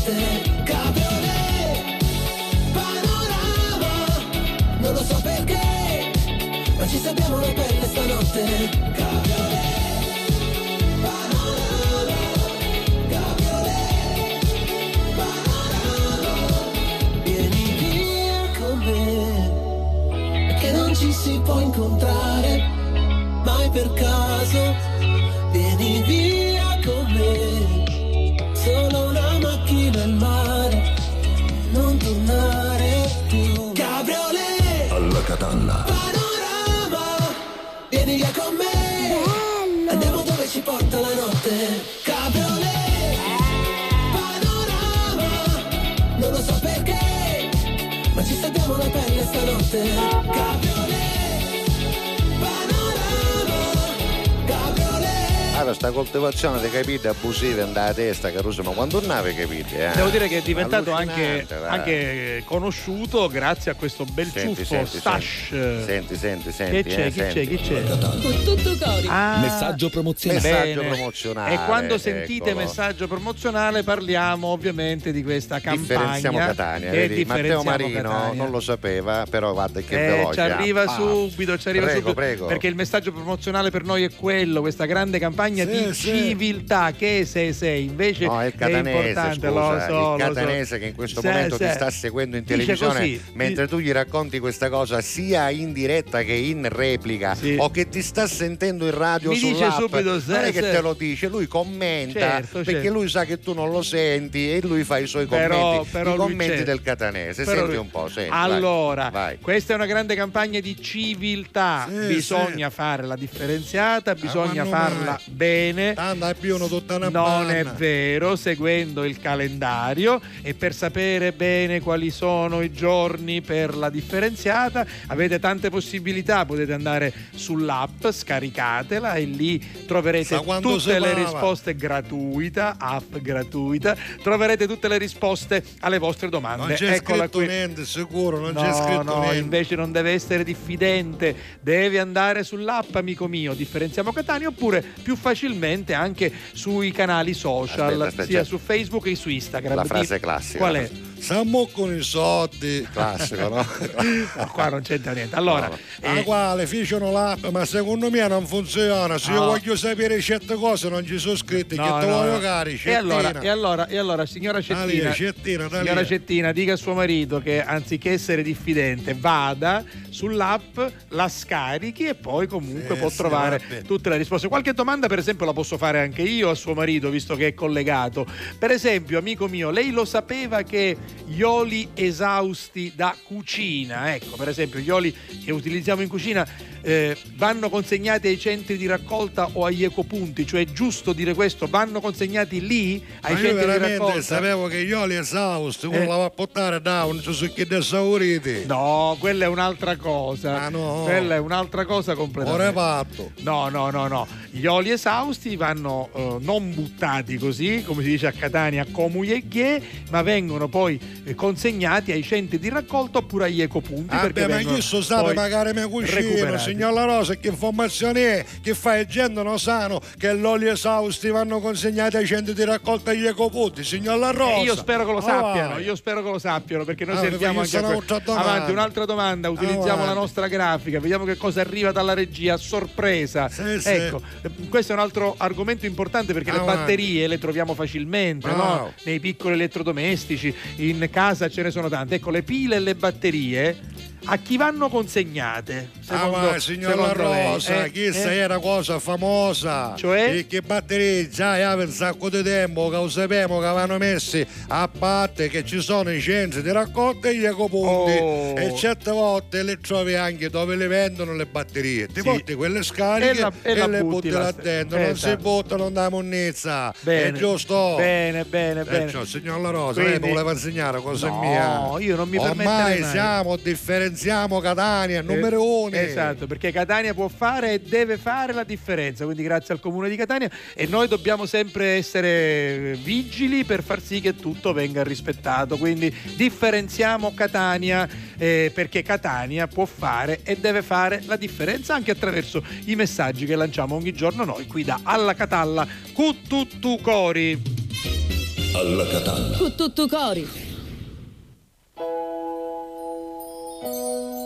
notte Cabriolet Panorama Non lo so perché Ma ci sappiamo la pelle stanotte. Cabriolet Panorama Cabriolet Panorama Vieni via con me Che non ci si può incontrare Mai per caso Vieni via con me tornare più. Cabriolet Alla Catalla. Panorama Vieni via con me. Andiamo dove ci porta la notte. Cabriolet Panorama Non lo so perché Ma ci salviamo la pelle stanotte Allora, sta coltivazione di capite abusive andava a testa, Caruso, ma quando non avevi capite? Eh? Devo dire che è diventato anche, anche conosciuto grazie a questo bel Senti, ciuffo senti, stash. Senti, senti, senti. Che c'è, eh, chi c'è, senti. chi c'è? Con tutto cori. Ah, Messaggio promozionale. Messaggio bene. promozionale, E quando sentite eccolo. messaggio promozionale parliamo ovviamente di questa campagna. Differenziamo Catania, e vedi? Matteo Marino Catania. non lo sapeva, però guarda che Eh, veloce. ci arriva ah. subito, ci arriva Prego, subito. prego. Perché il messaggio promozionale per noi è quello, questa grande campagna Sì, di sì. civiltà che sei sei, invece No, è il catanese, importante, scusa, so, il lo so. catanese che in questo Sì, momento sì. ti sta seguendo in televisione così, mentre tu gli racconti questa cosa sia in diretta che in replica o che ti sta sentendo in radio Mi dice sull'app. subito, sì, non è che sì. te lo dice, lui commenta Certo, perché certo. lui sa che tu non lo senti e lui fa i suoi Però- commenti, però i commenti del catanese. Però senti lui- un po', senti. Allora, vai. questa è una grande campagna di civiltà. Sì, bisogna fare la differenziata, bisogna quando farla mai? Bene. Non è vero, seguendo il calendario e per sapere bene quali sono i giorni per la differenziata avete tante possibilità, potete andare sull'app, scaricatela e lì troverete tutte le risposte gratuita, app gratuita, troverete tutte le risposte alle vostre domande. Non c'è Eccola scritto qui. niente, sicuro, non no, c'è scritto no, niente. invece non deve essere diffidente, deve andare sull'app, amico mio, differenziamo Catania, oppure più facilmente anche sui canali social, Aspetta, aspetta, sia su Facebook che su Instagram. La frase classica. Qual è? Siamo con i soldi. Classico, no? No, qua non c'entra niente. Allora, La eh, quale fecero l'app, ma secondo me non funziona. Se io No. voglio sapere certe cose non ci sono scritte, no, che te no, voglio no. cari, e allora, Cettina. e allora, e allora, signora Da lì, Cettina, Cettina, da signora. Cettina, dica a suo marito che anziché essere diffidente, vada sull'app, la scarichi e poi comunque Sì, può trovare va bene. tutte le risposte. Qualche domanda, per esempio, la posso fare anche io a suo marito, visto che è collegato. Per esempio, amico mio, lei lo sapeva che gli oli esausti da cucina, ecco, per esempio, gli oli che utilizziamo in cucina eh, vanno consegnati ai centri di raccolta o agli ecopunti, cioè è giusto dire questo, vanno consegnati lì ai Ma io centri di veramente raccolta. sapevo che gli oli esausti, uno Eh. la va a portare da un succhi esauriti. No, quella è un'altra cosa. Ah, no. Quella è un'altra cosa completamente. Ora fatto. No, no, no, no. Gli oli esausti vanno eh, non buttati così, come si dice a Catania, come gli ma vengono poi eh, consegnati ai centri di raccolta oppure agli ecopunti. perché Vabbè, ma io so sape poi magari mia cucina, recuperati. signor La Rosa, che informazione è? Che fai gente non sano che l'olio esausti vanno consegnati ai centri di raccolta agli ecopunti, signor La Rosa. Eh, io spero che lo Ah, sappiano, vai. io spero che lo sappiano perché noi Ah, perché anche a sono un'altra avanti un'altra domanda, utilizziamo Avanti. la nostra grafica, vediamo che cosa arriva dalla regia a sorpresa. Sì, sì. ecco, eh, questo è un altro argomento importante perché le Avanti. batterie le troviamo facilmente, no? Nei piccoli elettrodomestici, in casa ce ne sono tante. Ecco, le pile e le batterie a chi vanno consegnate? Ah, ma signora Rosa, Eh, questa eh? era cosa famosa. Cioè? E che batterie già aveva un sacco di tempo che lo sappiamo che avevano messi a parte che ci sono i centri di raccolta e gli ecopunti. Oh. E certe volte le trovi anche dove le vendono le batterie. Ti Sì. porti quelle scariche E la- e e, la le butti là dentro. Non si Esatto. buttano da monnezza. Bene, È giusto? Bene, bene, bene. Perciò, signor La Rosa, lei Quindi- mi voleva insegnare cosa No, mia. io non mi Ormai permetterei mai. siamo, differenziamo Catania, Eh, numero uno. Esatto, perché Catania può fare e deve fare la differenza, quindi grazie al comune di Catania e noi dobbiamo sempre essere vigili per far sì che tutto venga rispettato, quindi differenziamo Catania eh, perché Catania può fare e deve fare la differenza anche attraverso i messaggi che lanciamo ogni giorno noi qui da Alla Catalla Cuttutu Cori. Alla Catalla. Con tutto cori. Sogni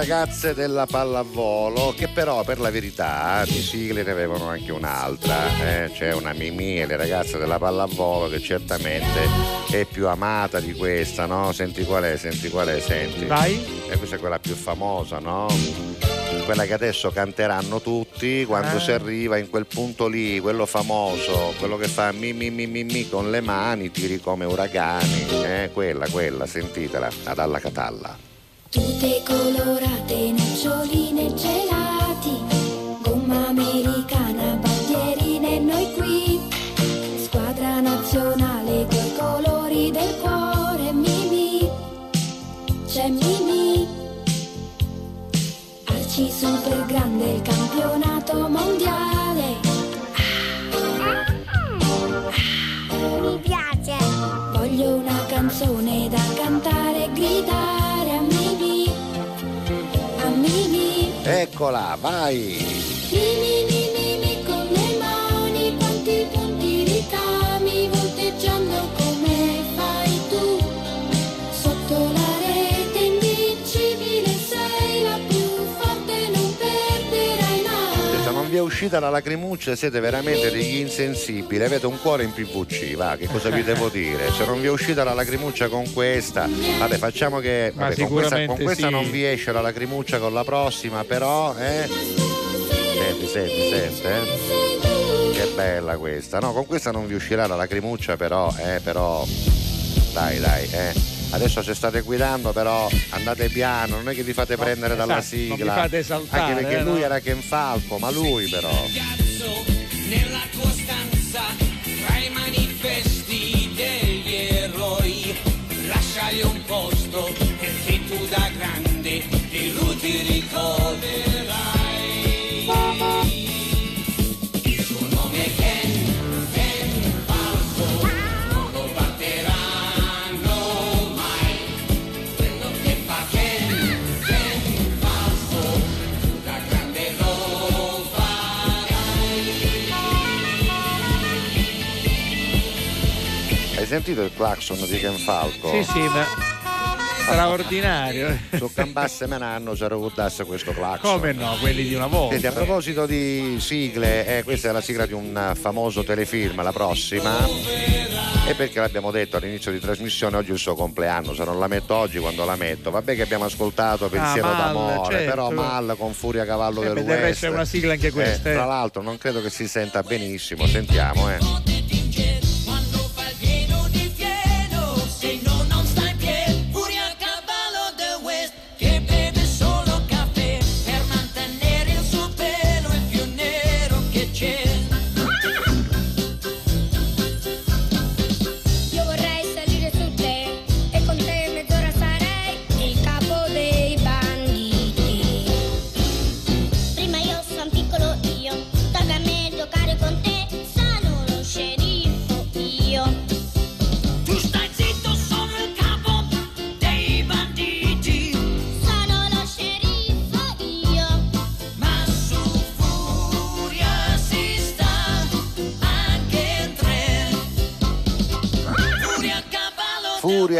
ragazze della pallavolo, che però per la verità di sigle ne avevano anche un'altra. eh. C'è una Mimi e le ragazze della pallavolo che certamente è più amata di questa, no? Senti qual è, senti qual è, senti. Vai. E questa è quella più famosa, no? Quella che adesso canteranno tutti quando Ah. si arriva in quel punto lì, quello famoso, quello che fa mi mi mi mi mi con le mani, tiri come uragani. Eh, quella, quella, sentitela, ad alla catalla. Tutte colorate, noccioline gelati, gomma americana, bandierine, noi qui, squadra nazionale coi colori del cuore, Mimi, c'è Mimi, Arci super grande il campionato mondiale, Mi piace. voglio una canzone da cantare Eccola, vai! Vi è uscita la lacrimuccia siete veramente degli insensibili, avete un cuore in PVC, va, che cosa vi devo dire? Se non vi è uscita la lacrimuccia con questa, vabbè facciamo che vabbè, con questa, con questa sì. non vi esce la lacrimuccia con la prossima, però, eh? Senti, senti, senti, eh? Che bella questa, no, con questa non vi uscirà la lacrimuccia, però, eh, però, dai, dai, eh. Adesso se state guidando però andate piano, non è che vi fate prendere dalla esatto, non sigla. vi fate esaltare, Anche perché eh, lui no? era Ken Falco, ma lui però. nella tua stanza tra i manifesti degli eroi lasciali un posto perché tu da grande di lui ti ricorderai sentito il clacson di Ken Falco? Sì, sì, ma straordinario. Su Cambasse Menanno c'era guardasse questo clacson. Come no, quelli di una volta. Senti, a proposito di sigle, eh, questa è la sigla di un famoso telefilm, la prossima. E perché l'abbiamo detto all'inizio di trasmissione, oggi è il suo compleanno, se non la metto oggi quando la metto. Vabbè che abbiamo ascoltato Pensiero Ah, Mal, d'amore, certo. però Mal con Furia Cavallo Eh, del del West. resto è una sigla anche questa, Eh, eh. Tra l'altro non credo che si senta benissimo, sentiamo eh.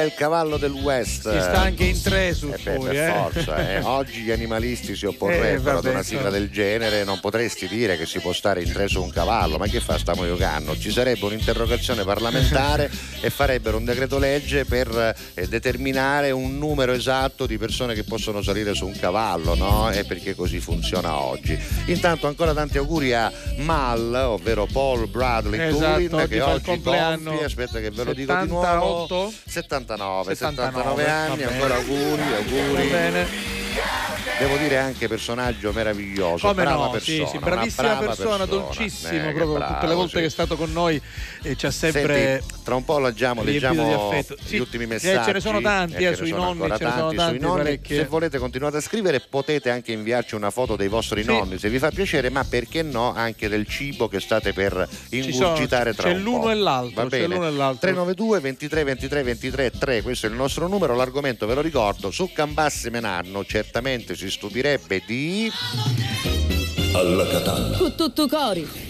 È il cavallo del West. Si sta anche in tre su Eh Furia. per eh. forza, eh. Oggi gli animalisti si Eh, opporrebbero ad una sigla del genere, non potresti dire che si può stare in tre su un cavallo, ma che fa stiamo giocando? Ci sarebbe un'interrogazione parlamentare e farebbero un decreto legge per eh, determinare un numero esatto di persone che possono salire su un cavallo, no? E perché così funziona oggi. Intanto ancora tanti auguri a Mal, ovvero Paul Bradley Esatto, oggi che oggi compleanno. compie, aspetta che ve lo dico di nuovo. 78? 79, 79, 79 va anni, ancora auguri, auguri. Va bene. Devo dire anche personaggio meraviglioso, Come brava no, persona, sì, sì, bravissima brava persona, persona. dolcissimo, Eh, proprio bravo, tutte le volte sì. che è stato con noi eh, ci ha sempre Senti, tra un po' leggiamo, leggiamo gli ultimi eh, messaggi. ce ne sono tanti, eh, eh, sui nonni, tanti tanti, sui nonni. Se volete continuate a scrivere, potete anche inviarci una foto dei vostri nonni, se vi fa piacere, ma perché no anche del cibo che state per Ci sono- ingurgitare tra c'è un l'uno po'. e l'altro, Va c'è bene. l'uno e l'altro. 392 23 23 23 3, questo è il nostro numero, l'argomento ve lo ricordo, su Cambasse Menanno certamente si studierebbe di Alla Catalla. Con tutto cori.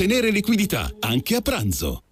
liquidità, anche a pranzo.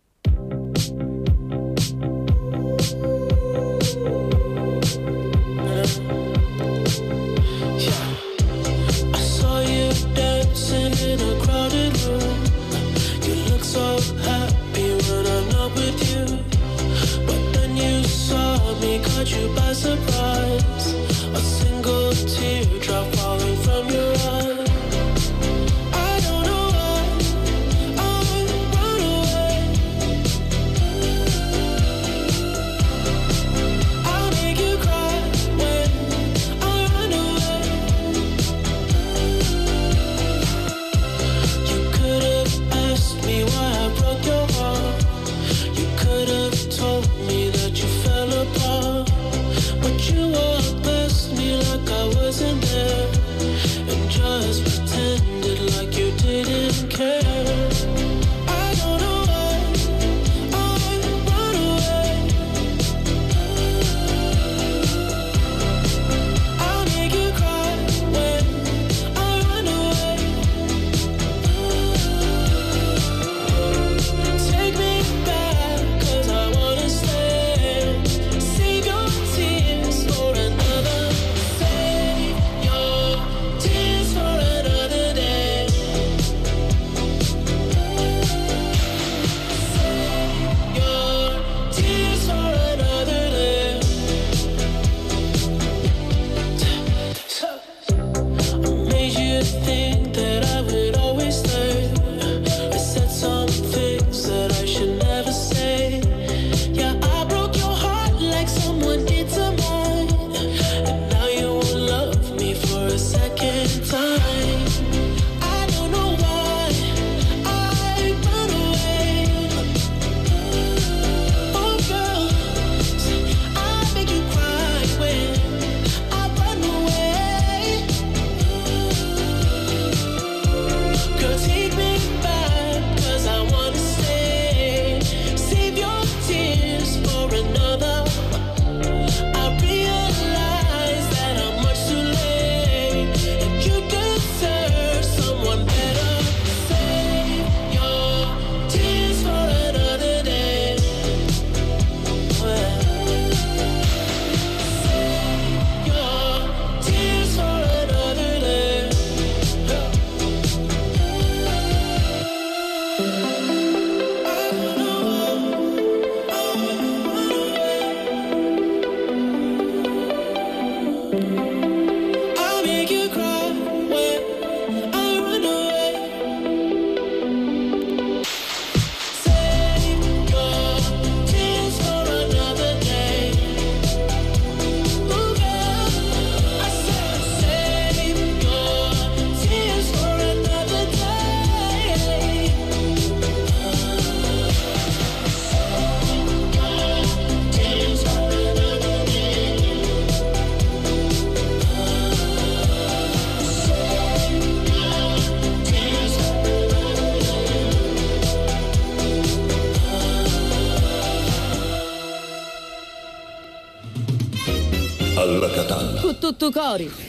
Cori.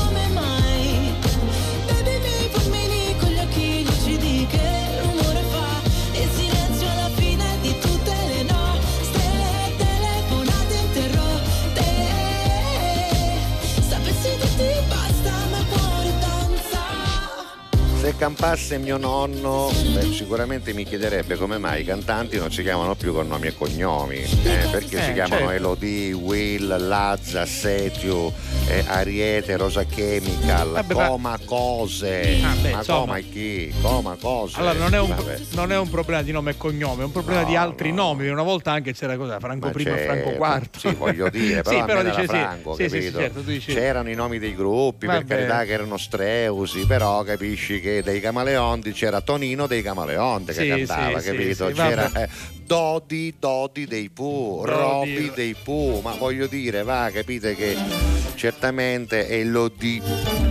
Se campasse mio nonno, beh, sicuramente mi chiederebbe come mai i cantanti non si chiamano più con nomi e cognomi. eh, perché Eh, si chiamano certo. Elodie, Will, Lazza, Setiu, eh, Ariete, Rosa Chemical, Vabbè, ma- Coma Cose. Ah, beh, ma insomma. Coma chi? Coma Cose. Allora, non è, un, non è un problema di nome e cognome, è un problema No, di altri no. nomi. Una volta anche c'era cosa, Franco Ma I e Franco certo, IV. Sì, voglio dire, però, sì, però dice. Franco, sì, sì, sì, certo, dici- C'erano i nomi dei gruppi, per Vabbè. carità che erano streusi, però capisci che dei Camaleonti c'era Tonino dei Camaleonti che cantava, capito? c'era eh, Dodi, Dodi dei Pooh. Roby dei Pooh, ma voglio dire, va, capite che certamente è l'Odi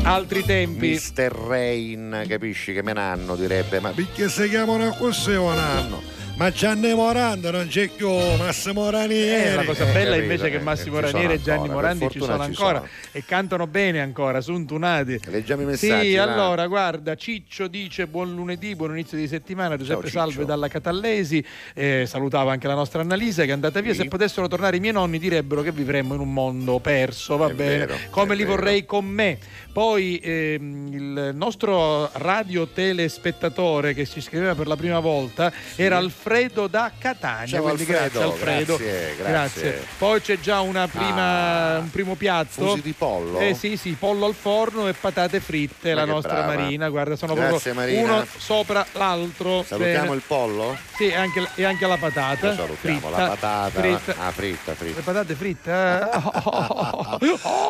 Altri tempi. Mr. Rain, capisci che me n'hanno, direbbe, ma perché si chiamano così o n'hanno? Ma Gianni Morando non c'è più, Massimo Ranieri. Eh, la cosa Eh, bella capito, invece è che eh, Massimo sono Ranieri e Gianni ancora, Morandi ci sono ci ancora sono. e cantano bene ancora, sono tunati. Leggiamo i messaggi. Sì, va. allora guarda, Ciccio dice buon lunedì, buon inizio di settimana, Giuseppe Ciccio. Salve dalla Catallesi, eh, salutava anche la nostra Annalisa che è andata via, Sì. se potessero tornare i miei nonni direbbero che vivremmo in un mondo perso, va È bene, vero, come li vero. vorrei con me. Poi ehm, il nostro radio telespettatore che si scriveva per la prima volta era Alfredo da Catania, Ciao, quindi grazie Alfredo, Alfredo. grazie, grazie. Poi c'è già una prima, Ah, un primo piatto. fusi di pollo? Eh sì, sì, pollo al forno e patate fritte, Ma la nostra brava. Marina, guarda, sono Grazie, proprio Marina. uno sopra l'altro. Salutiamo Bene. il pollo? Sì, e anche, e anche la patata. Fritta, la patata. fritta. Ah, fritta, Le fritta. patate fritte? eh?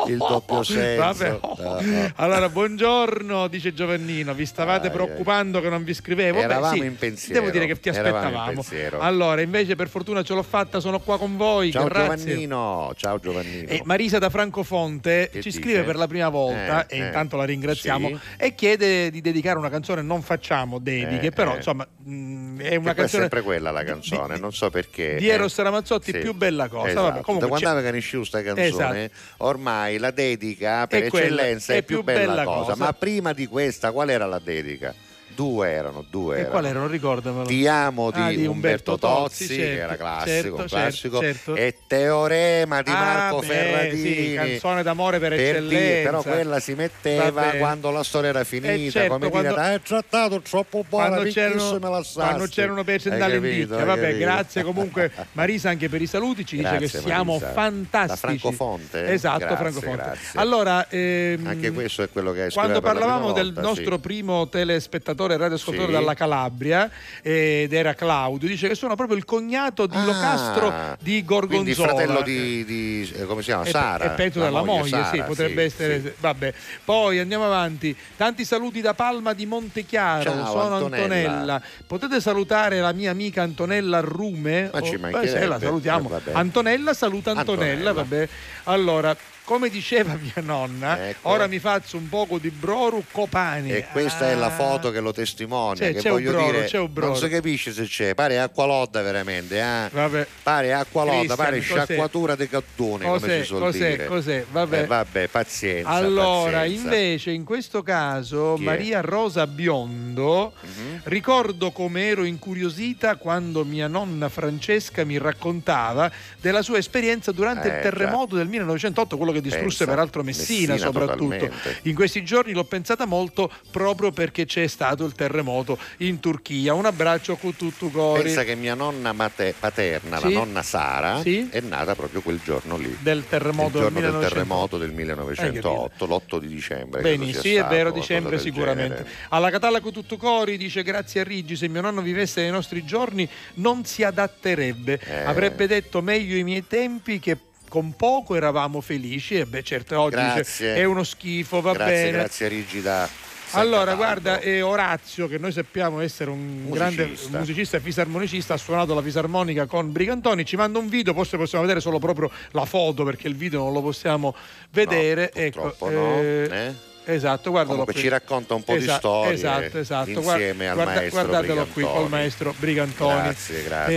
Il doppio senso. Vabbè. Ah, ah. Allora, buongiorno, dice Giovannino. Vi stavate ai. preoccupando che non vi scrivevo? Beh, Eravamo sì, in pensiero. Devo dire che ti aspettavamo. Pensiero. Allora, invece per fortuna ce l'ho fatta, sono qua con voi. Ciao grazie. Giovannino, ciao Giovannino. E Marisa da Francofonte Che ci dice? scrive per la prima volta Eh, e eh, intanto la ringraziamo sì. e chiede di dedicare una canzone non facciamo dediche Eh, però eh. insomma mh, è Che una è canzone sempre quella la canzone, non so perché. di eh. Eros Ramazzotti Sì. più bella cosa Esatto. Vabbè, comunque da quando aveva conosciuto questa canzone, Esatto. ormai la dedica per È quella, eccellenza è, è più più bella, bella cosa. cosa. Ma prima di questa, qual era la dedica? Due erano, due e erano. qual era? Non ricordamelo. Ti amo di, Ah, di Umberto, Umberto Tozzi, Tozzi, che certo, era classico, certo, un classico, certo, certo. e Teorema di Ah, Marco beh, Ferratini. sì, canzone d'amore per, Per eccellenza dire, però quella si metteva quando la storia era finita, Eh, certo, come quando- dire, hai trattato troppo buona, quando ricchissima la lasciasti. quando c'erano per Hai centrali in picchia. Vabbè, capito? grazie comunque Marisa anche per i saluti. Ci dice Grazie, che siamo Marisa. fantastici. Da Francofonte? Esatto, Grazie, Francofonte. grazie. Allora, ehm, Anche questo è quello che hai quando parlavamo del nostro primo telespettatore e radioascoltatore Sì. dalla Calabria ed era Claudio, dice che sono proprio il cognato di Ah, Locastro di Gorgonzola. Quindi fratello di, di- eh, come si chiama? E- Sara. E penso la della moglie, Sara, sì, potrebbe sì, essere. sì. Vabbè. Poi andiamo avanti. Tanti saluti da Palma di Montechiaro. Ciao, Sono Antonella. Antonella. Potete salutare la mia amica Antonella Rume? Ma ci Oh, mancherebbe. se la salutiamo. Eh. Antonella saluta Antonella, Antonella. vabbè. Allora, come diceva mia nonna, Ecco. ora mi faccio un poco di broru copani. E questa è la Ah. foto che lo testimonia. C'è- che c'è voglio broro, dire, c'è un broro. non si capisce se c'è, pare acqua lodda veramente. Eh? Vabbè. Pare acqua lodda, Cristian, pare cos'è? sciacquatura cattone, come Cos'è, si suol cos'è, dire. cos'è? Vabbè. Eh, vabbè, pazienza. Allora, pazienza. invece, in questo caso, Chi è? Maria Rosa Biondo, Mhm. ricordo come ero incuriosita quando mia nonna Francesca mi raccontava della sua esperienza durante Eh, il terremoto del 1908, quello che distrusse Pensa, peraltro Messina, Messina soprattutto. totalmente. In questi giorni l'ho pensata molto proprio perché c'è stato il terremoto in Turchia. Un abbraccio con tutto cori. Pensa che mia nonna mate- paterna, Sì. la nonna Sara, Sì. è nata proprio quel giorno lì. del terremoto del del 1908. terremoto del Hai 1908, l'8 di dicembre. sia sì, è stato, vero, una dicembre del sicuramente. genere. Alla Catalla con tutto cori dice grazie a Rigi, se mio nonno vivesse nei nostri giorni non si adatterebbe. Eh. Avrebbe detto meglio i miei tempi che con poco eravamo felici e beh certo oggi dice, è uno schifo, va grazie, bene. Grazie Rigida. Allora, guarda, eh, Orazio, che noi sappiamo essere un grande Musicista. musicista e fisarmonicista, ha suonato la fisarmonica con Brigantoni, ci manda un video, forse possiamo vedere solo proprio la foto perché il video non lo possiamo vedere. ecco, purtroppo no, eh, eh? Esatto, guardalo Comunque qui. ci racconta un po' di Esa- storie Esatto, esatto. insieme al Guarda- maestro Guardatelo qui col maestro Brigantoni. Grazie, grazie.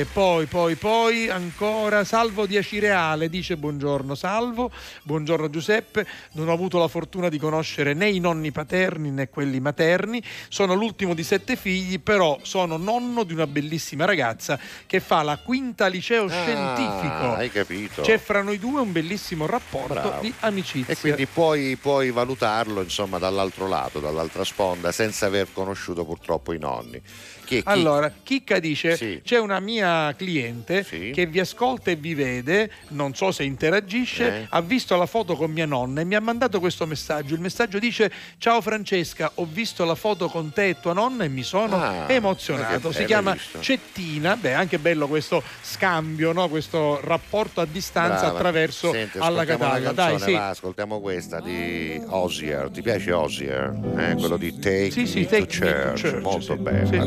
E poi, poi, poi ancora Salvo di Acireale dice buongiorno Salvo, buongiorno Giuseppe, non ho avuto la fortuna di conoscere né i nonni paterni né quelli materni, sono l'ultimo di sette figli, però sono nonno di una bellissima ragazza che fa la quinta liceo Ah, scientifico. Hai capito. C'è fra noi due un bellissimo rapporto Bravo. di amicizia. E quindi puoi, puoi valutarlo insomma dall'altro lato, dall'altra sponda, senza aver conosciuto purtroppo i nonni. Chi, Allora, Chicca dice: Sì. c'è una mia cliente Sì. che vi ascolta e vi vede, non so se interagisce, Eh. ha visto la foto con mia nonna e mi ha mandato questo messaggio. Il messaggio dice: Ciao Francesca, ho visto la foto con te e tua nonna e mi sono Ah, emozionato. che Si bello, chiama visto? Cettina. Beh, anche bello questo scambio, no? questo rapporto a distanza Brava. attraverso Senti, alla catalla. Dai, sì. va, ascoltiamo questa di Osier. Ti piace Osier? Eh, quello di Take, Sì, Me, Take to Me to Church. Molto bello.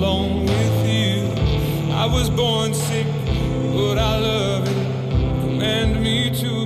alone with you. I was born sick, but I love it. Command me to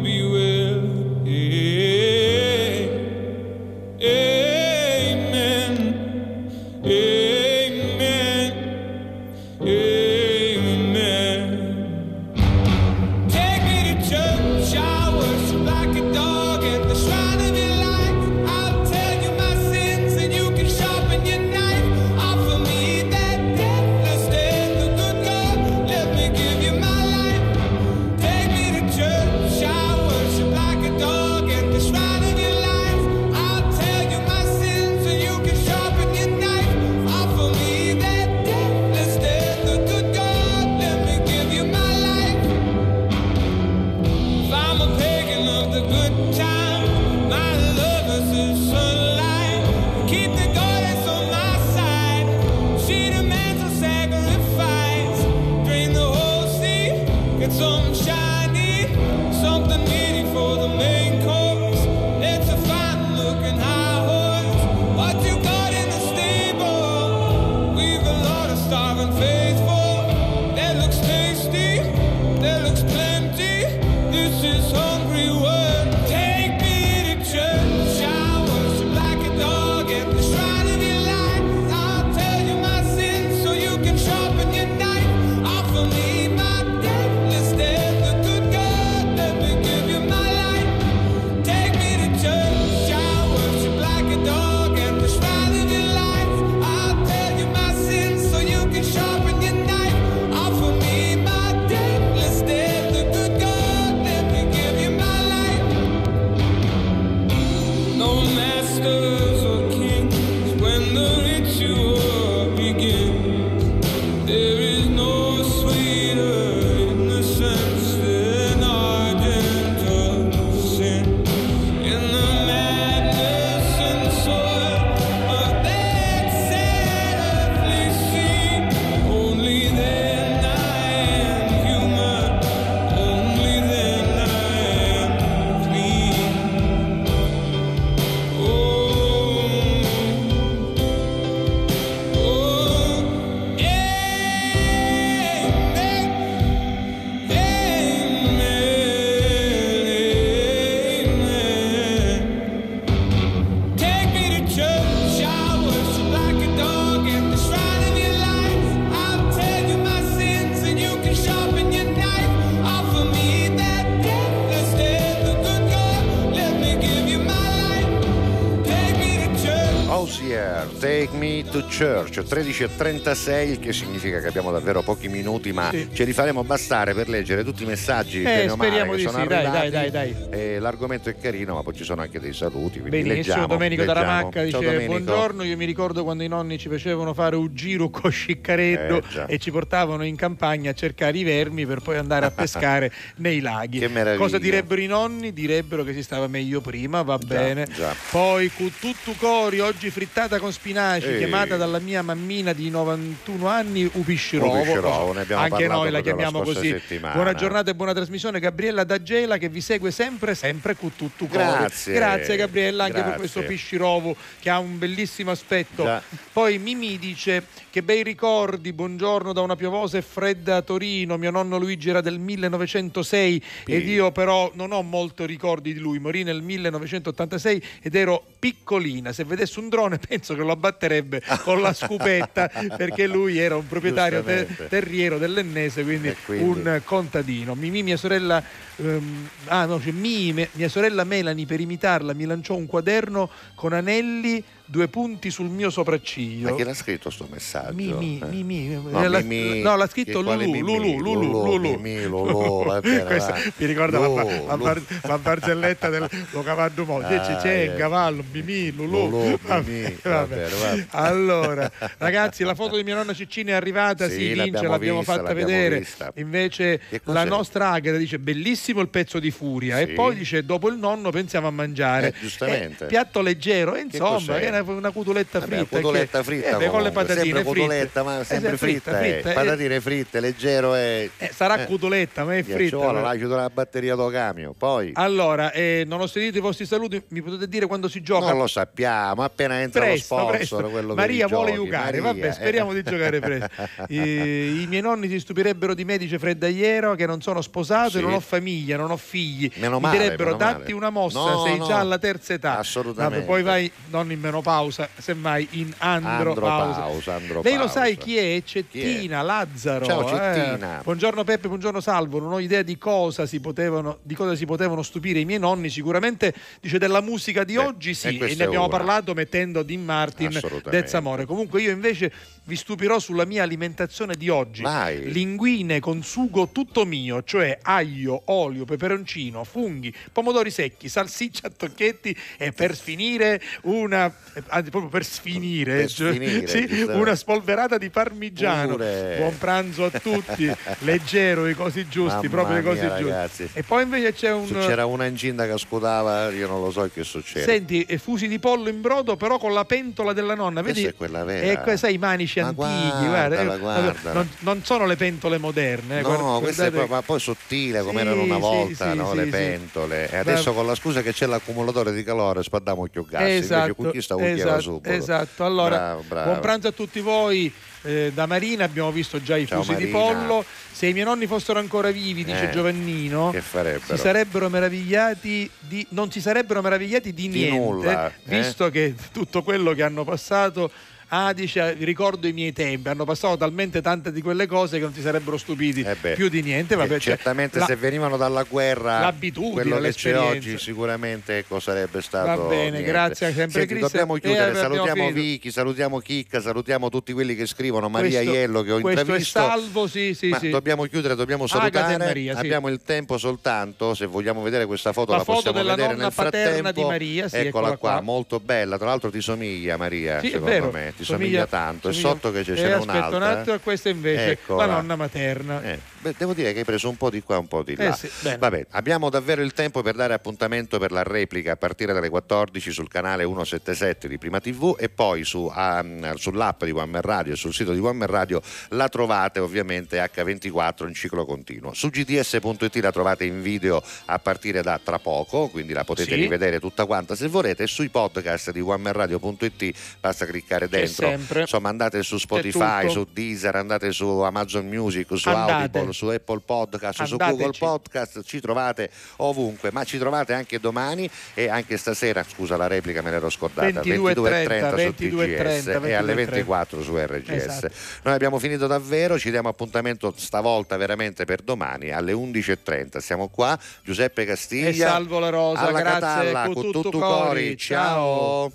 16.36, che significa che abbiamo davvero pochi minuti, ma sì. ce li faremo bastare per leggere tutti i messaggi eh, che, male, che sono sì. arrivati. Dai, dai, dai l'argomento è carino, ma poi ci sono anche dei saluti. Benissimo, leggiamo, Domenico leggiamo. Ramacca dice Domenico. buongiorno, io mi ricordo quando i nonni ci facevano fare un giro con Sciccareddo Eh, già. e ci portavano in campagna a cercare i vermi per poi andare a pescare nei laghi. Cosa direbbero i nonni? Direbbero che si stava meglio prima, va bene. già. Poi Cututtu Cori, oggi frittata con spinaci, Ehi. chiamata dalla mia mammina di 91 anni Upiscirovo. Upiscirovo, ne abbiamo Anche noi la chiamiamo così. settimana. Buona giornata e buona trasmissione. Gabriella D'Agela che vi segue sempre, sempre Cututtu Cori. Grazie. Grazie Gabriella anche per Grazie. questo piscirovo che ha un bellissimo aspetto. Già. Poi Mimi dice che bei ricordi, buongiorno da una piovosa e fredda Torino, mio nonno Luigi era del 1906 ed io però non ho molto ricordi di lui, morì nel 1986 ed ero piccolina, se vedesse un drone penso che lo abbatterebbe con la scupetta perché lui era un proprietario te- Giustamente. terriero dell'Ennese, quindi, quindi? un contadino. Mimì, mia sorella, ehm, ah no, cioè Mimi, me- mia sorella Melanie per imitarla mi lanciò un quaderno con anelli, due punti sul mio sopracciglio. Ma chi l'ha scritto sto messaggio? Mimi, Eh. Mimi, No, eh, la- Mimì. no, l'ha scritto Che Lulu? Lulu, Lulu, Lulu. Mimì, Lulu, va bene, Questa va. mi ricorda la, Lulu, la, bar- la barzelletta del lo cavallo mo. C'è, Ah, c'è eh. il cavallo, Mimì, Lulu. Lulu, va bene, va bene. Allora, ragazzi, la foto di mia nonna Ciccina è arrivata, Sì, si vince, l'abbiamo l'abbiamo vista, fatta l'abbiamo vedere. vista. Invece Che la nostra Agata dice bellissimo il pezzo di furia e Sì. poi dice dopo il nonno pensiamo a mangiare. Eh, giustamente. Eh, piatto leggero, e insomma, cos'è? Una, una cutuletta Vabbè, fritta. cotoletta che- fritta eh, beh, con le patatine sempre fritte. cotoletta, ma Eh, sempre fritta, eh. fritta, eh. patatine fritte, leggero e Eh, sarà cutuletta, ma è fritta. Là chiudo la batteria do camion. Poi Allora, eh, non ho sentito i vostri saluti, mi potete dire quando si gioca? non lo sappiamo, appena entra Presto, lo sponsor, presto. Maria vuole giocare, vabbè, eh. speriamo di giocare presto. I, I miei nonni si stupirebbero di me, dice Freddagliero, che non sono sposato Sì. e non ho famiglia, non ho figli. Meno Mi male, direbbero meno male. datti una mossa, No, sei no. già alla terza età. Assolutamente. Vabbè, poi vai non in menopausa, semmai in andropausa. Andropausa, andropausa. Lei lo sai chi è? Cettina, Lazzaro. Ciao, eh. Cettina. Buongiorno Peppe, buongiorno Salvo. Non ho idea di cosa si potevano, di cosa si potevano stupire i miei nonni. Sicuramente dice della musica di Beh, oggi e sì, e, questa ne è abbiamo una. parlato mettendo Dean Martin. Dezza Amore. Comunque io invece vi stupirò sulla mia alimentazione di oggi. Vai. Linguine con sugo tutto mio, cioè aglio, olio, peperoncino, funghi, pomodori secchi, salsiccia a tocchetti e per finire una eh, anzi, proprio per sfinire, Per cioè, sfinire, sì, una spolverata di parmigiano. Pure. Buon pranzo a tutti, leggero i cosi giusti, Mamma proprio i cosi giusti. E poi invece c'è un Se c'era una incinta che scudava, io non lo so che succede. Senti, eh, fusi di pollo in brodo, però con la pentola della nonna. Questa Vedi? è quella vera. E sai, i manici Ma antichi. guardala, eh, guardala. Non, non sono le pentole moderne. eh, No, guarda- questo è guardate- proprio, ma poi sottile come Sì, erano una volta, sì, no? sì, le pentole. E adesso con la scusa che c'è l'accumulatore di calore spadamo più gas. Esatto, con chi sta cucchiera esatto, subito. esatto. Allora, Bravo, bravo. buon pranzo a tutti voi. Eh, da Marina abbiamo visto già i Ciao, fusi di Marina. pollo. Se i miei nonni fossero ancora vivi, dice Eh, Giovannino, si sarebbero meravigliati di, non si sarebbero meravigliati di, Di niente, nulla, eh? visto che tutto quello che hanno passato. Ah, dice, ricordo i miei tempi, hanno passato talmente tante di quelle cose che non si sarebbero stupiti Eh beh, più di niente. Vabbè, Eh, cioè, certamente la- se venivano dalla guerra l'abitudine, quello che c'è oggi sicuramente ecco, sarebbe stato Va bene, niente. grazie sempre Senti, dobbiamo E chiudere abbiamo salutiamo. Vicky salutiamo Chicca salutiamo tutti quelli che scrivono Maria Questo- Iello che ho intravisto salvo, sì, sì, ma sì. dobbiamo chiudere dobbiamo e salutare Maria, abbiamo il tempo soltanto se vogliamo vedere questa foto La la, foto possiamo della vedere nel frattempo di Maria, sì, eccola eccola qua, qua. molto bella tra l'altro ti somiglia Maria secondo me ti somiglia, tanto. somiglia- E sotto che c'è, Eh, ce n'è aspetta un un'altra. attimo, questa invece Eccola. la nonna materna. Eh, beh, devo dire che hai preso un po' di qua, un po' di là. Eh sì. Vabbè, abbiamo davvero il tempo per dare appuntamento per la replica a partire dalle 14 sul canale 177 di Prima TV e poi su, um, sull'app di One Radio e sul sito di One Radio la trovate ovviamente H24 in ciclo continuo. Su gds.it la trovate in video a partire da tra poco, quindi la potete Sì. rivedere tutta quanta se volete e sui podcast di onemanradio.it basta cliccare dentro. Insomma, andate su Spotify, su Deezer, andate su Amazon Music, su Andate. Audible, su Apple Podcast, su Andateci. Google Podcast, ci trovate ovunque, ma ci trovate anche domani e anche stasera, scusa la replica me l'ero scordata, 22.30, 22.30 su 22.30, TGS e alle 22.30. 24 su RGS. Esatto. Noi abbiamo finito davvero, ci diamo appuntamento stavolta veramente per domani alle 11.30. Siamo qua, Giuseppe Castiglia. E salvo la rosa, alla grazie, Catalla, con con tutto tutto cori, cori. Ciao.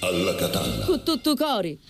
Alla Catalla. Con tutto cori.